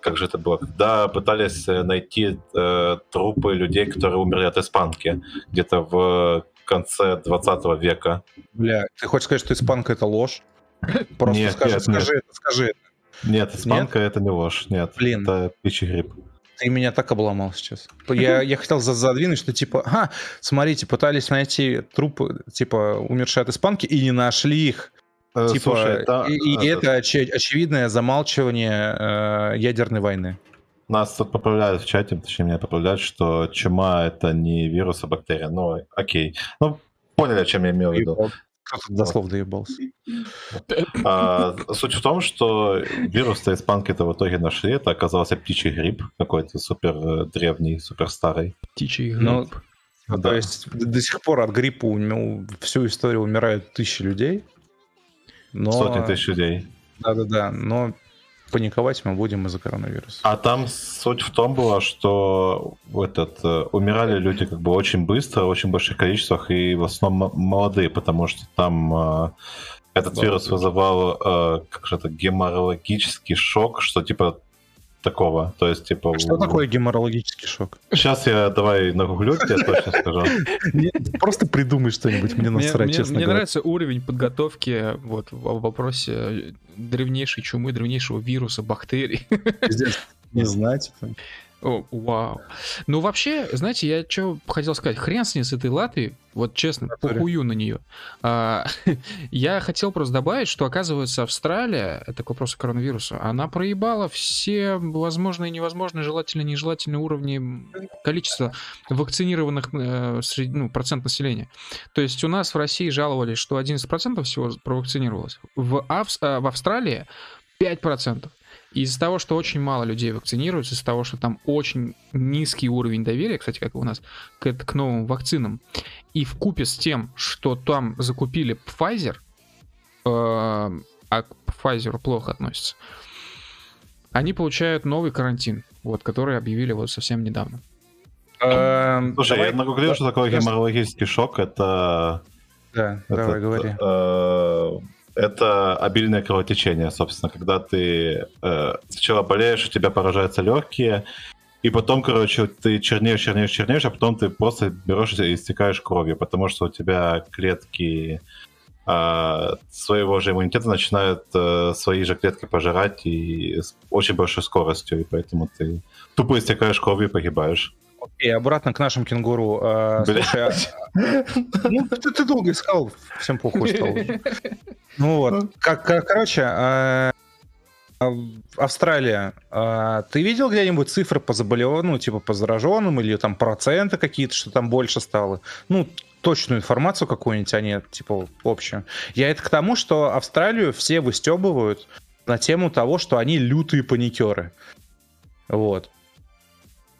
S3: как же это было, когда пытались э, найти э, трупы людей, которые умерли от испанки где-то в конце 20 века.
S1: Бля, ты хочешь сказать, что испанка это ложь? Просто нет, скажи, нет, скажи нет. это, скажи это.
S3: Нет, испанка нет? это не ложь, нет. Блин. Это птичий гриб.
S1: Ты меня так обломал сейчас. Я, я хотел задвинуть, что типа, ага, смотрите, пытались найти трупы, типа, умершие от испанки, и не нашли их. Э, типа, слушай, это, и, и это, это оч, очевидное замалчивание э, ядерной войны.
S3: Нас тут поправляют в чате, точнее меня поправляют, что чума это не вирус, а бактерия. Ну, окей. Ну, поняли, о чем я имел в виду.
S1: Кто-то дословно доебался.
S3: А, суть в том, что вирус-то испанки это в итоге нашли. Это оказался птичий гриб какой-то супер э, древний, супер старый.
S2: Птичий гриб. Ну,
S1: да. То есть до сих пор от гриппа ну, всю историю умирают тысячи людей.
S3: Но... Сотни тысяч людей.
S1: Да-да-да, но паниковать мы будем из-за коронавируса.
S3: А там суть в том была, что этот, э, умирали люди как бы очень быстро, в очень больших количествах, и в основном молодые, потому что там э, Этот вирус вызывал, э, как же это, геморрагический шок, что типа такого. То есть, типа...
S1: А что такое геморрагический шок?
S3: Сейчас я давай нагуглю, тебе точно скажу.
S1: Просто придумай что-нибудь, мне насрать, честно
S2: Мне нравится уровень подготовки вот в вопросе древнейшей чумы, древнейшего вируса, бактерий.
S1: Не знать.
S2: О, вау. Ну, вообще, знаете, я что хотел сказать. Хрен с ней, с этой Латвией. Вот честно, похую на нее. А, я хотел просто добавить, что, оказывается, Австралия, это к вопросу коронавируса, она проебала все возможные и невозможные, желательные и нежелательные уровни количества вакцинированных э, среди, ну, процент населения. То есть у нас в России жаловались, что 11% всего провакцинировалось. В, Авс... Э, в Австралии 5%. Из-за того, что очень мало людей вакцинируются, из-за того, что там очень низкий уровень доверия, кстати, как у нас, к, к новым вакцинам, и в купе с тем, что там закупили Pfizer, э, а к Pfizer плохо относятся, они получают новый карантин, вот, который объявили вот совсем недавно.
S3: Эм, Слушай, я нагуглил, что такое геморрагический шок. Это...
S1: Да, давай, говори.
S3: Это обильное кровотечение, собственно, когда ты э, сначала болеешь, у тебя поражаются легкие, и потом, короче, ты чернеешь, чернеешь, чернеешь, а потом ты просто берешь и истекаешь кровью, потому что у тебя клетки э, своего же иммунитета начинают э, свои же клетки пожирать и с очень большой скоростью, и поэтому ты тупо истекаешь кровью и погибаешь.
S1: Окей, обратно к нашим кенгуру. А, слушай, а, ну, ты, ты долго искал, всем похуй стало. Ну вот, как, как короче, а, Австралия. А, ты видел где-нибудь цифры по заболеванию, ну, типа по зараженным или там проценты какие-то, что там больше стало? Ну, точную информацию какую-нибудь, а не типа общую. Я это к тому, что Австралию все выстебывают на тему того, что они лютые паникеры. Вот.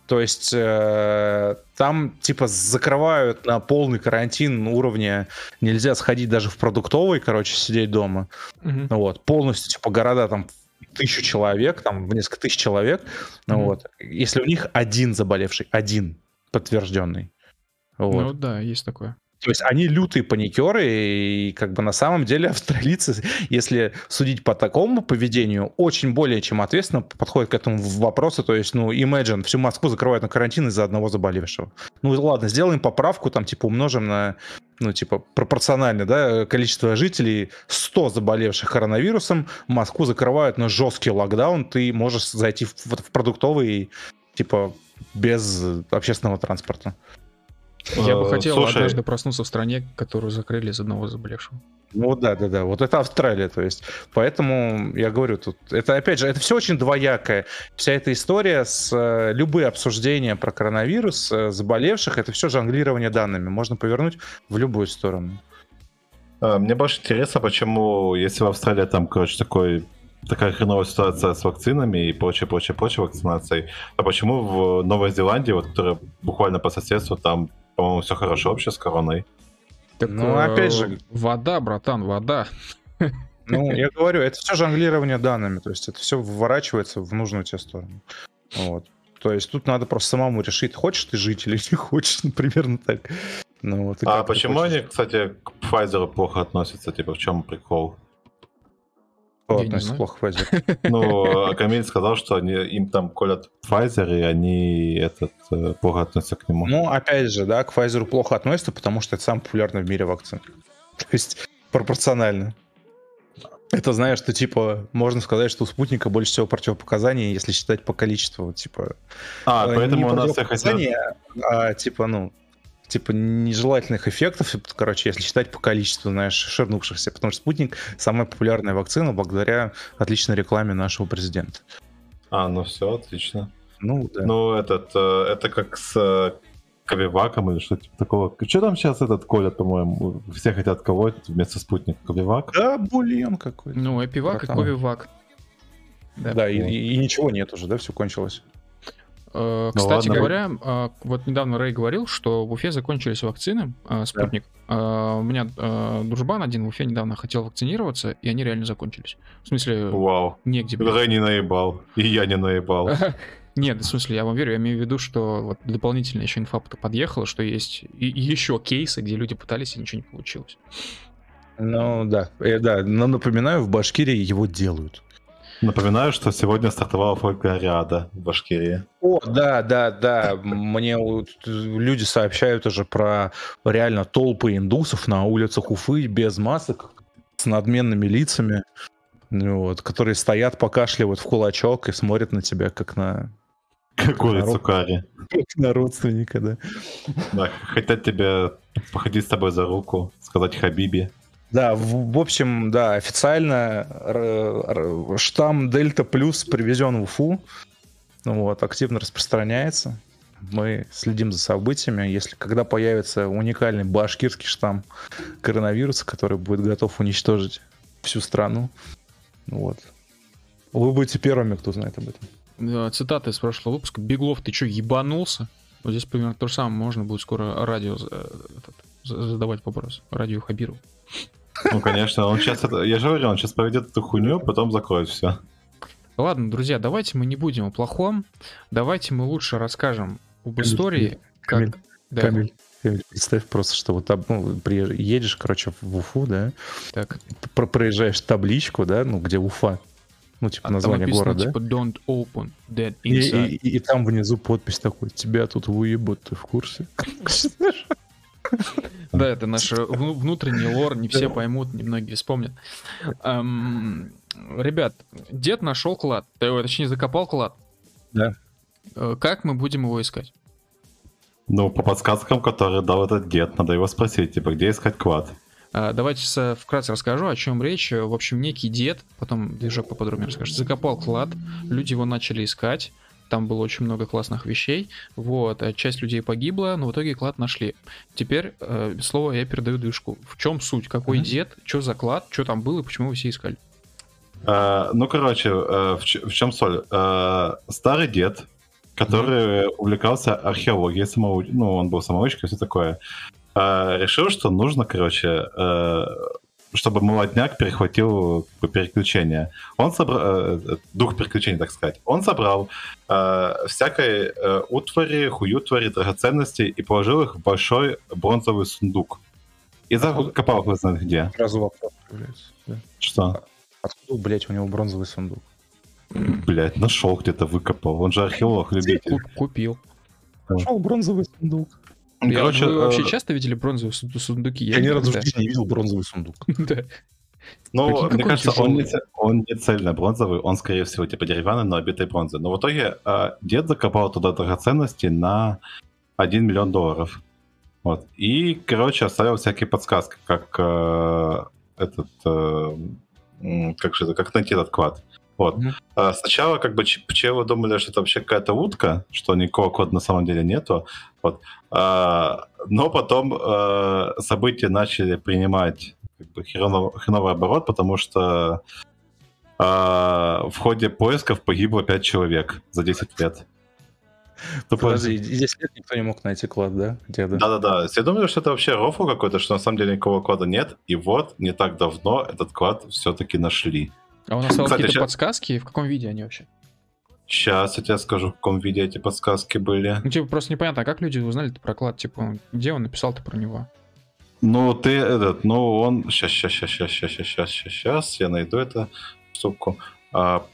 S1: То есть э, там типа закрывают на полный карантин уровня нельзя сходить даже в продуктовый, короче, сидеть дома. Mm-hmm. Вот полностью типа города там тысячу человек, там в несколько тысяч человек. Mm-hmm. Вот если у них один заболевший, один подтвержденный.
S2: Вот. Ну да, есть такое.
S1: То есть они лютые паникеры, и как бы на самом деле австралийцы, если судить по такому поведению, очень более чем ответственно подходят к этому вопросу. То есть, ну, imagine, всю Москву закрывают на карантин из-за одного заболевшего. Ну, ладно, сделаем поправку, там, типа, умножим на, ну, типа, пропорционально, да, количество жителей, 100 заболевших коронавирусом, Москву закрывают на жесткий локдаун, ты можешь зайти в, в продуктовый, типа, без общественного транспорта.
S2: Я бы э, хотел Слушай, однажды проснуться в стране, которую закрыли из одного заболевшего.
S1: Ну да, да, да. Вот это Австралия, то есть. Поэтому я говорю, тут это опять же, это все очень двоякое. Вся эта история с э, любые обсуждения про коронавирус, э, заболевших, это все жонглирование данными. Можно повернуть в любую сторону.
S3: Мне больше интересно, почему, если в Австралии там, короче, такой такая хреновая ситуация с вакцинами и прочее, прочее, прочее вакцинацией, а почему в Новой Зеландии, вот, которая буквально по соседству, там по-моему, все хорошо вообще с короной.
S2: Так, ну, опять же... Вода, братан, вода.
S1: Ну, я говорю, это все жонглирование данными, то есть это все выворачивается в нужную тебе сторону. Вот. То есть тут надо просто самому решить, хочешь ты жить или не хочешь, ну, примерно так.
S3: Ну, вот, а почему они, кстати, к Pfizer плохо относятся? Типа, в чем прикол?
S1: Кто относится плохо к Pfizer?
S3: Ну, а Камиль сказал, что они, им там колят Pfizer, и они этот, э, плохо относятся к нему.
S1: Ну, опять же, да, к Pfizer плохо относятся, потому что это самый популярный в мире вакцина. То есть пропорционально. Это знаешь, что типа можно сказать, что у спутника больше всего противопоказаний, если считать по количеству, типа.
S3: А, э, поэтому у нас всех хотят...
S1: а типа, ну, типа нежелательных эффектов, короче, если считать по количеству, знаешь, ширнувшихся, потому что спутник самая популярная вакцина благодаря отличной рекламе нашего президента.
S3: А, ну все, отлично.
S1: Ну, да.
S3: Ну, этот, э, это как с э, Ковиваком или что-то типа такого. Что там сейчас этот колят, по-моему? Все хотят колоть вместо спутника Ковивак?
S1: Да, бульон какой-то.
S2: Ну, Эпивак и Ковивак.
S1: Да, да и, и, и ничего нет уже, да, все кончилось.
S2: Э, ну, кстати ладно. говоря, э, вот недавно Рэй говорил, что в Уфе закончились вакцины, э, спутник. Да. У меня дружбан один в Уфе недавно хотел вакцинироваться, и они реально закончились. В смысле,
S3: Вау.
S2: негде.
S3: Рэй не наебал, и я не наебал.
S2: Нет, в смысле, я вам верю, я имею в виду, что вот дополнительно еще инфа подъехала, что есть и еще кейсы, где люди пытались, и ничего не получилось.
S1: Ну да, э, да, но напоминаю, в Башкирии его делают.
S3: Напоминаю, что сегодня стартовала фольклориада в Башкирии.
S1: О, да, да, да. Мне люди сообщают уже про реально толпы индусов на улицах Уфы без масок, с надменными лицами, вот, которые стоят, покашливают в кулачок и смотрят на тебя, как на...
S3: Как курицу карри.
S1: Как на родственника, да.
S3: Да, хотят тебя походить с тобой за руку, сказать Хабиби.
S1: Да, в, в общем, да, официально штамм Дельта Плюс привезен в Уфу. Вот, активно распространяется. Мы следим за событиями. Если когда появится уникальный башкирский штамм коронавируса, который будет готов уничтожить всю страну, вот. Вы будете первыми, кто знает об этом.
S2: Цитата из прошлого выпуска. Беглов, ты что, ебанулся? Вот здесь примерно то же самое. Можно будет скоро радио э, этот, задавать вопрос. Радио Хабиру.
S3: Ну, конечно, он сейчас, это, я же говорю, он сейчас проведет эту хуйню, потом закроет все.
S2: Ладно, друзья, давайте мы не будем о плохом, давайте мы лучше расскажем об истории,
S1: Камиль, как... Да. Камиль, Камиль, представь просто, что вот там, ну, приезж... едешь, короче, в Уфу, да,
S2: так.
S1: Про проезжаешь табличку, да, ну, где Уфа, ну, типа, а название написано, города.
S2: типа, don't open that
S1: inside. И, и, и, и там внизу подпись такой, тебя тут выебут, ты в курсе?
S2: Да, это наш внутренний лор, не все поймут, немногие вспомнят. Ребят, дед нашел клад, точнее закопал клад.
S1: Да.
S2: Э, как мы будем его искать?
S3: Ну, по подсказкам, которые дал этот дед, надо его спросить, типа, где искать клад.
S2: А, давайте вкратце расскажу, о чем речь. В общем, некий дед, потом движок поподробнее расскажет, закопал клад, люди его начали искать, там было очень много классных вещей. Вот, а часть людей погибла, но в итоге клад нашли. Теперь э, слово я передаю движку. В чем суть? Какой mm-hmm. дед? Что за клад? Что там было и почему вы все искали?
S3: Uh, ну, короче, uh, в, в чем соль? Uh, старый дед, который mm-hmm. увлекался археологией, самоуч... ну, он был самоучкой, все такое, решил, что нужно, короче, чтобы молодняк перехватил переключение. Он собрал, э, э, дух переключения, так сказать. Он собрал э, всякой э, утвари, хуютвари, драгоценности и положил их в большой бронзовый сундук. И закопал их, вы знаете где.
S1: Сразу вопрос появляется.
S3: Да. Что?
S1: Откуда, блядь, у него бронзовый сундук?
S3: Блять, нашел где-то, выкопал. Он же археолог, любитель.
S2: Купил.
S1: Нашел бронзовый сундук.
S2: Я, Короче, вы вообще э, часто видели бронзовые сундуки?
S1: Я, я ни разу в жизни не видел бронзовый сундук.
S3: Да. Ну, мне кажется, он не, он не цельно бронзовый, он, скорее всего, типа деревянный, но обитый бронзой. Но в итоге э, дед закопал туда драгоценности на 1 миллион долларов. Вот. И, короче, оставил всякие подсказки, как э, этот... Э, как же это, как найти этот клад. Вот. Mm-hmm. А сначала как бы пчелы думали, что это вообще какая-то утка, что никакого кода на самом деле нету. Вот. А, но потом а, события начали принимать как бы, хреновый, хреновый оборот, потому что а, в ходе поисков погибло 5 человек за 10 лет.
S1: Ну, подожди, здесь лет никто не мог найти клад, да?
S3: Да-да-да. Я думаю, что это вообще рофл какой-то, что на самом деле никакого кода нет. И вот не так давно этот клад все-таки нашли.
S2: А у нас Кстати, какие-то щас... подсказки? В каком виде они вообще?
S3: Сейчас я тебе скажу, в каком виде эти подсказки были.
S2: Ну, типа, просто непонятно, а как люди узнали про клад? Типа, где он написал-то про него?
S3: Ну, ты этот, ну, он... Сейчас, сейчас, сейчас, сейчас, сейчас, сейчас, сейчас, сейчас, я найду это, ссылку. А...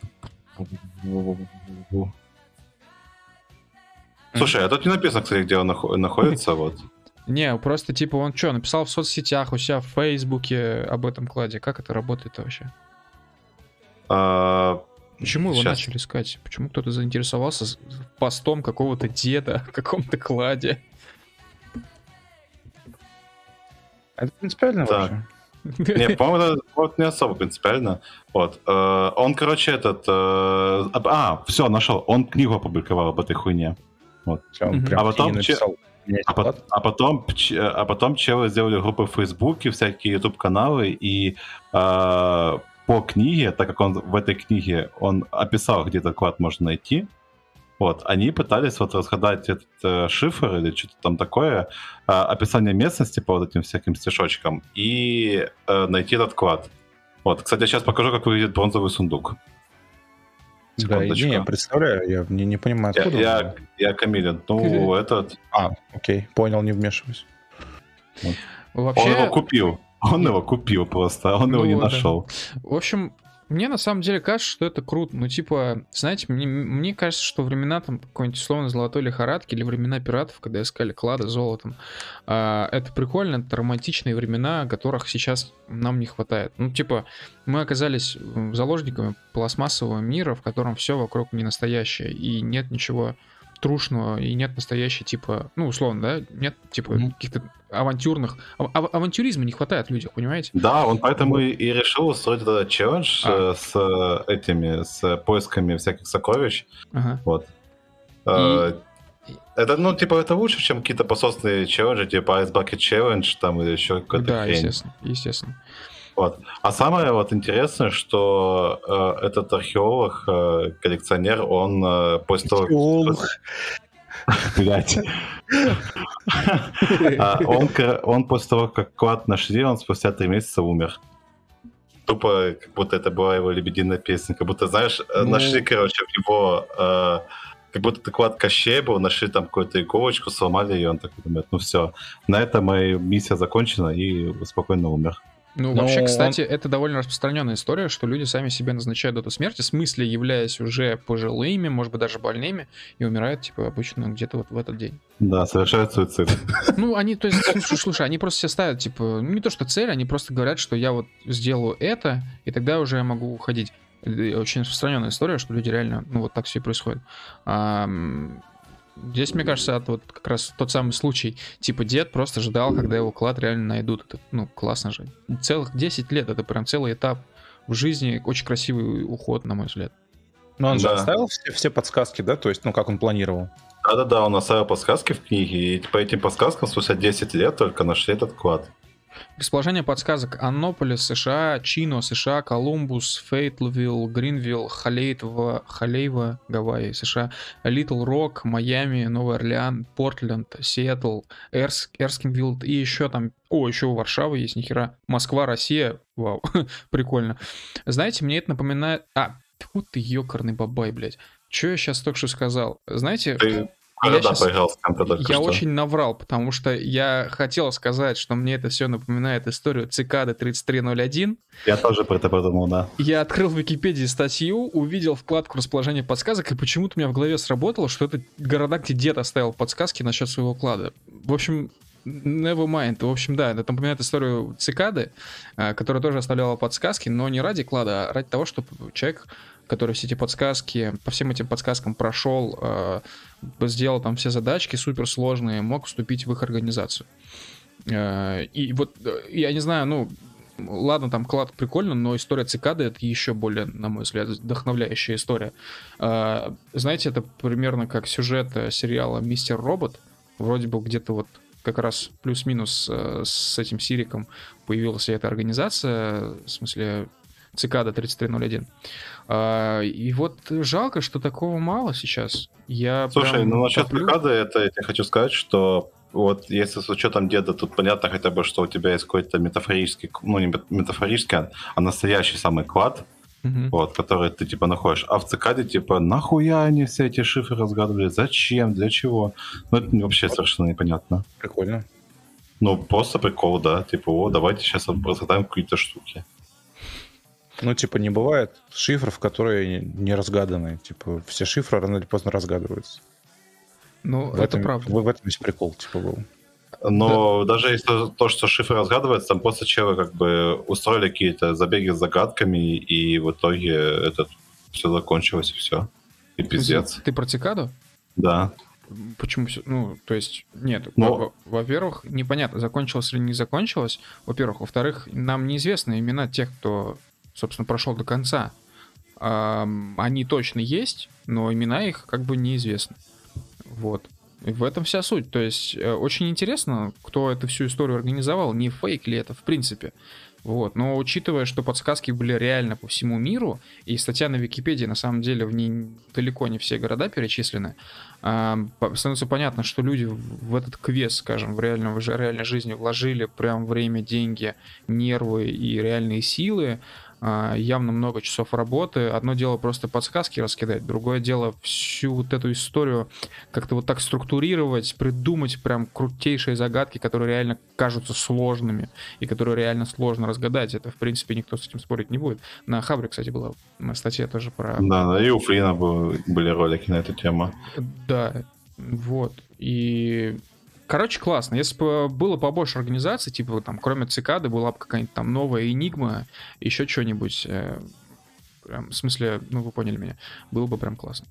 S3: Слушай, а тут не написано, кстати, где он находится, вот.
S2: Не, просто типа он что, написал в соцсетях, у себя в Фейсбуке об этом кладе. Как это работает вообще?
S3: А,
S2: Почему его начали искать? Почему кто-то заинтересовался постом какого-то деда в каком-то кладе?
S1: Это принципиально
S3: да. вообще? Не, по-моему, это вот не особо принципиально. Вот. Э, он, короче, этот... Э, а, все, нашел. Он книгу опубликовал об этой хуйне. Вот. А потом... А, по- а потом, а потом челы сделали группы в Фейсбуке, всякие YouTube каналы и э, по книге, так как он в этой книге, он описал, где этот клад можно найти, вот, они пытались вот разгадать этот э, шифр или что-то там такое, э, описание местности по вот этим всяким стишочкам и э, найти этот клад. Вот, кстати, я сейчас покажу, как выглядит бронзовый сундук.
S1: Да, не, я представляю, я не, не понимаю,
S3: откуда. Я, я, я Камилин, ну, этот...
S1: А, окей, понял, не вмешиваюсь.
S3: Вот. Вообще... Он его купил. Он его купил просто, а он его не
S2: Ну, да.
S3: нашел.
S2: В общем, мне на самом деле кажется, что это круто. Ну, типа, знаете, мне, мне кажется, что времена там какой-нибудь условно золотой лихорадки или времена пиратов, когда искали клады золотом, а, это прикольно, это романтичные времена, которых сейчас нам не хватает. Ну, типа, мы оказались заложниками пластмассового мира, в котором все вокруг не настоящее, и нет ничего трушного, и нет настоящей, типа, ну, условно, да, нет, типа,
S1: Мгм.
S2: каких-то авантюрных... ав- ав- авантюризма не хватает в людях, понимаете?
S3: Да, он поэтому и, и решил устроить этот челлендж
S2: А.
S3: э, с э, этими, с поисками всяких сокровищ.
S2: Ага.
S3: Вот. Э,
S2: И-
S3: Это, ну, типа, это лучше, чем какие-то пососные челленджи, типа Ice Bucket Challenge, там, или еще какой-то
S2: Да,
S3: хрень.
S2: естественно, естественно.
S3: Вот. А самое вот интересное, что э, этот археолог, э, коллекционер, он э, после того...
S1: Археолог.
S3: Блядь. А, он, он после того, как клад нашли, он спустя три месяца умер. Тупо, как будто это была его лебединая песня. Как будто, знаешь, э,
S1: Ну.
S3: нашли, короче, в его... э, как будто это клад Кощей был, нашли там какую-то иголочку, сломали ее, он такой думает, ну все, на этом моя миссия закончена, и спокойно умер.
S2: Ну,
S1: Но
S2: вообще,
S1: он-
S2: кстати, это довольно распространенная история, что люди сами себе назначают дату смерти, в смысле, являясь уже пожилыми, может быть, даже больными, и умирают, типа, обычно где-то вот в этот день.
S3: Да, совершает суицид.
S2: Ну, они, то есть, слушай, слушай, они просто себе ставят, типа, ну, не то что цель, они просто говорят, что я вот сделаю это, и тогда уже я могу уходить. Это Очень распространенная история, что люди реально, ну, вот так все и происходит. А, здесь, мне кажется, это вот как раз тот самый случай. Типа, дед просто ждал, когда его клад реально найдут. Это, ну, классно же. Целых 10 лет, это прям целый этап в жизни. Очень красивый уход, на мой взгляд.
S1: Но он же
S3: Да.
S1: оставил все, все подсказки, да? То есть, ну, как он планировал.
S3: Да-да-да, он оставил подсказки в книге, и по этим подсказкам спустя 10 лет только нашли этот клад.
S2: Расположение подсказок Аннаполис, США, Чино, США, Колумбус, Фейетвилл, Гринвилл, Халейтва, Халейва, Гавайи, США, Литл Рок, Майами, Новый Орлеан, Портленд, Сиэтл, Эрс, Эрскинвилл и еще там, о, еще у Варшавы есть, нихера, Москва, Россия, вау, прикольно. Знаете, мне это напоминает... А, тьфу ты ёкарный бабай, блядь. Че я сейчас только что сказал? Знаете,
S3: Ты когда
S2: щас-
S3: поиграл с кем-то только
S2: я
S3: что?
S2: очень наврал, потому что я хотел сказать, что мне это все напоминает историю цикады 3301.
S3: Я тоже про это подумал, да.
S2: Я открыл в Википедии статью, увидел вкладку расположения подсказок, и почему-то у меня в голове сработало, что это города, где дед оставил подсказки насчет своего клада. В общем, never mind. В общем, да, это напоминает историю цикады, а, которая тоже оставляла подсказки, но не ради клада, а ради того, чтобы человек, который все эти подсказки, по всем этим подсказкам прошел, а, сделал там все задачки суперсложные, мог вступить в их организацию. Э, И вот, э, я не знаю, ну, ладно, там клад прикольно, но история цикады это еще более, на мой взгляд, вдохновляющая история. Э, Знаете, это примерно как сюжет э, сериала «Мистер Робот». Вроде бы где-то вот как раз плюс-минус э, с этим Сириком появилась эта организация, в смысле Цикада 3301. А, И вот жалко, что такого мало сейчас. Я
S3: Слушай, ну насчет
S2: топлю.
S3: цикады, это я тебе хочу сказать, что вот если с учетом деда, тут понятно хотя бы, что у тебя есть какой-то метафорический, ну не мет- метафорический, а- а настоящий самый клад,
S2: Мгм.
S3: вот, который ты типа находишь. А в цикаде типа нахуя они все эти шифры разгадывали, зачем, для чего? Ну это вообще совершенно непонятно.
S1: Прикольно.
S3: Ну просто прикол, да, типа, о, давайте сейчас разгадаем какие-то штуки.
S1: Ну, типа, не бывает шифров, которые не разгаданы. Типа, все шифры рано или поздно разгадываются.
S2: Ну,
S1: В
S2: это
S1: этом,
S2: правда.
S1: В, в этом весь прикол, типа, был.
S3: Но даже если то, что шифр разгадывается, там просто челы как бы устроили какие-то забеги с загадками, и в итоге этот все закончилось, и все. И пиздец.
S2: Ты про цикаду?
S3: Да.
S2: Почему все? Ну, то есть, нет.
S3: Но-
S2: во- Во-первых, непонятно, закончилось или не закончилось. Во-первых. Во-вторых, нам неизвестны имена тех, кто, собственно, прошел до конца. Они точно есть, но имена их как бы неизвестны. Вот. В этом вся суть. То есть, э, очень интересно, кто эту всю историю организовал. Не фейк ли это, в принципе. Вот. Но учитывая, что подсказки были реально по всему миру, и статья на Википедии, на самом деле, в ней далеко не все города перечислены, становится понятно, что люди в этот квест, скажем, в реальной, в реальной жизни вложили прям время, деньги, нервы и реальные силы. А, явно много часов работы. Одно дело просто подсказки раскидать, другое дело всю вот эту историю как-то вот так структурировать, придумать прям крутейшие загадки, которые реально кажутся сложными и которые реально сложно разгадать. Это, в принципе, никто с этим спорить не будет. На Хабре, кстати, была статья тоже про...
S3: Да, и у Флина были ролики на эту тему.
S2: Да, вот. И Короче, классно. Если бы было побольше организаций, типа там, кроме цикады, была бы какая-нибудь там новая энигма, еще что-нибудь. Э, прям, в смысле, ну вы поняли меня, было бы прям классно.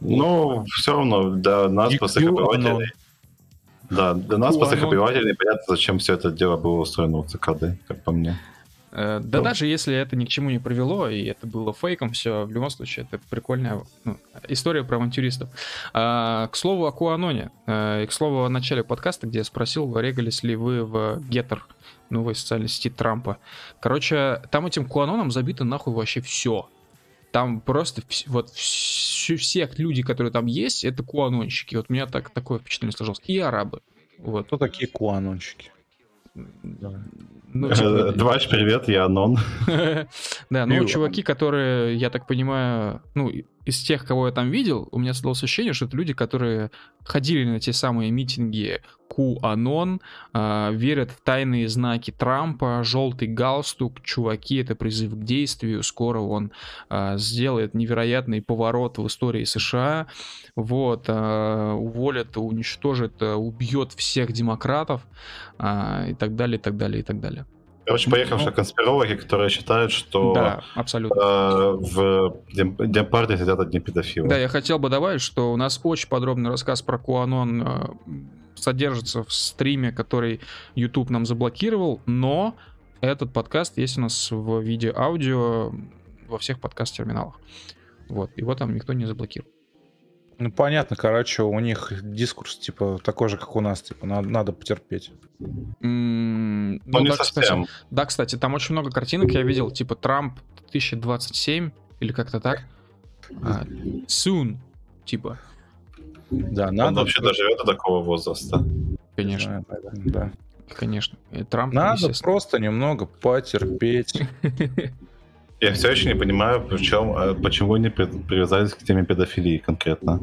S3: Ну, все равно, для нас, простых обывателей, да, для нас, простых обывателей, понятно, зачем все это дело было устроено у цикады, как по мне.
S2: Э, да, даже если это ни к чему не привело, и это было фейком, все, в любом случае, это прикольная ну, история про авантюристов. А, к слову о Куаноне, а, и к слову о начале подкаста, где я спросил, регались ли вы в Геттер, новой социальной сети Трампа. Короче, там этим Куаноном забито нахуй вообще все. Там просто вот всех людей, которые там есть, это куанонщики. Вот у меня так, такое впечатление сложилось. И арабы. Вот.
S1: Кто такие куанонщики?
S3: Ну, э, типа... Двач, привет, я Анон.
S2: Да, ну, чуваки, которые, я так понимаю, ну, из тех, кого я там видел, у меня создалось ощущение, что это люди, которые ходили на те самые митинги QAnon, э, верят в тайные знаки Трампа, желтый галстук, чуваки, это призыв к действию, скоро он э, сделает невероятный поворот в истории США, вот, э, уволит, уничтожит, убьет всех демократов э, и так далее, и так далее, и так далее.
S3: Короче, поехавшие ну, конспирологи, которые считают, что
S2: да, абсолютно.
S3: Э, в Демпарде сидят одни педофилы.
S2: Да, я хотел бы добавить, что у нас очень подробный рассказ про Куанон э, содержится в стриме, который YouTube нам заблокировал, но этот подкаст есть у нас в виде аудио во всех подкаст-терминалах. Вот, его там никто не заблокировал.
S1: Ну, понятно, короче, у них дискурс, типа, такой же, как у нас, типа, надо, надо потерпеть.
S2: Mm, ну, да, кстати, да, кстати, там очень много картинок я видел, типа, Трамп 2027, или как-то так. А, soon, типа.
S3: Да, надо. Он вообще доживет до такого возраста.
S2: Конечно. Да, да. Конечно. И Трамп,
S1: Надо просто немного потерпеть.
S3: Я все еще не понимаю, причем, э, почему они привязались к теме педофилии конкретно.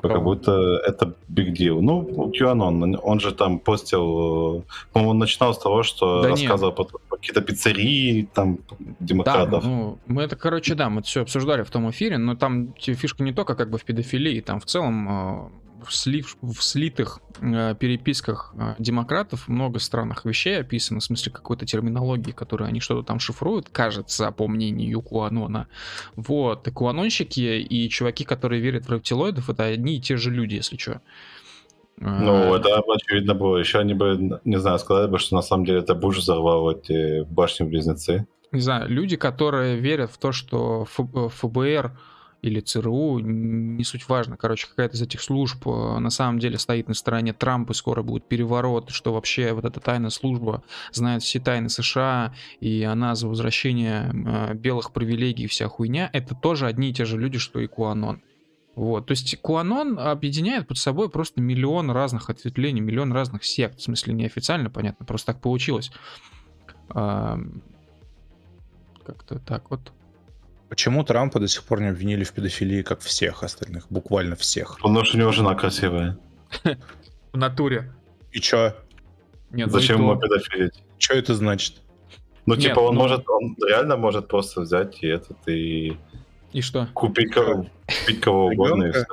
S3: Как будто это big deal. Ну, QAnon, он же там постил... По-моему, он начинал с того, что да рассказывал про, про какие-то пиццерии, там, демократов.
S2: Да, ну, мы это, короче, да, мы это все обсуждали в том эфире, но там фишка не только как бы в педофилии, там в целом э, в, слив, в слитых э, переписках э, демократов много странных вещей описано, в смысле какой-то терминологии, которую они что-то там шифруют, кажется, по мнению Куанона. Вот, и куанонщики и чуваки, которые верят в рептилоидов, это одни и те же люди, если что.
S3: Ну, это очевидно было. Еще они бы, не знаю, сказали бы, что на самом деле это Буш взорвал эти башни-близнецы.
S2: Не знаю, люди, которые верят в то, что ФБР или ЦРУ, не суть важно. Короче, какая-то из этих служб э, на самом деле стоит на стороне Трампа, и скоро будет переворот, что вообще вот эта тайная служба знает все тайны США, и она за возвращение э, белых привилегий вся хуйня, это тоже одни и те же люди, что и Куанон. Вот, то есть Куанон объединяет под собой просто миллион разных ответвлений, миллион разных сект, в смысле неофициально, понятно, просто так получилось. Как-то так вот.
S1: Почему Трампа до сих пор не обвинили в педофилии, как всех остальных? Буквально всех.
S3: Потому что у него жена красивая.
S2: В натуре.
S1: И чё?
S3: Нет, Зачем ему педофилить?
S1: Что это значит?
S3: Ну, типа, он ну- может, он реально может просто взять и этот, и...
S2: И что?
S3: Купить кого, купить кого угодно, и все.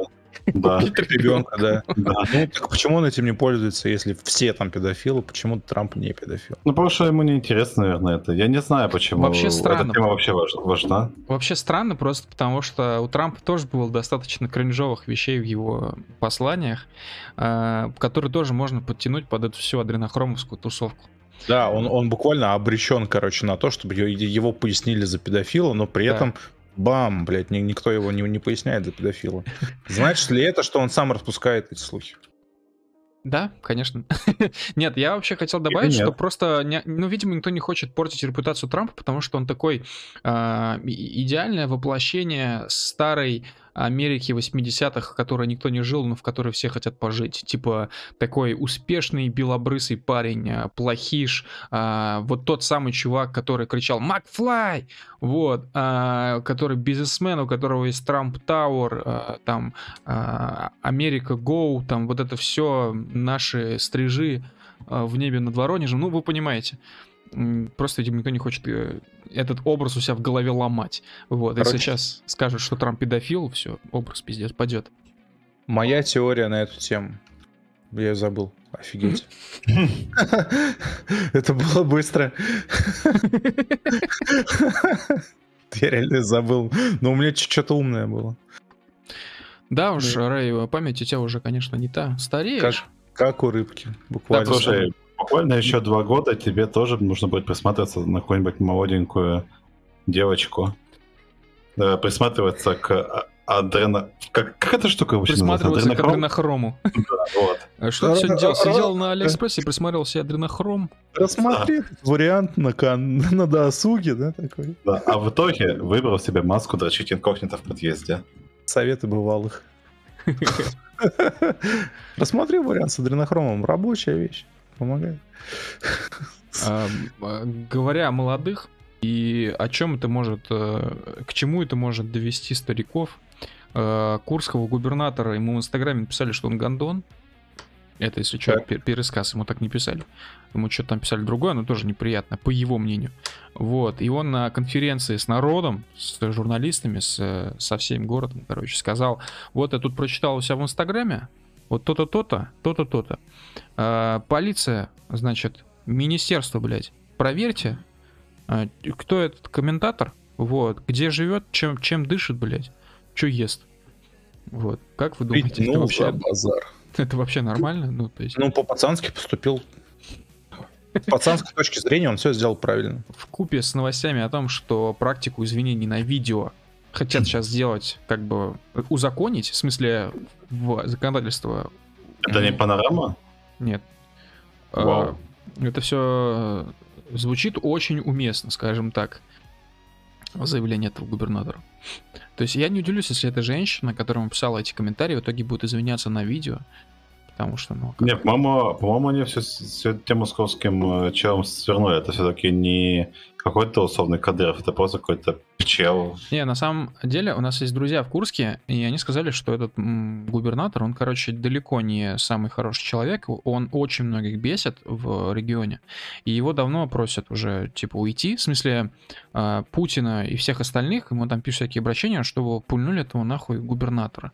S1: Да. Ребенка, да. да. Ну, так почему он этим не пользуется, если все там педофилы, почему Трамп не педофил?
S3: Ну, потому что ему не интересно, наверное, это. Я не знаю, почему.
S2: Вообще странно.
S3: Эта тема вообще важна.
S2: Вообще странно просто потому, что у Трампа тоже было достаточно кринжовых вещей в его посланиях, а, которые тоже можно подтянуть под эту всю адренохромовскую тусовку.
S1: Да, он, он буквально обречен, короче, на то, чтобы его пояснили за педофила, но при да. этом Бам, блядь, никто его не, не поясняет за педофила. Значит ли это, что он сам распускает эти слухи?
S2: Да, конечно. Нет, я вообще хотел добавить, что просто, не, ну, видимо, никто не хочет портить репутацию Трампа, потому что он такой э, идеальное воплощение старой Америки 80-х, в которой никто не жил, но в которой все хотят пожить. Типа такой успешный белобрысый парень, а, плохиш, а, вот тот самый чувак, который кричал «Макфлай!», вот, а, который бизнесмен, у которого есть Трамп Тауэр, там Америка Гоу, там вот это все наши стрижи в небе над Воронежем, ну вы понимаете. Просто, видимо, никто не хочет э, этот образ у себя в голове ломать. Вот, Короче. если сейчас скажут, что Трамп педофил, все, образ пиздец падет.
S1: Моя теория на эту тему. Я забыл. Офигеть. Это было быстро. Я реально забыл. Но у меня что-то умное было.
S2: Да уж, Рэй, память у тебя уже, конечно, не та. Стареешь.
S1: Как у рыбки, буквально.
S3: Слушай, буквально еще два года тебе тоже нужно будет присматриваться на какую-нибудь молоденькую девочку. Да, присматриваться к а, адрена... Как, как эта штука
S2: вообще Присматриваться к адренохрому. Да, вот. А что ты все делал? Сидел на Алиэкспрессе и присматривал себе адренохром?
S1: Рассмотри вариант на, на досуге, да, такой.
S3: Да, а в итоге выбрал себе маску дрочить инкогнито в подъезде.
S1: Советы бывалых. Рассмотри вариант с адренохромом. Рабочая вещь помогает.
S2: А, а, говоря о молодых, и о чем это может, э, к чему это может довести стариков, э, Курского губернатора ему в Инстаграме написали, что он гондон. Это, если что, пересказ ему так не писали. Ему что-то там писали другое, но тоже неприятно, по его мнению. Вот. И он на конференции с народом, с журналистами, с, со всем городом, короче, сказал, вот я тут прочитал у себя в Инстаграме, вот то-то, то-то, то-то, то-то. А, полиция, значит, министерство, блядь, проверьте, а, кто этот комментатор, вот, где живет, чем, чем дышит, блядь, что ест. Вот, как вы думаете, это вообще, базар. это вообще нормально? Ну, то есть...
S1: ну по-пацански поступил. С пацанской точки зрения он все сделал правильно.
S2: В купе с новостями о том, что практику извинений на видео хотят сейчас сделать, как бы узаконить, в смысле в законодательство.
S3: Это не панорама?
S2: Нет. Вау. А, это все звучит очень уместно, скажем так, заявление этого губернатора. То есть я не удивлюсь, если эта женщина, которая писала эти комментарии, в итоге будет извиняться на видео, потому что, ну...
S3: Как... Нет, по-моему, по-моему, они все, все тем московским э, челом свернули. Это все-таки не какой-то условный Кадыров, это просто какой-то чел.
S2: Не, на самом деле у нас есть друзья в Курске, и они сказали, что этот губернатор, он, короче, далеко не самый хороший человек, он очень многих бесит в регионе, и его давно просят уже, типа, уйти, в смысле, э, Путина и всех остальных, ему там пишут всякие обращения, чтобы пульнули этого нахуй губернатора.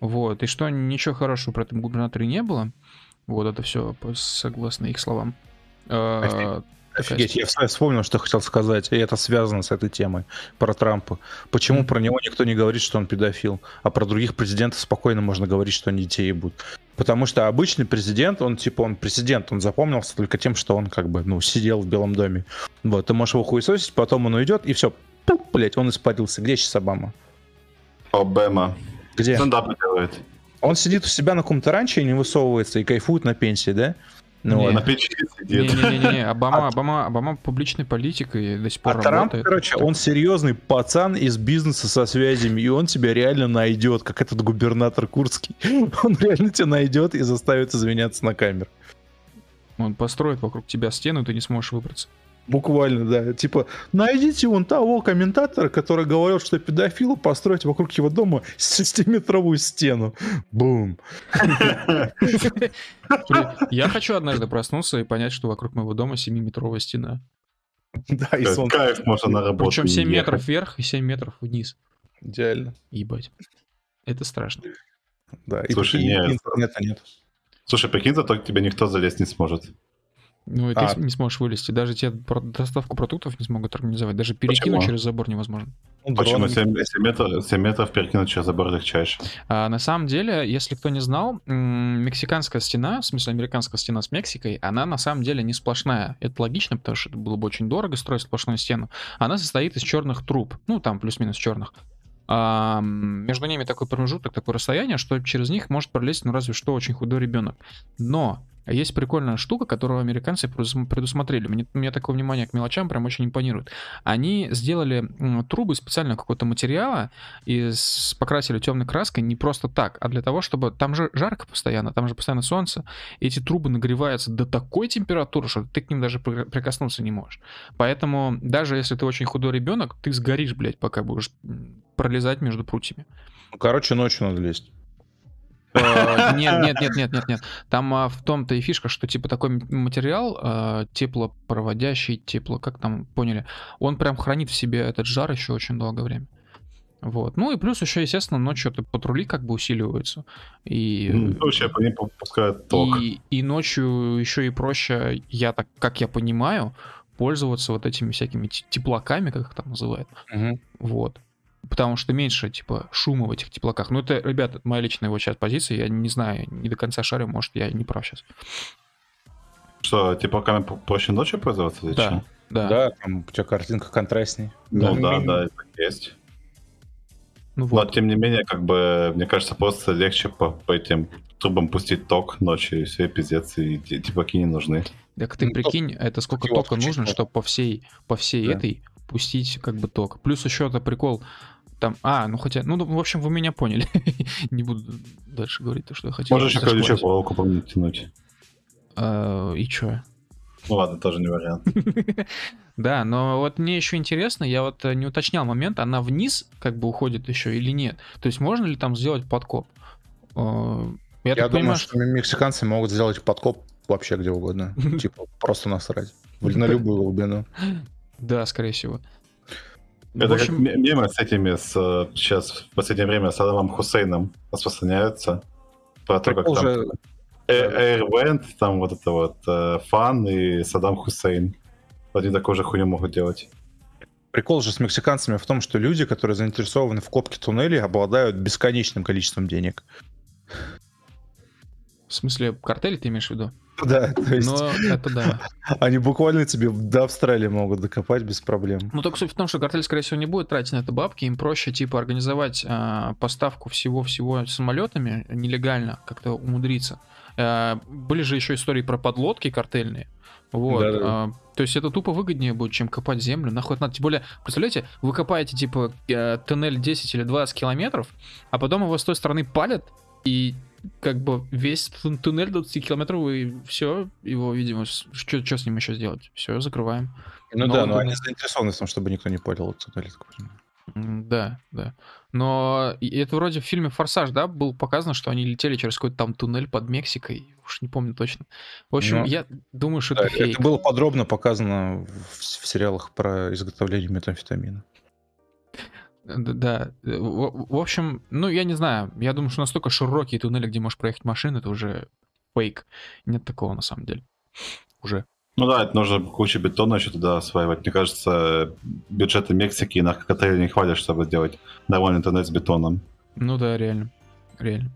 S2: Вот, и что ничего хорошего про этом губернаторе не было, вот это все согласно их словам.
S1: А, Офигеть, я вспомнил, что хотел сказать, и это связано с этой темой про Трампа. Почему mm-hmm. про него никто не говорит, что он педофил, а про других президентов спокойно можно говорить, что они детей будут? Потому что обычный президент, он типа, он президент, он запомнился только тем, что он как бы, ну, сидел в Белом доме. Вот, ты можешь его хуесосить, потом он уйдет, и все, блять, он испарился. Где сейчас Обама?
S3: Обама.
S1: Где? Стендап делает. Он сидит у себя на каком-то ранчо и не высовывается, и кайфует на пенсии, да?
S2: Ну, не, на печи сидит. Не-не-не, Обама, Обама, Обама публичный политик и до сих пор а
S1: работает. Трамп, короче, он серьезный пацан из бизнеса со связями, и он тебя реально найдет, как этот губернатор Курский. Он реально тебя найдет и заставит извиняться на камеру.
S2: Он построит вокруг тебя стену, и ты не сможешь выбраться.
S1: Буквально, да. Типа, найдите вон того комментатора, который говорил, что педофилу построить вокруг его дома 6-метровую стену. Бум.
S2: Я хочу однажды проснуться и понять, что вокруг моего дома 7-метровая стена.
S3: Да, и сон. Кайф можно на работу.
S2: Причем 7 метров вверх и 7 метров вниз.
S1: Идеально.
S2: Ебать. Это страшно.
S3: Да, и Слушай, нет. Слушай, прикинь, зато тебе никто залезть не сможет.
S2: Ну, и а. ты не сможешь вылезти. Даже тебе доставку продуктов не смогут организовать. Даже перекинуть Почему? через забор невозможно.
S3: Ну, Почему? 7, 7, метров, 7 метров перекинуть через забор легчайше.
S2: А, на самом деле, если кто не знал, мексиканская стена, в смысле американская стена с Мексикой, она на самом деле не сплошная. Это логично, потому что это было бы очень дорого строить сплошную стену. Она состоит из черных труб. Ну, там плюс-минус черных. А, между ними такой промежуток, такое расстояние, что через них может пролезть, ну, разве что очень худой ребенок. Но есть прикольная штука, которую американцы предусмотрели. Мне, мне такое внимание к мелочам прям очень импонирует. Они сделали трубы специально какого-то материала и покрасили темной краской не просто так, а для того, чтобы... Там же жарко постоянно, там же постоянно солнце. И эти трубы нагреваются до такой температуры, что ты к ним даже прикоснуться не можешь. Поэтому даже если ты очень худой ребенок, ты сгоришь, блядь, пока будешь пролезать между прутьями.
S1: Короче, ночью надо лезть.
S2: Э, нет, нет, нет, нет, нет, нет. Там а, в том-то и фишка, что типа такой материал а, теплопроводящий, тепло, как там поняли, он прям хранит в себе этот жар еще очень долгое время. Вот. Ну и плюс еще, естественно, ночью это патрули как бы усиливаются. И,
S3: ток.
S2: И, и ночью еще и проще, я так, как я понимаю, пользоваться вот этими всякими теплаками, как их там называют. Угу. Вот потому что меньше, типа, шума в этих теплаках. Ну, это, ребята, моя личная вот сейчас позиция, я не знаю, не до конца шарю, может, я не прав сейчас.
S3: Что, теплаками проще ночью пользоваться?
S2: Да, да.
S1: Да, там у тебя картинка контрастней.
S3: Ну да, да, да, это есть. Ну, вот. Но тем не менее, как бы, мне кажется, просто легче по, по этим трубам пустить ток ночью, и все, пиздец, и теплаки не нужны.
S2: Так ты ну, прикинь, это сколько тока нужно, чтобы по всей, по всей да. этой пустить как бы ток. Плюс еще это прикол, там, а, ну хотя, ну, в общем, вы меня поняли. Не буду дальше говорить то, что я хотел.
S3: Можешь еще ключевую палку помнить
S2: а, И что?
S3: Ну ладно, тоже не вариант.
S2: Да, но вот мне еще интересно, я вот э, не уточнял момент, она вниз как бы уходит еще или нет? То есть можно ли там сделать подкоп?
S1: А, я, я думаю, понимаю, что мексиканцы могут сделать подкоп вообще где угодно. Типа просто насрать. На любую глубину.
S2: Да, скорее всего.
S3: Это общем... как мемы с этими, с, сейчас в последнее время с Адамом Хусейном распространяются. Про то, как уже... там... Airvent, там вот это вот, э, фан и Саддам Хусейн. Они такую же хуйню могут делать.
S1: Прикол же с мексиканцами в том, что люди, которые заинтересованы в копке туннелей, обладают бесконечным количеством денег.
S2: В смысле, картель ты имеешь в виду?
S1: Да,
S2: то есть... Но это да.
S1: Они буквально тебе до Австралии могут докопать без проблем.
S2: Ну, только суть в том, что картель, скорее всего, не будет тратить на это бабки. Им проще, типа, организовать а, поставку всего-всего самолетами нелегально, как-то умудриться. А, были же еще истории про подлодки картельные. Вот. Да, да. А, то есть это тупо выгоднее будет, чем копать землю. Нахуй надо. Тем более, представляете, вы копаете, типа, э, туннель 10 или 20 километров, а потом его с той стороны палят, и как бы весь туннель 20 километров, и все, его, видимо, что, что с ним еще сделать? Все, закрываем.
S1: Ну но да, но туннель... они заинтересованы в том, чтобы никто не понял туннель.
S2: Да, да. Но это вроде в фильме «Форсаж», да, было показано, что они летели через какой-то там туннель под Мексикой. Уж не помню точно. В общем, ну, я думаю, что да, это фейк.
S1: Это было подробно показано в, в сериалах про изготовление метамфетамина.
S2: Да, э, в, в общем, ну, я не знаю, я думаю, что настолько широкие туннели, где можешь проехать машину, это уже фейк. Нет такого на самом деле. Уже.
S3: Ну да, это нужно кучу бетона еще туда осваивать. Мне кажется, бюджеты Мексики и наркокотеля не хватит, чтобы сделать нормальный туннель с бетоном.
S2: Ну да, реально. Реально.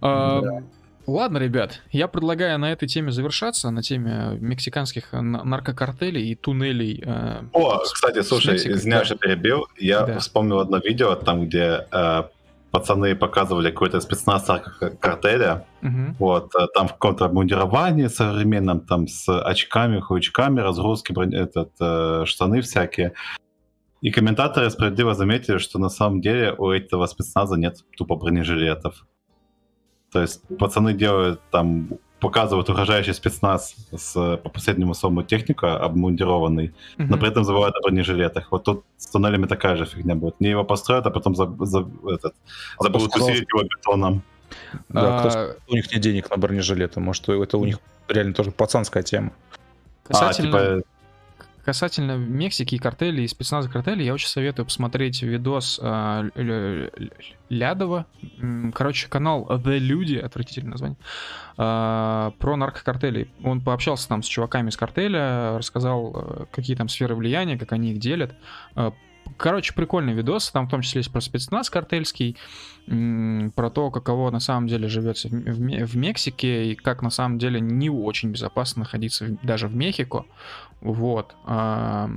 S2: А, да. Ладно, ребят, я предлагаю на этой теме завершаться, на теме мексиканских наркокартелей и туннелей.
S3: Э, О, кстати, слушай, извиняюсь, что перебил. Я да. вспомнил одно видео, там, где э, пацаны показывали какой-то спецназ картеля. Угу. Вот, э, там в каком-то мундировании современном, там с очками, хуечками, разгрузки, этот, э, штаны всякие. И комментаторы справедливо заметили, что на самом деле у этого спецназа нет тупо бронежилетов. То есть пацаны делают там, показывают угрожающий спецназ с по последнему слову техника, обмундированный, mm-hmm. но при этом забывают о бронежилетах. Вот тут с туннелями такая же фигня будет. Не его построят, а потом за, за, этот, а забудут усилить его бетоном.
S1: Да, а... кто, у них нет денег на бронежилеты, может, это у них реально тоже пацанская тема.
S2: Касательно... А, типа, Касательно Мексики и картелей, и спецназа картелей, я очень советую посмотреть видос э, Лядова. Короче, канал The Люди, отвратительное название, э, про наркокартели. Он пообщался там с чуваками из картеля, рассказал, э, какие там сферы влияния, как они их делят. Короче, прикольный видос, там в том числе есть про спецназ картельский, про то, каково на самом деле живется в, Мексике, и как на самом деле не очень безопасно находиться даже в Мехико. Вот. А,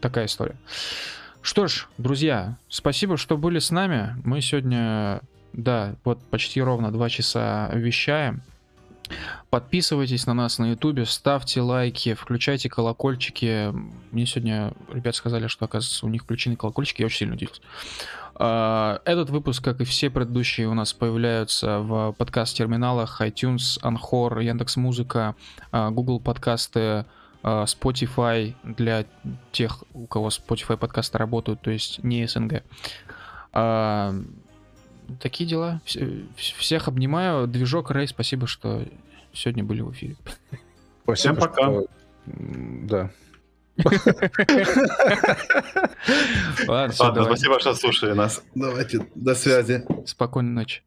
S2: такая история. Что ж, друзья, спасибо, что были с нами. Мы сегодня, да, вот почти ровно два часа вещаем. Подписывайтесь на нас на ютубе, ставьте лайки, включайте колокольчики. Мне сегодня ребят сказали, что, оказывается, у них включены колокольчики, я очень сильно удивился. А, этот выпуск, как и все предыдущие, у нас появляются в подкаст-терминалах iTunes, Anchor, Яндекс.Музыка, а, Google подкасты, Spotify для тех, у кого Spotify подкасты работают, то есть не СНГ. Такие дела. Всех обнимаю. Движок Рэй, спасибо, что сегодня были в эфире.
S3: Спасибо, Всем пока. Что...
S1: Да.
S3: Ладно, спасибо, что слушали нас. Давайте, до связи.
S2: Спокойной ночи.